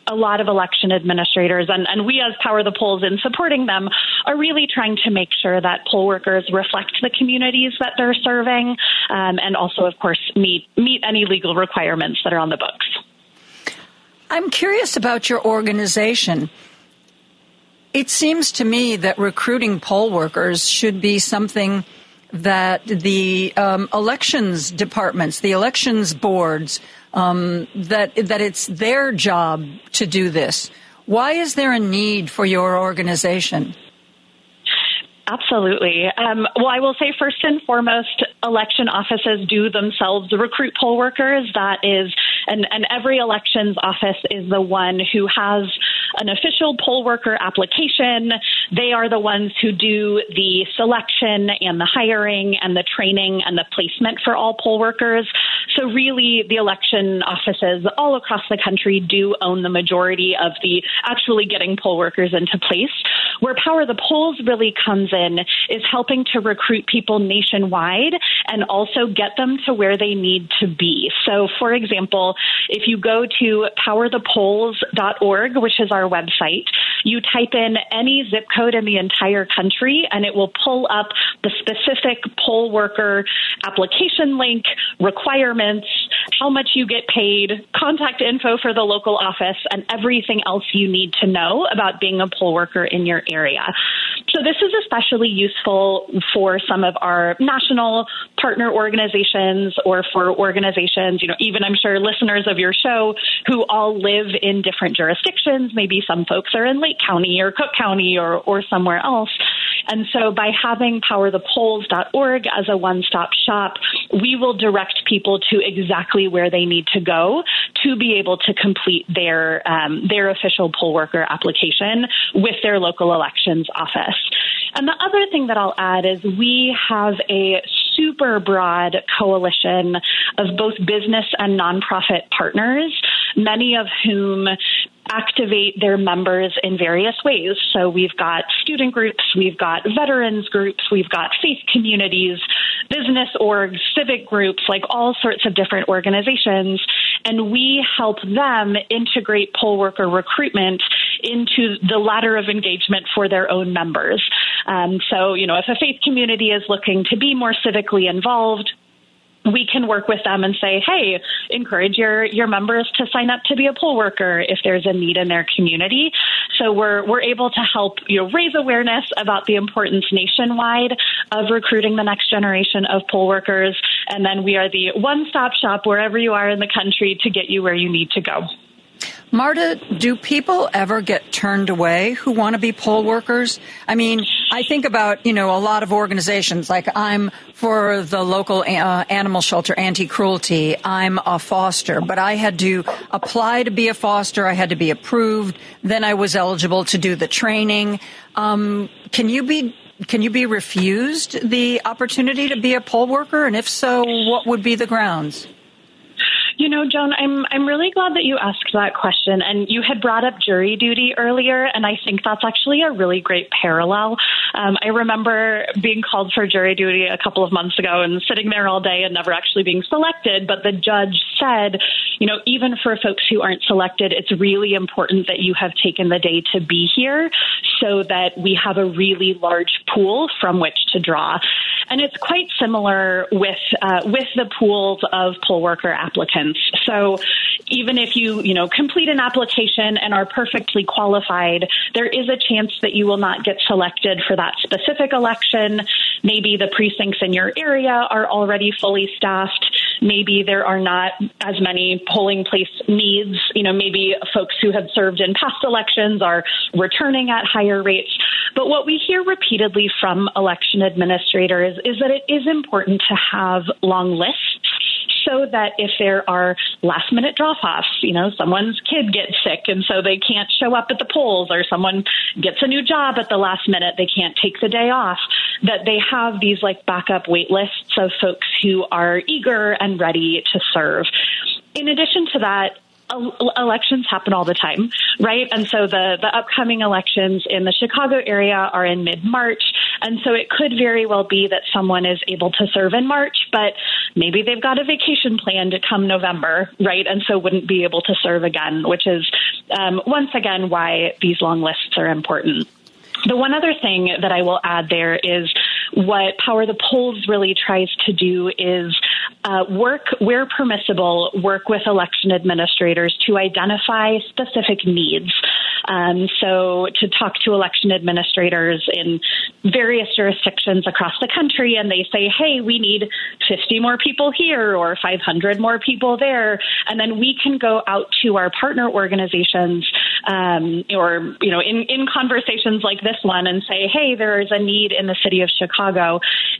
a lot of election administrators and, and we as Power the Polls in supporting them are really trying to make sure that poll workers reflect the communities that they're serving um, and also, of course, meet meet any legal requirements that are on the books. I'm curious about your organization. It seems to me that recruiting poll workers should be something that the um, elections departments, the elections boards, um, that that it's their job to do this. Why is there a need for your organization? Absolutely. Um, well, I will say first and foremost, election offices do themselves recruit poll workers. That is, and, and every elections office is the one who has an official poll worker application. They are the ones who do the selection and the hiring and the training and the placement for all poll workers. So really, the election offices all across the country do own the majority of the actually getting poll workers into place. Where Power the Polls really comes is helping to recruit people nationwide and also get them to where they need to be. So, for example, if you go to powerthepolls.org, which is our website, you type in any zip code in the entire country and it will pull up the specific poll worker application link, requirements, how much you get paid, contact info for the local office, and everything else you need to know about being a poll worker in your area. So this is especially useful for some of our national partner organizations or for organizations, you know, even I'm sure listeners of your show who all live in different jurisdictions. Maybe some folks are in Lake County or Cook County or, or somewhere else. And so by having powerthepolls.org as a one-stop shop, we will direct people to exactly where they need to go to be able to complete their um, their official poll worker application with their local elections office. And the other thing that I'll add is we have a super broad coalition of both business and nonprofit partners, many of whom activate their members in various ways. So we've got student groups, we've got veterans groups, we've got faith communities, business orgs, civic groups, like all sorts of different organizations. And we help them integrate poll worker recruitment into the ladder of engagement for their own members. Um, so, you know, if a faith community is looking to be more civically involved, we can work with them and say, hey, encourage your, your members to sign up to be a poll worker if there's a need in their community. So we're, we're able to help you know, raise awareness about the importance nationwide of recruiting the next generation of poll workers. And then we are the one stop shop wherever you are in the country to get you where you need to go. Marta, do people ever get turned away who want to be poll workers? I mean, I think about, you know, a lot of organizations like I'm for the local uh, animal shelter anti-cruelty. I'm a foster, but I had to apply to be a foster. I had to be approved. Then I was eligible to do the training. Um, can you be can you be refused the opportunity to be a poll worker? And if so, what would be the grounds? You know, Joan, I'm I'm really glad that you asked that question. And you had brought up jury duty earlier, and I think that's actually a really great parallel. Um, I remember being called for jury duty a couple of months ago and sitting there all day and never actually being selected. But the judge said, you know, even for folks who aren't selected, it's really important that you have taken the day to be here so that we have a really large pool from which to draw. And it's quite similar with uh, with the pools of poll worker applicants. So even if you you know complete an application and are perfectly qualified, there is a chance that you will not get selected for that specific election. Maybe the precincts in your area are already fully staffed. Maybe there are not as many polling place needs. You know, maybe folks who have served in past elections are returning at higher rates. But what we hear repeatedly from election administrators is that it is important to have long lists so that if there are last minute drop offs, you know, someone's kid gets sick and so they can't show up at the polls, or someone gets a new job at the last minute, they can't take the day off, that they have these like backup wait lists of folks who are eager and ready to serve. In addition to that, elections happen all the time, right? And so the, the upcoming elections in the Chicago area are in mid March. And so it could very well be that someone is able to serve in March, but maybe they've got a vacation plan to come November, right? And so wouldn't be able to serve again, which is um, once again why these long lists are important. The one other thing that I will add there is what Power the Polls really tries to do is uh, work where permissible, work with election administrators to identify specific needs. Um, so to talk to election administrators in various jurisdictions across the country, and they say, "Hey, we need 50 more people here or 500 more people there," and then we can go out to our partner organizations, um, or you know, in in conversations like this one, and say, "Hey, there is a need in the city of Chicago,"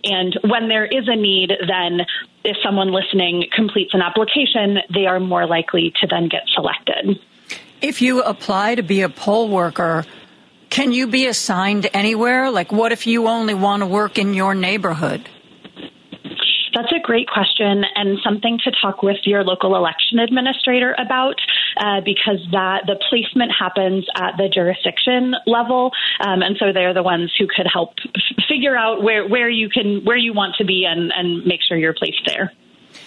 and when there is a need, then if someone listening completes an application, they are more likely to then get selected. If you apply to be a poll worker, can you be assigned anywhere? Like, what if you only want to work in your neighborhood? Great question and something to talk with your local election administrator about uh, because that the placement happens at the jurisdiction level, um, and so they're the ones who could help f- figure out where where you can where you want to be and and make sure you're placed there.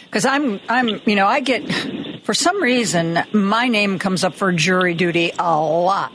Because I'm I'm you know I get for some reason my name comes up for jury duty a lot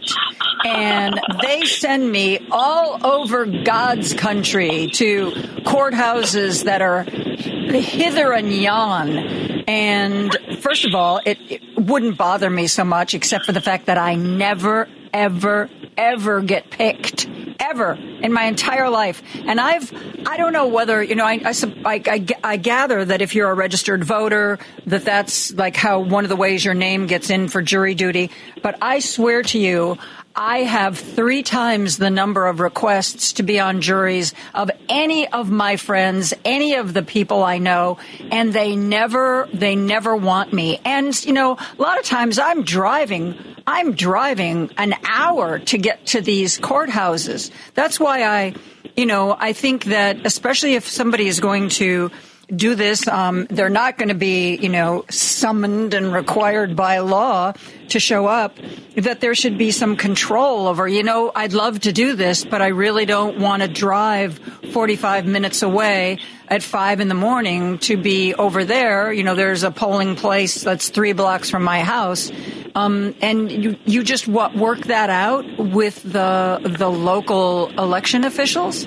and they send me all over God's country to courthouses that are hither and yon. And first of all, it, it wouldn't bother me so much except for the fact that I never, ever, ever get picked ever in my entire life. And I've, I don't know whether, you know, I, I, I, I, gather that if you're a registered voter, that that's like how one of the ways your name gets in for jury duty. But I swear to you, I have three times the number of requests to be on juries of any of my friends, any of the people I know, and they never, they never want me. And, you know, a lot of times I'm driving, I'm driving an hour to get to these courthouses. That's why I, you know, I think that especially if somebody is going to do this. Um, they're not going to be, you know, summoned and required by law to show up. That there should be some control over, you know, I'd love to do this, but I really don't want to drive 45 minutes away at five in the morning to be over there. You know, there's a polling place that's three blocks from my house. Um, and you, you just what, work that out with the, the local election officials?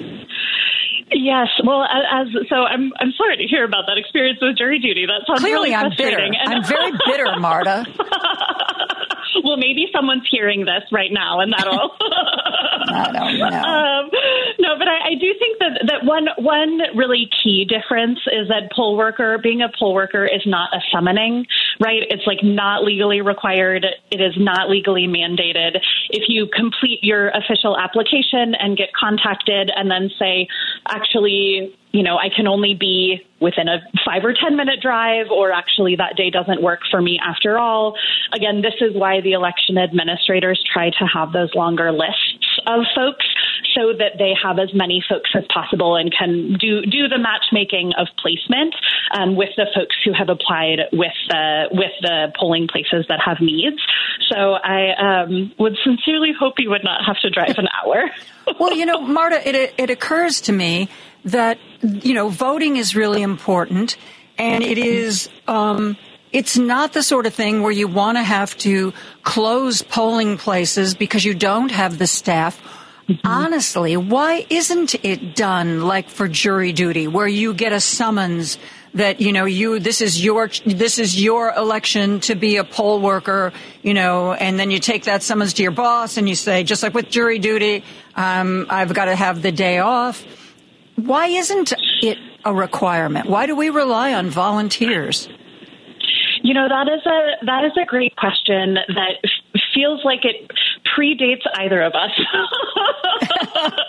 Yes, well, as so, I'm I'm sorry to hear about that experience with jury duty. That sounds clearly really I'm bitter. I'm very bitter, Marta. well, maybe someone's hearing this right now, and that'll I don't know. Um, no, but I, I do think that, that one one really key difference is that poll worker being a poll worker is not a summoning, right? It's like not legally required. It is not legally mandated. If you complete your official application and get contacted and then say, actually, you know, I can only be within a five or 10 minute drive, or actually that day doesn't work for me after all. Again, this is why the election administrators try to have those longer lists of folks so that they have as many folks as possible and can do, do the matchmaking of placement um, with the folks who have applied with the, with the polling places that have needs. So I um, would sincerely hope you would not have to drive an hour. well, you know, Marta, it, it occurs to me that you know voting is really important, and it is. Um, it's not the sort of thing where you want to have to close polling places because you don't have the staff. Mm-hmm. Honestly, why isn't it done like for jury duty, where you get a summons that you know you this is your this is your election to be a poll worker, you know, and then you take that summons to your boss and you say, just like with jury duty, um, I've got to have the day off why isn't it a requirement? Why do we rely on volunteers? You know that is a that is a great question that feels like it predates either of us.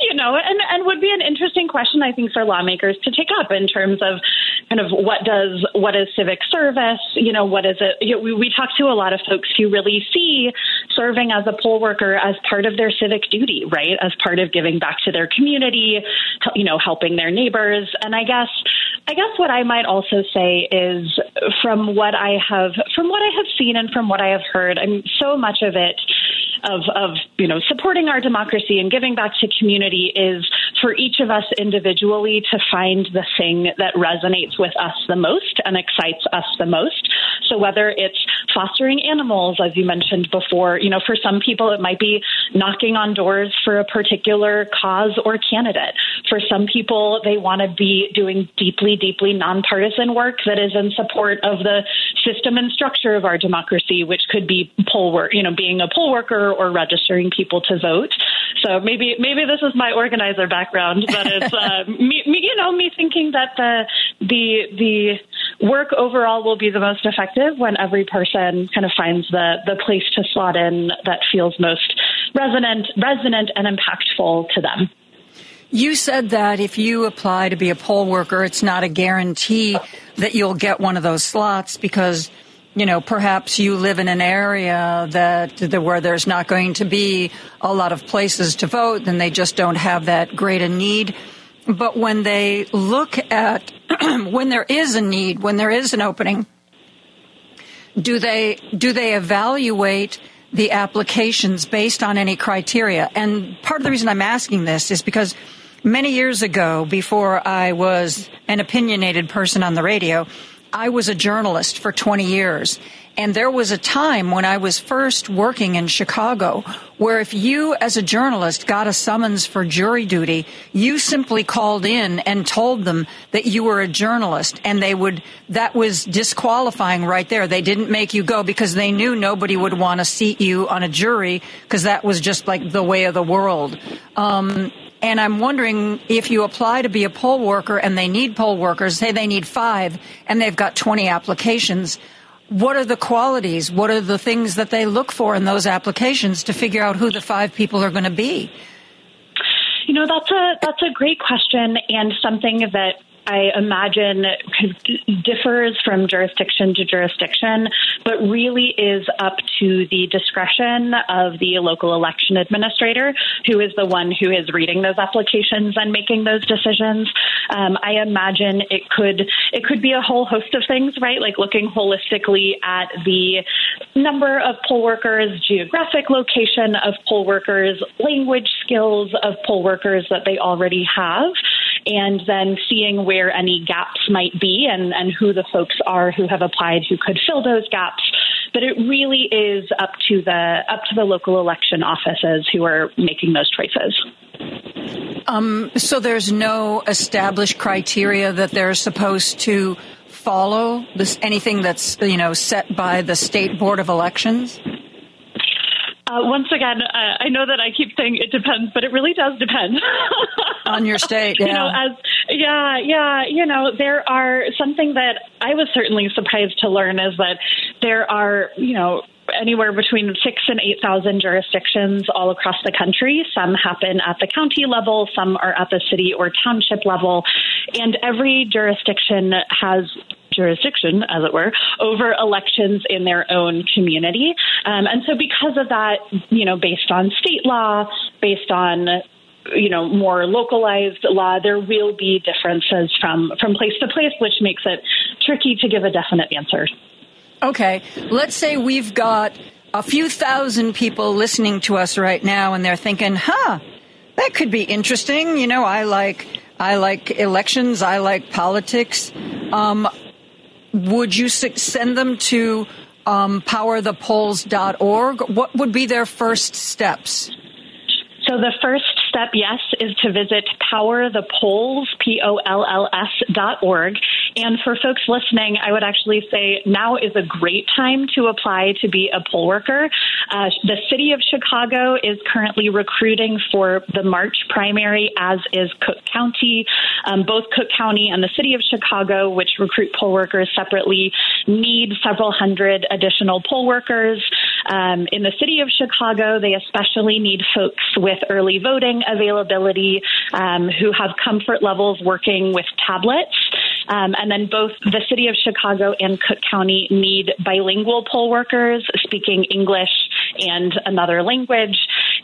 you know, and and would be an interesting question I think for lawmakers to take up in terms of kind of what does what is civic service? You know, what is it? You know, we, we talk to a lot of folks who really see serving as a poll worker as part of their civic duty, right? As part of giving back to their community, you know, helping their neighbors. And I guess I guess what I might also say is from what I have from what I have seen and from what I have heard, I mean so much of it of, of you know supporting our democracy and giving back to community is for each of us individually to find the thing that resonates with us the most and excites us the most. So whether it's fostering animals, as you mentioned before, you know, for some people it might be knocking on doors for a particular cause or candidate. For some people, they want to be doing deeply, deeply nonpartisan work that is in support of the system and structure of our democracy, which could be poll work, you know, being a poll worker or registering people to vote. So maybe maybe this is my organizer background, but it's uh, me, me, you know, me thinking that the the the work overall will be the most effective when every person kind of finds the the place to slot in that feels most resonant resonant and impactful to them. You said that if you apply to be a poll worker, it's not a guarantee that you'll get one of those slots because you know, perhaps you live in an area that, where there's not going to be a lot of places to vote, and they just don't have that great a need. But when they look at when there is a need, when there is an opening, do they do they evaluate the applications based on any criteria? And part of the reason I'm asking this is because many years ago, before I was an opinionated person on the radio, I was a journalist for 20 years. And there was a time when I was first working in Chicago where if you as a journalist got a summons for jury duty, you simply called in and told them that you were a journalist and they would, that was disqualifying right there. They didn't make you go because they knew nobody would want to seat you on a jury because that was just like the way of the world. Um, and I'm wondering if you apply to be a poll worker and they need poll workers, say they need five and they've got 20 applications. What are the qualities? What are the things that they look for in those applications to figure out who the five people are going to be? You know, that's a that's a great question and something that I imagine differs from jurisdiction to jurisdiction, but really is up to the discretion of the local election administrator, who is the one who is reading those applications and making those decisions. Um, I imagine it could it could be a whole host of things, right? Like looking holistically at the number of poll workers, geographic location of poll workers, language skills of poll workers that they already have, and then seeing where any gaps might be and, and who the folks are who have applied who could fill those gaps. But it really is up to the up to the local election offices who are making those choices. Um, so there's no established criteria that they're supposed to follow. This anything that's you know set by the state board of elections. Uh, once again, uh, I know that I keep saying it depends, but it really does depend on your state. Yeah. You know, as yeah, yeah, you know, there are something that I was certainly surprised to learn is that there are, you know, anywhere between six and 8,000 jurisdictions all across the country. Some happen at the county level, some are at the city or township level, and every jurisdiction has jurisdiction, as it were, over elections in their own community. Um, and so, because of that, you know, based on state law, based on you know more localized law there will be differences from from place to place which makes it tricky to give a definite answer Okay, let's say we've got a few thousand people listening to us right now, and they're thinking, "Huh, that could be interesting." You know, I like I like elections, I like politics. Um, would you send them to um, powerthepolls.org? What would be their first steps? So the first step, yes, is to visit powerthepolls, P-O-L-L-S dot org. And for folks listening, I would actually say now is a great time to apply to be a poll worker. Uh, the city of Chicago is currently recruiting for the March primary, as is Cook County. Um, both Cook County and the city of Chicago, which recruit poll workers separately, need several hundred additional poll workers. Um, in the city of Chicago, they especially need folks with early voting availability um, who have comfort levels working with tablets. Um, and then both the city of Chicago and Cook County need bilingual poll workers speaking English and another language.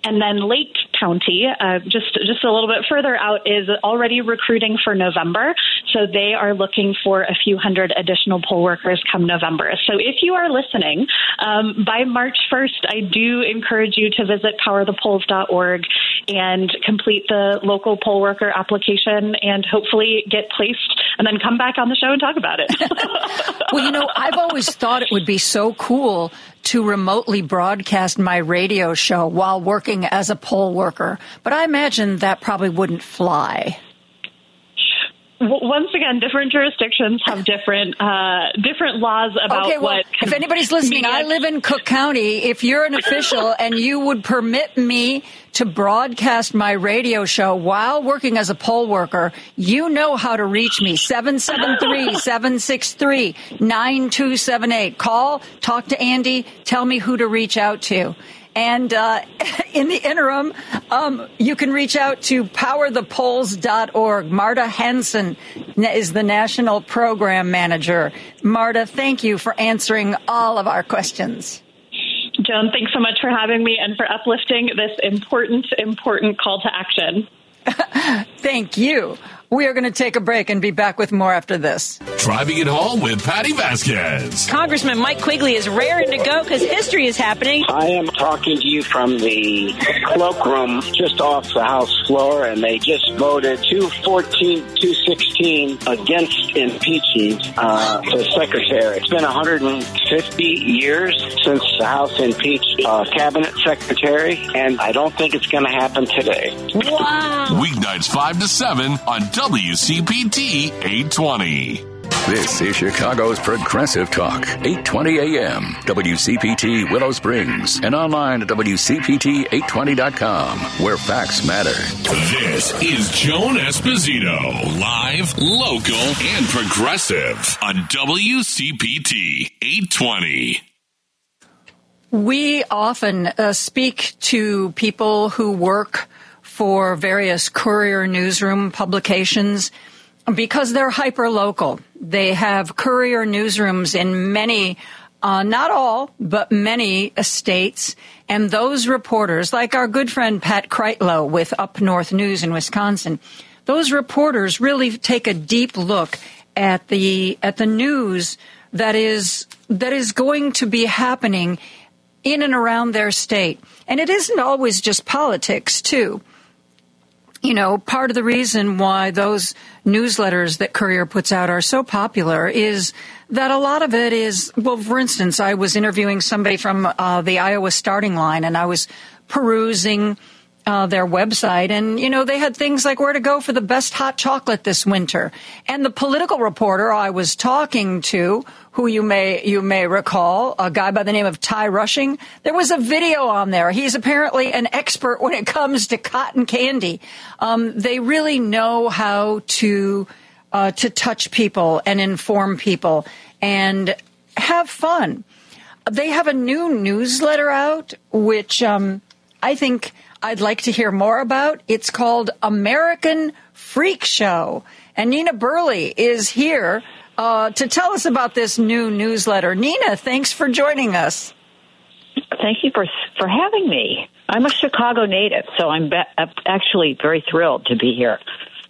And then Lake County, uh, just just a little bit further out, is already recruiting for November. So they are looking for a few hundred additional poll workers come November. So if you are listening, um, by March 1st, I do encourage you to visit powerthepolls.org and complete the local poll worker application and hopefully get placed and then come back on the show and talk about it. well, you know, I've always thought it would be so cool to remotely broadcast my radio show while working as a poll worker, but I imagine that probably wouldn't fly once again, different jurisdictions have different uh, different laws about okay, well, what. If anybody's listening, I live in Cook County. If you're an official and you would permit me to broadcast my radio show while working as a poll worker, you know how to reach me. 773-763-9278. Call, talk to Andy, tell me who to reach out to. And uh, in the interim, um, you can reach out to powerthepolls.org. Marta Hanson is the national program manager. Marta, thank you for answering all of our questions. Joan, thanks so much for having me and for uplifting this important, important call to action. thank you. We are going to take a break and be back with more after this. Driving it home with Patti Vasquez. Congressman Mike Quigley is raring to go because history is happening. I am talking to you from the cloakroom just off the House floor, and they just voted 214, 216 against impeaching uh, the secretary. It's been 150 years since the House impeached uh, cabinet secretary, and I don't think it's going to happen today. Wow. Weeknights 5 to 7 on WCPT 820. This is Chicago's Progressive Talk, 820 AM, WCPT Willow Springs, and online at WCPT820.com, where facts matter. This is Joan Esposito, live, local, and progressive on WCPT 820. We often uh, speak to people who work for various courier newsroom publications because they're hyper local. They have courier newsrooms in many, uh, not all, but many states. And those reporters, like our good friend Pat Kreitlow with Up North News in Wisconsin, those reporters really take a deep look at the at the news that is that is going to be happening in and around their state. And it isn't always just politics, too you know, part of the reason why those newsletters that Courier puts out are so popular is that a lot of it is, well, for instance, I was interviewing somebody from uh, the Iowa starting line and I was perusing uh, their website, and you know they had things like where to go for the best hot chocolate this winter. And the political reporter I was talking to, who you may you may recall, a guy by the name of Ty Rushing, there was a video on there. He's apparently an expert when it comes to cotton candy. Um, they really know how to uh, to touch people and inform people and have fun. They have a new newsletter out, which um, I think I'd like to hear more about. It's called American Freak Show. And Nina Burleigh is here uh, to tell us about this new newsletter. Nina, thanks for joining us. Thank you for for having me. I'm a Chicago native, so I'm be- actually very thrilled to be here.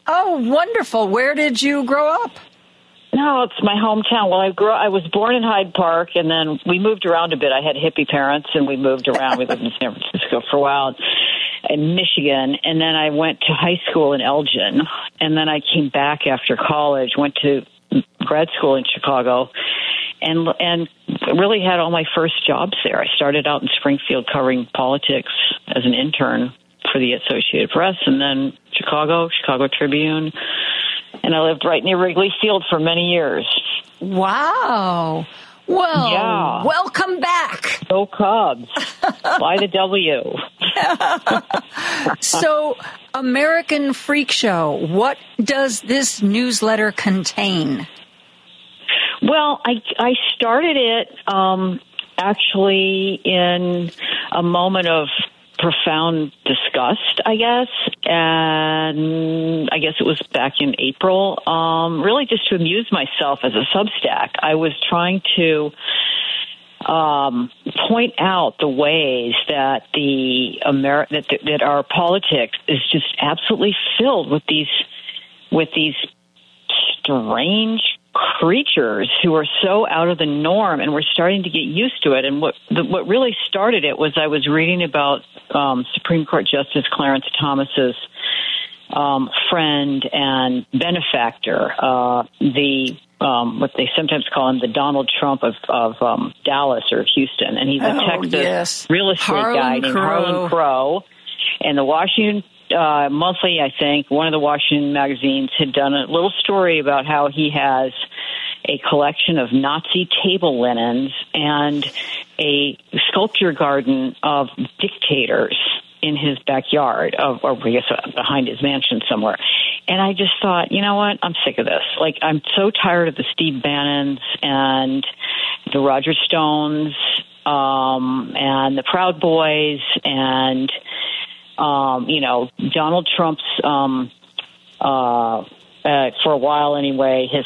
Oh, wonderful! Where did you grow up? No, it's my hometown. Well, I grew. I was born in Hyde Park, and then we moved around a bit. I had hippie parents, and we moved around. we lived in San Francisco for a while, in Michigan, and then I went to high school in Elgin, and then I came back after college. Went to grad school in Chicago, and and really had all my first jobs there. I started out in Springfield covering politics as an intern for the Associated Press, and then Chicago, Chicago Tribune, and I lived right near Wrigley Field for many years. Wow. Well, yeah. welcome back. Go Cubs. By the W. so, American Freak Show, what does this newsletter contain? Well, I, I started it um, actually in a moment of profound disgust, I guess. And I guess it was back in April, um, really just to amuse myself as a Substack. I was trying to um, point out the ways that the Ameri- that, that our politics is just absolutely filled with these with these strange creatures who are so out of the norm and we're starting to get used to it and what the, what really started it was I was reading about um, Supreme Court Justice Clarence Thomas's um, friend and benefactor uh, the um, what they sometimes call him the Donald Trump of, of um, Dallas or Houston and he's a Oh, Texas yes. real estate Harlan guy named Crow. Harlan Crow and the Washington uh, Monthly, I think, one of the Washington magazines had done a little story about how he has a collection of Nazi table linens and a sculpture garden of dictators in his backyard, of, or I guess uh, behind his mansion somewhere. And I just thought, you know what? I'm sick of this. Like, I'm so tired of the Steve Bannons and the Roger Stones um, and the Proud Boys and um, you know, Donald Trump's, um, uh, uh, for a while anyway, his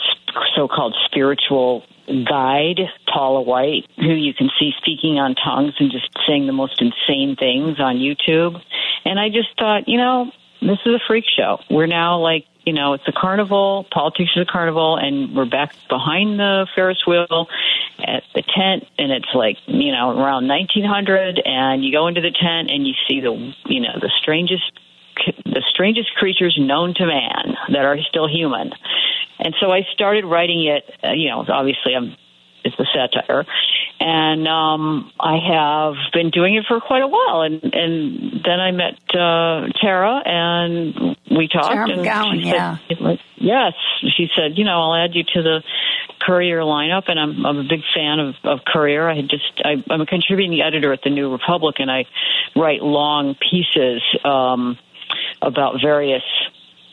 so-called spiritual guide, Paula White, who you can see speaking on tongues and just saying the most insane things on YouTube. And I just thought, you know, this is a freak show. We're now like, you know, it's a carnival, politics is a carnival, and we're back behind the Ferris wheel at the tent, and it's like, you know, around 1900, and you go into the tent and you see the, you know, the strangest, the strangest creatures known to man that are still human. And so I started writing it, uh, you know, obviously I'm, it's a satire. And um, I have been doing it for quite a while, and and then I met uh, Tara, and we talked. Tara and McGowan, she said, yes, she said, you know, I'll add you to the Courier lineup, and I'm I'm a big fan of, of Courier. I had just I, I'm a contributing editor at the New Republic, and I write long pieces um, about various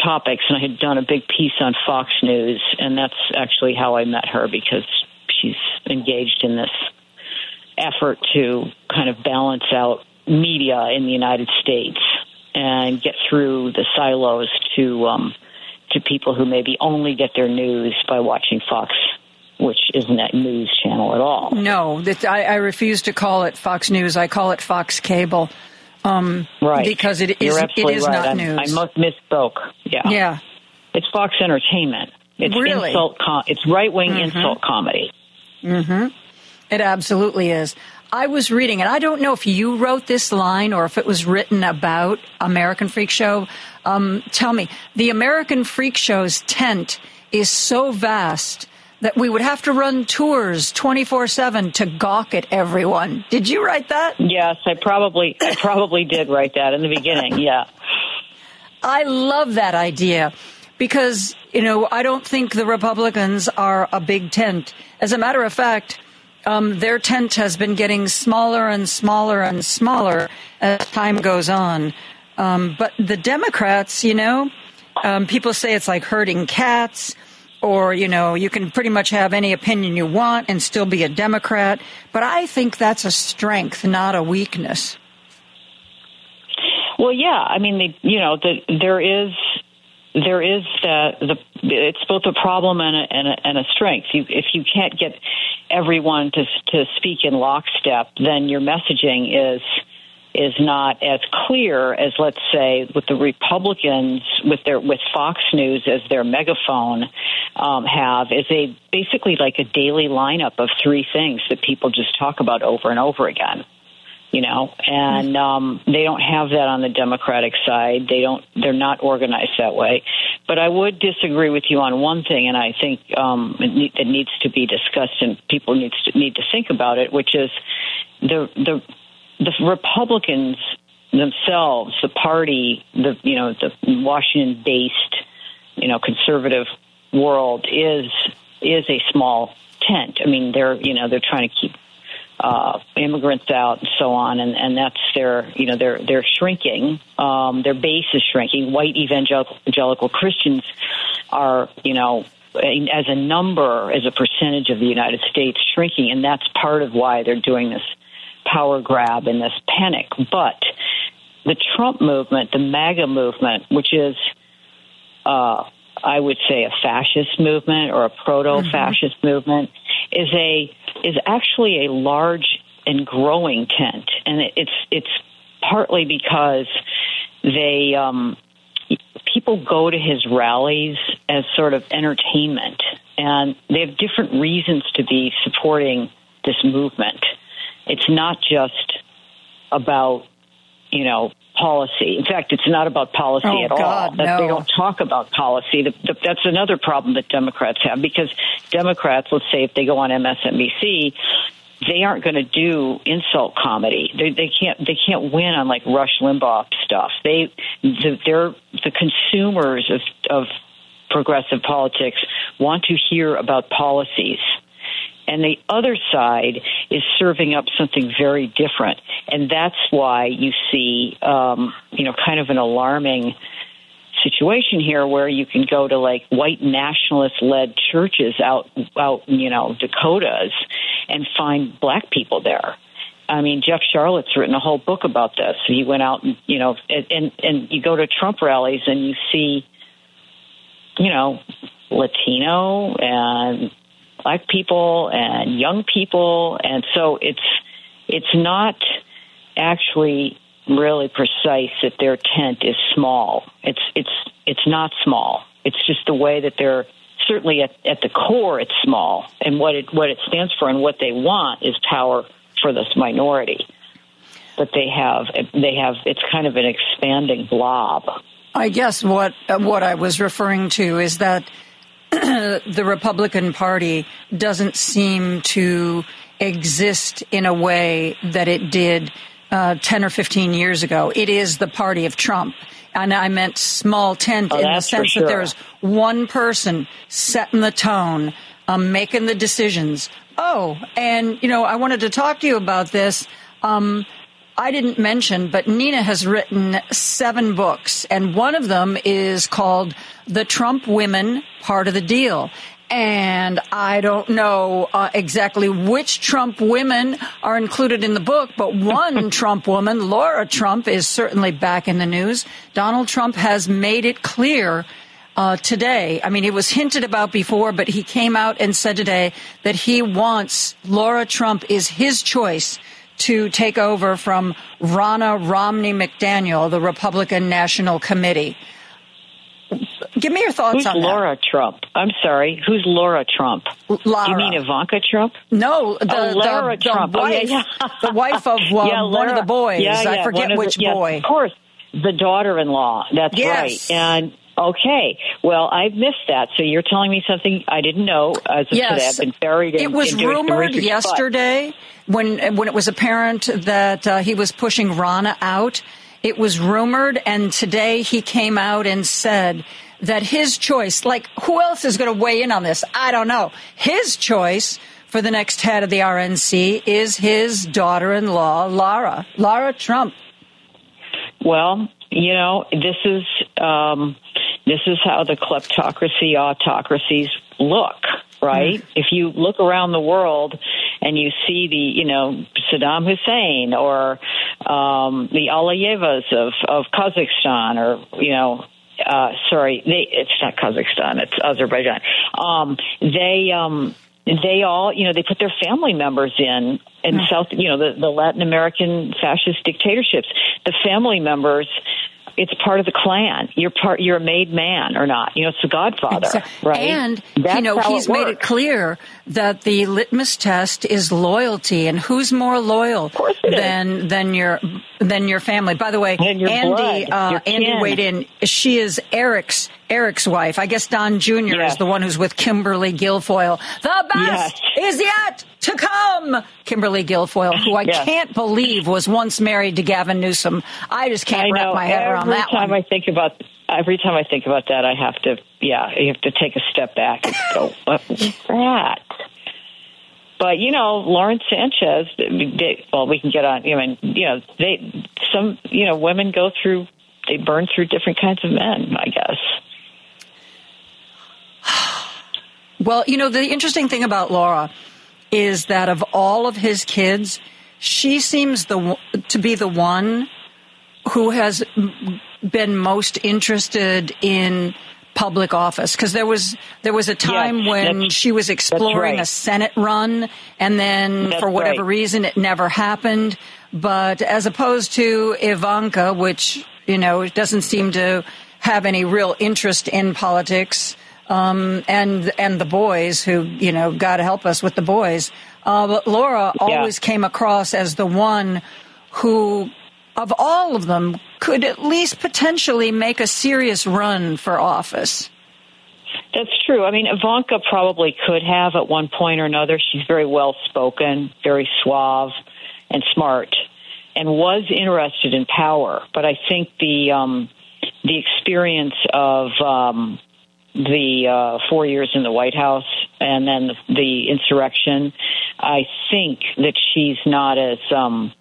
topics. And I had done a big piece on Fox News, and that's actually how I met her because she's engaged in this effort to kind of balance out media in the United States and get through the silos to um, to people who maybe only get their news by watching Fox, which isn't a news channel at all. No, that I, I refuse to call it Fox News. I call it Fox Cable. Um, Right. Because it is, it is right. not I'm- news. I must misspoke. Yeah. Yeah. It's Fox Entertainment. It's Really? insult. Com- it's right wing Mhm. insult comedy. Hmm It absolutely is. I was reading, and I don't know if you wrote this line or if it was written about American Freak Show. Um, tell me, the American Freak Show's tent is so vast that we would have to run tours 24/7 to gawk at everyone. Did you write that? Yes, I probably I probably did write that in the beginning. Yeah. I love that idea because, you know, I don't think the Republicans are a big tent. As a matter of fact, um, their tent has been getting smaller and smaller and smaller as time goes on. Um, but the Democrats, you know, um, people say it's like herding cats, or, you know, you can pretty much have any opinion you want and still be a Democrat. But I think that's a strength, not a weakness. Well, yeah. I mean, they, you know, the, there is there is that the it's both a problem and a, and a, and a strength. You, if you can't get everyone to to speak in lockstep, then your messaging is is not as clear as let's say with the Republicans with their with Fox News as their megaphone um, have is a basically like a daily lineup of three things that people just talk about over and over again you know and um they don't have that on the democratic side. They don't they're not organized that way. But i would disagree with you on one thing and i think um it, ne- it needs to be discussed and people needs to need to think about it which is the the the republicans themselves the party the you know the washington based you know conservative world is is a small tent. I mean they're you know they're trying to keep uh, immigrants out and so on, and, and that's their, you know, they're they're shrinking. Um, their base is shrinking. White evangelical, evangelical Christians are, you know, as a number, as a percentage of the United States, shrinking, and that's part of why they're doing this power grab and this panic. But the Trump movement, the MAGA movement, which is uh, I would say a fascist movement or a proto-fascist mm-hmm. movement is a is actually a large and growing tent, and it, it's it's partly because they um, people go to his rallies as sort of entertainment, and they have different reasons to be supporting this movement. It's not just about you know policy. In fact, it's not about policy oh, at God, all. That no. They don't talk about policy. The, the, that's another problem that Democrats have because Democrats, let's say, if they go on MSNBC, they aren't going to do insult comedy. They, they can't. They can't win on like Rush Limbaugh stuff. They, the, they're the consumers of, of progressive politics want to hear about policies and the other side is serving up something very different. And that's why you see, um, you know, kind of an alarming situation here where you can go to like white nationalist led churches out out you know Dakotas and find black people there. I mean, Jeff Sharlet's written a whole book about this. He went out and you know, and and, and you go to Trump rallies and you see, you know, Latino and black people and young people, and so it's it's not actually really precise that their tent is small. It's it's it's not small. It's just the way that they're certainly at, at the core it's small, and what it what it stands for and what they want is power for this minority. But they have they have it's kind of an expanding blob. I guess what what I was referring to is that the Republican Party doesn't seem to exist in a way that it did uh, 10 or 15 years ago. It is the party of Trump. And I meant small tent Oh, in the sense sure. that there's one person setting the tone, um, making the decisions. Oh, and, you know, I wanted to talk to you about this. Um, I didn't mention, but Nina has written seven books, and one of them is called The Trump Women Part of the Deal. And I don't know uh, exactly which Trump women are included in the book, but one Trump woman, Laura Trump, is certainly back in the news. Donald Trump has made it clear uh, today. I mean, it was hinted about before, but he came out and said today that he wants Laura Trump is his choice to take over from Ronna Romney McDaniel, the Republican National Committee. Give me your thoughts Who's on that. Laura Trump? I'm sorry. Who's Laura Trump? Laura. You mean Ivanka Trump? No, the, oh, Laura the, the Trump. wife, oh, yeah, yeah. the wife of um, yeah, one of the boys. Yeah, I forget which the- boy. Of course, the daughter-in-law. That's Yes. right. And Okay. Well, I missed that. So you're telling me something I didn't know as of Yes. today. I've been buried in It was in rumored yesterday when when it was apparent that uh, he was pushing Ronna out. It was rumored, and today he came out and said that his choice, like who else is going to weigh in on this? I don't know. His choice for the next head of the RNC is his daughter-in-law, Lara, Lara Trump. Well, you know, this is um, this is how the kleptocracy autocracies look, right? If you look around the world and you see the, you know, Saddam Hussein or um, the Aliyevas of of Kazakhstan, or you know. Uh, sorry, they, it's not Kazakhstan, it's Azerbaijan. Um, they, um, they all, you know, they put their family members in in South, you know, the, the Latin American fascist dictatorships. The family members, it's part of the clan. You're part. You're a made man or not. You know, it's the Godfather, Exa- right? And That's you know, he's it made it clear that the litmus test is loyalty, and who's more loyal than than your than your family. By the way, Andy, uh, Andy weighed in. She is Eric's Eric's wife. I guess Don Jr. is the one who's with Kimberly Guilfoyle. The best is yet to come. Kimberly Guilfoyle, who I Yes. can't believe was once married to Gavin Newsom. I just can't I wrap know. my head every around that Every time one. I think about every time I think about that, I have to, yeah, you have to take a step back and go, what was that? But you know, Lawrence Sanchez. They, well, we can get on. I mean, you know, they some you know women go through they burn through different kinds of men. I guess. Well, you know, the interesting thing about Laura is that of all of his kids, she seems the to be the one who has been most interested in public office because there was there was a time Yes, when she was exploring right. a senate run and then That's for whatever right. reason it never happened but as opposed to Ivanka which you know doesn't seem to have any real interest in politics um, and and the boys who you know God help us with the boys. Uh, but Laura always came across as the one who, of all of them, could at least potentially make a serious run for office. That's true. I mean, Ivanka probably could have at one point or another. She's very well spoken, very suave, and smart, and was interested in power. But I think the um, the experience of um, the uh, four years in the White House and then the, the insurrection, I think that she's not as um,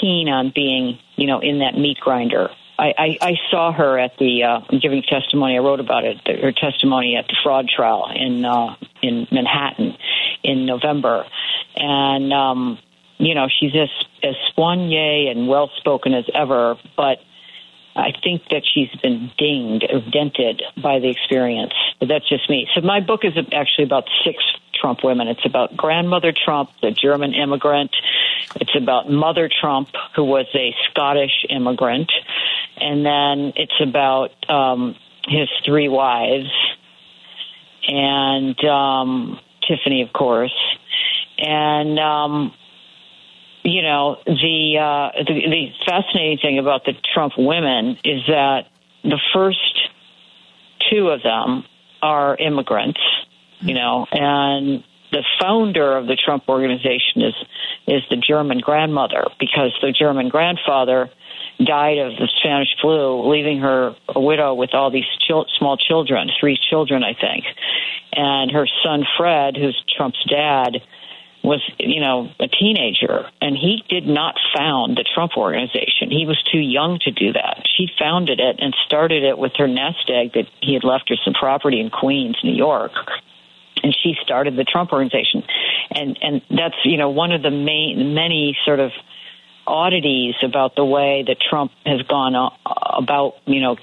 keen on being, you know, in that meat grinder. I, I, I saw her at the uh, giving testimony. I wrote about it. Her testimony at the fraud trial in uh, in Manhattan in November, and um, you know she's as as soignee and well spoken as ever, but I think that she's been dinged or dented by the experience. But that's just me. So my book is actually about six Trump women. It's about grandmother Trump, the German immigrant. It's about mother Trump, who was a Scottish immigrant. And then it's about um, his three wives and um, Tiffany, of course. And um, you know the, uh, the the fascinating thing about the Trump women is that the first two of them are immigrants, you know, and the founder of the Trump organization is is the German grandmother because the German grandfather died of the Spanish flu, leaving her a widow with all these chil- small children, three children, I think, and her son Fred, who's Trump's dad was, you know, a teenager, and he did not found the Trump organization. He was too young to do that. She founded it and started it with her nest egg that he had left her some property in Queens, New York. And she started the Trump organization, and and that's you know one of the main many sort of oddities about the way that Trump has gone about you know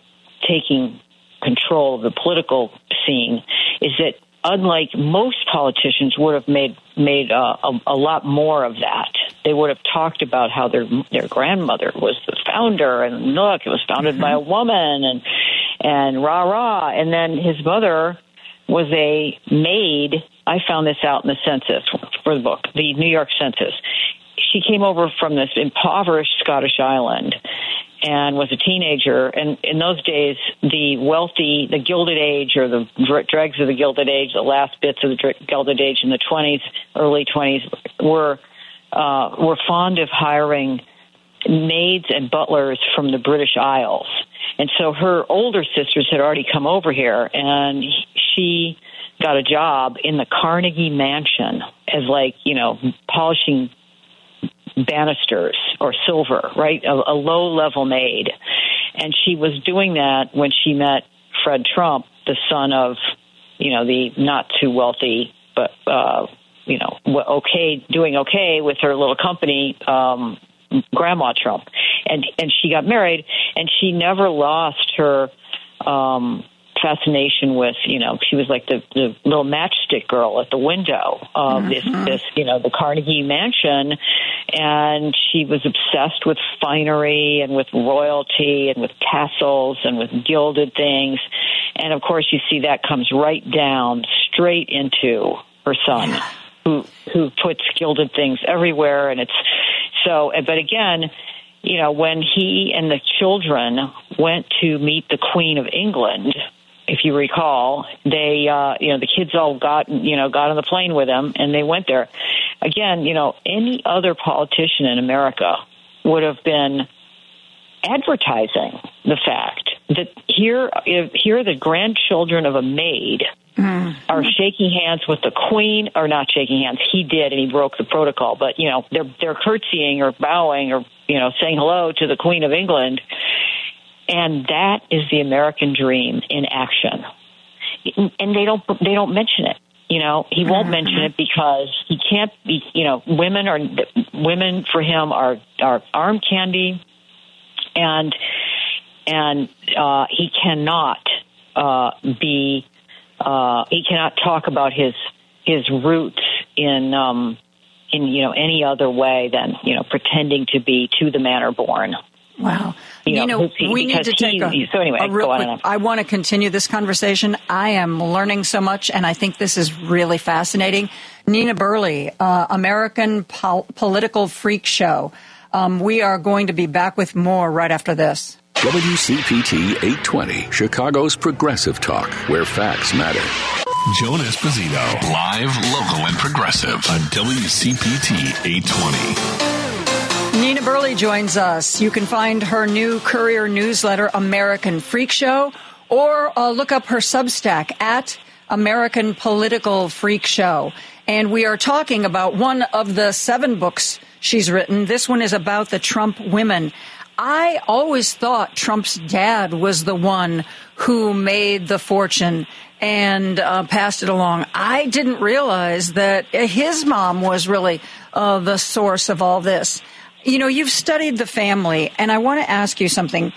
taking control of the political scene is that unlike most politicians would have made made uh, a, a lot more of that. They would have talked about how their their grandmother was the founder, and look, it was founded by a woman, and and rah rah. And then his mother was a maid. I found this out in the census for the book, the New York Census. She came over from this impoverished Scottish island and was a teenager. And in those days, the wealthy, the Gilded Age or the dregs of the Gilded Age, the last bits of the Gilded Age in the 20s, early 20s, were uh, were fond of hiring maids and butlers from the British Isles. And so her older sisters had already come over here, and she got a job in the Carnegie Mansion as like you know polishing banisters or silver, right? A, a low level maid. And she was doing that when she met Fred Trump, the son of, you know, the not too wealthy, but, uh, you know, okay, doing okay with her little company, um, Grandma Trump. And, and she got married and she never lost her, um, fascination with, you know, she was like the, the little matchstick girl at the window of mm-hmm. this, this, you know, the Carnegie Mansion. And she was obsessed with finery and with royalty and with tassels and with gilded things. And of course, you see that comes right down straight into her son. Who, who puts gilded things everywhere and it's so but again you know, when he and the children went to meet the Queen of England, if you recall, they, uh, you know, the kids all got, you know, got on the plane with them and they went there. Again, you know, any other politician in America would have been advertising the fact that here, if, here the grandchildren of a maid mm-hmm. are shaking hands with the queen, or not shaking hands. He did, and he broke the protocol. But you know, they're they're curtsying or bowing or you know saying hello to the Queen of England, and that is the American dream in action. And they don't they don't mention it. You know, he won't mm-hmm. mention it because he can't be. You know, women are women for him are are arm candy, and and uh, he cannot uh, be. Uh, he cannot talk about his his roots in um, in you know any other way than you know pretending to be to the manner born. Wow. You know, he, we need to take a, so anyway, a real quick, I want to continue this conversation. I am learning so much, and I think this is really fascinating. Nina Burleigh, uh, American Pol- Political Freak Show. Um, we are going to be back with more right after this. WCPT 820, Chicago's progressive talk, where facts matter. Joan Esposito, live, local, and progressive on WCPT 820. Nina Burleigh joins us. You can find her new courier newsletter, American Freak Show, or uh, look up her Substack at American Political Freak Show. And we are talking about one of the seven books she's written. This one is about the Trump women. I always thought Trump's dad was the one who made the fortune and uh, passed it along. I didn't realize that his mom was really uh, the source of all this. You know, you've studied the family, and I want to ask you something.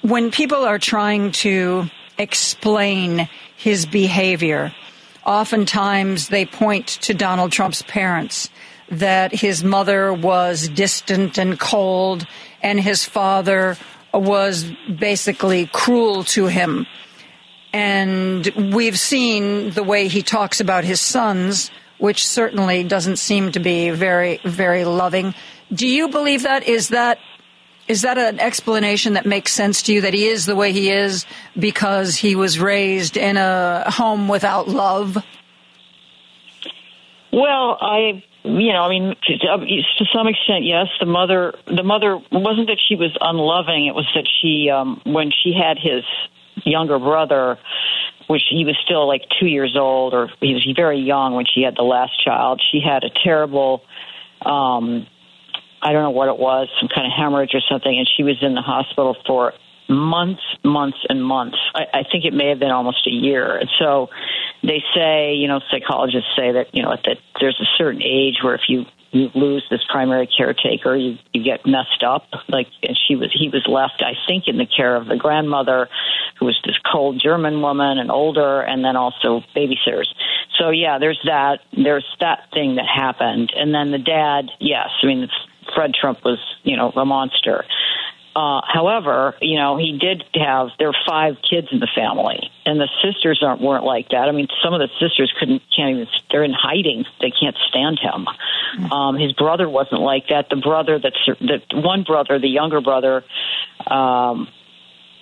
When people are trying to explain his behavior, oftentimes they point to Donald Trump's parents that his mother was distant and cold, and his father was basically cruel to him. And we've seen the way he talks about his sons, which certainly doesn't seem to be very, very loving. Do you believe that? Is that is that an explanation that makes sense to you that he is the way he is because he was raised in a home without love? Well, I you know, I mean, to, some extent, yes. The mother, the mother wasn't that she was unloving. It was that she, um, when she had his younger brother, which he was still like two years old, or he was very young when she had the last child. She had a terrible um, I don't know what it was, some kind of hemorrhage or something, and she was in the hospital for months, months, and months. I, I think it may have been almost a year. And so they say, you know, psychologists say that, you know, that there's a certain age where if you you lose this primary caretaker, you you get messed up. Like and she was, he was left, I think, in the care of the grandmother, who was this cold German woman and older, and then also babysitters. So yeah, there's that. There's that thing that happened, and then the dad. Yes, I mean Fred Trump was, you know, a monster. Uh, however, you know, he did have there were five kids in the family, and the sisters aren't weren't like that. I mean, some of the sisters couldn't can't even they're in hiding; they can't stand him. Um, his brother wasn't like that. The brother that's that one brother, the younger brother, Um,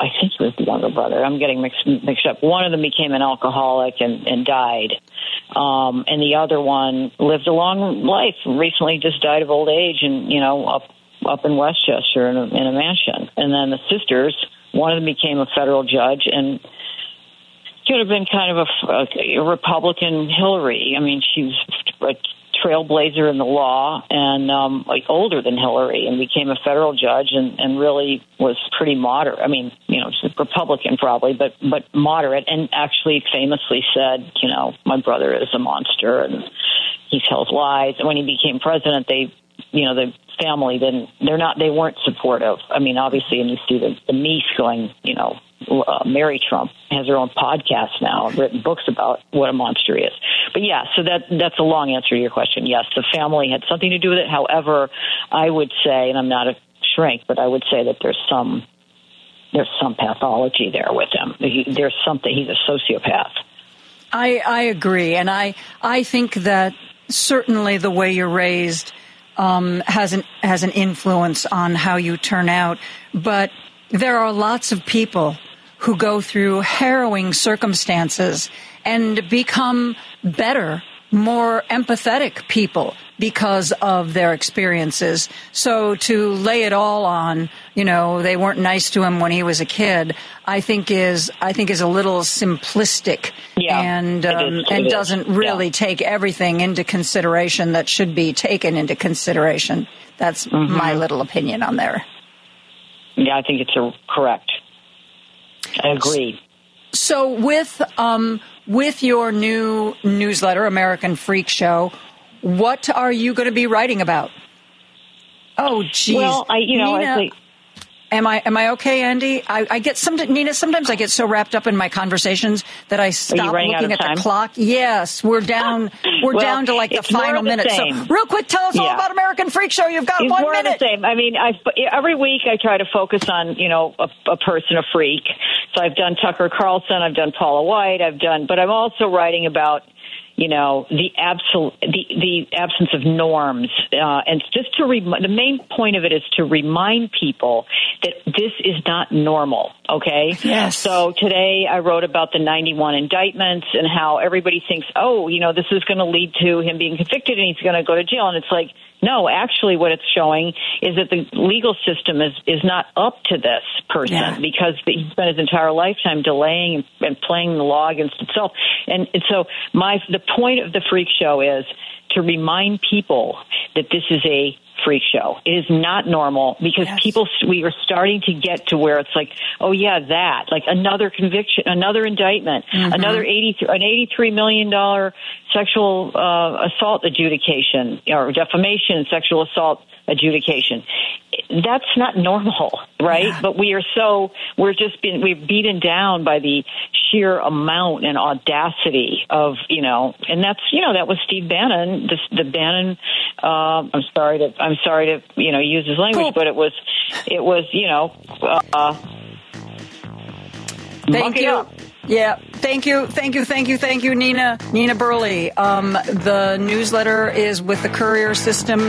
I think he was the younger brother. I'm getting mixed mixed up. One of them became an alcoholic and, and died, um, and the other one lived a long life. Recently, just died of old age, and you know, up up in Westchester in a, in a mansion. And then the sisters, one of them became a federal judge, and could have been kind of a, a Republican Hillary. I mean, she was a trailblazer in the law and um, like older than Hillary, and became a federal judge, and, and really was pretty moderate. I mean, you know, Republican probably, but but moderate, and actually famously said, you know, my brother is a monster, and he tells lies. And when he became president, they, you know, the family didn't. They're not. They weren't supportive. I mean, obviously, and you see the, the niece going, you know, uh, Mary Trump has her own podcast now, written books about what a monster is. But yeah, so that that's a long answer to your question. Yes, the family had something to do with it. However, I would say, and I'm not a shrink, but I would say that there's some there's some pathology there with him. He, there's something. He's a sociopath. I I agree, and I I think that certainly the way you're raised um, has an has an influence on how you turn out, but there are lots of people who go through harrowing circumstances and become better, more empathetic people because of their experiences. So to lay it all on, you know, they weren't nice to him when he was a kid, I think is I think is a little simplistic yeah, and um, is, and is. doesn't really Yeah. take everything into consideration that should be taken into consideration. That's Mm-hmm. my little opinion on there. Yeah, I think it's a correct. I agree. So with um, with your new newsletter, American Freak Show, what are you going to be writing about? Oh, geez. Well, I- you know, Nina, am I am I okay, Andy? I, I get some Nina. Sometimes I get so wrapped up in my conversations that I stop looking at time? the clock. Yes, we're down. We're Well, down to like the final the minute. same. So, real quick, tell us all about American Freak Show. You've got It's one more minute. the same. I mean, I every week I try to focus on you know a, a person, a freak. So I've done Tucker Carlson, I've done Paula White, I've done, but I'm also writing about you know the absolute the the absence of norms, uh, and just to rem- the main point of it is to remind people that this is not normal. Okay. Yes. So today I wrote about the 91 indictments and how everybody thinks, oh, you know, this is going to lead to him being convicted and he's going to go to jail, and it's like. No, actually, what it's showing is that the legal system is is not up to this person Yeah. because he spent his entire lifetime delaying and, playing the law against itself. And, and so, my the point of the freak show is to remind people that this is a freak show. It is not normal because people we are starting to get to where it's like, oh yeah, that like another conviction, another indictment, Mhm. another eighty an eighty three million dollar sexual uh, assault adjudication or defamation sexual assault adjudication. That's not normal, right? But we are so we're just been we're beaten down by the sheer amount and audacity of you know, and that's you know that was Steve Bannon, the, the Bannon. Uh, I'm sorry to I'm sorry to you know use his language, but it was it was you know. Uh, Thank you. up. Yeah, thank you, thank you, thank you, thank you, Nina. Nina Burleigh. Um, the newsletter is with the Courier System,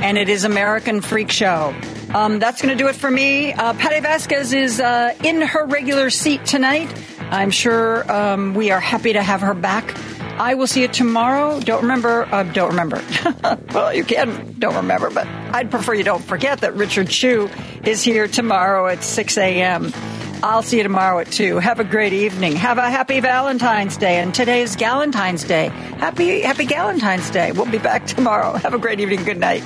and it is American Freak Show. Um, that's going to do it for me. Uh, Patti Vasquez is uh, in her regular seat tonight. I'm sure um, we are happy to have her back. I will see you tomorrow. Don't remember. Uh, don't remember. well, you can. Don't remember, but I'd prefer you don't forget that Richard Chu is here tomorrow at 6 a.m. I'll see you tomorrow at 2. Have a great evening. Have a happy Valentine's Day. And today is Galentine's Day. Happy, happy Galentine's Day. We'll be back tomorrow. Have a great evening. Good night.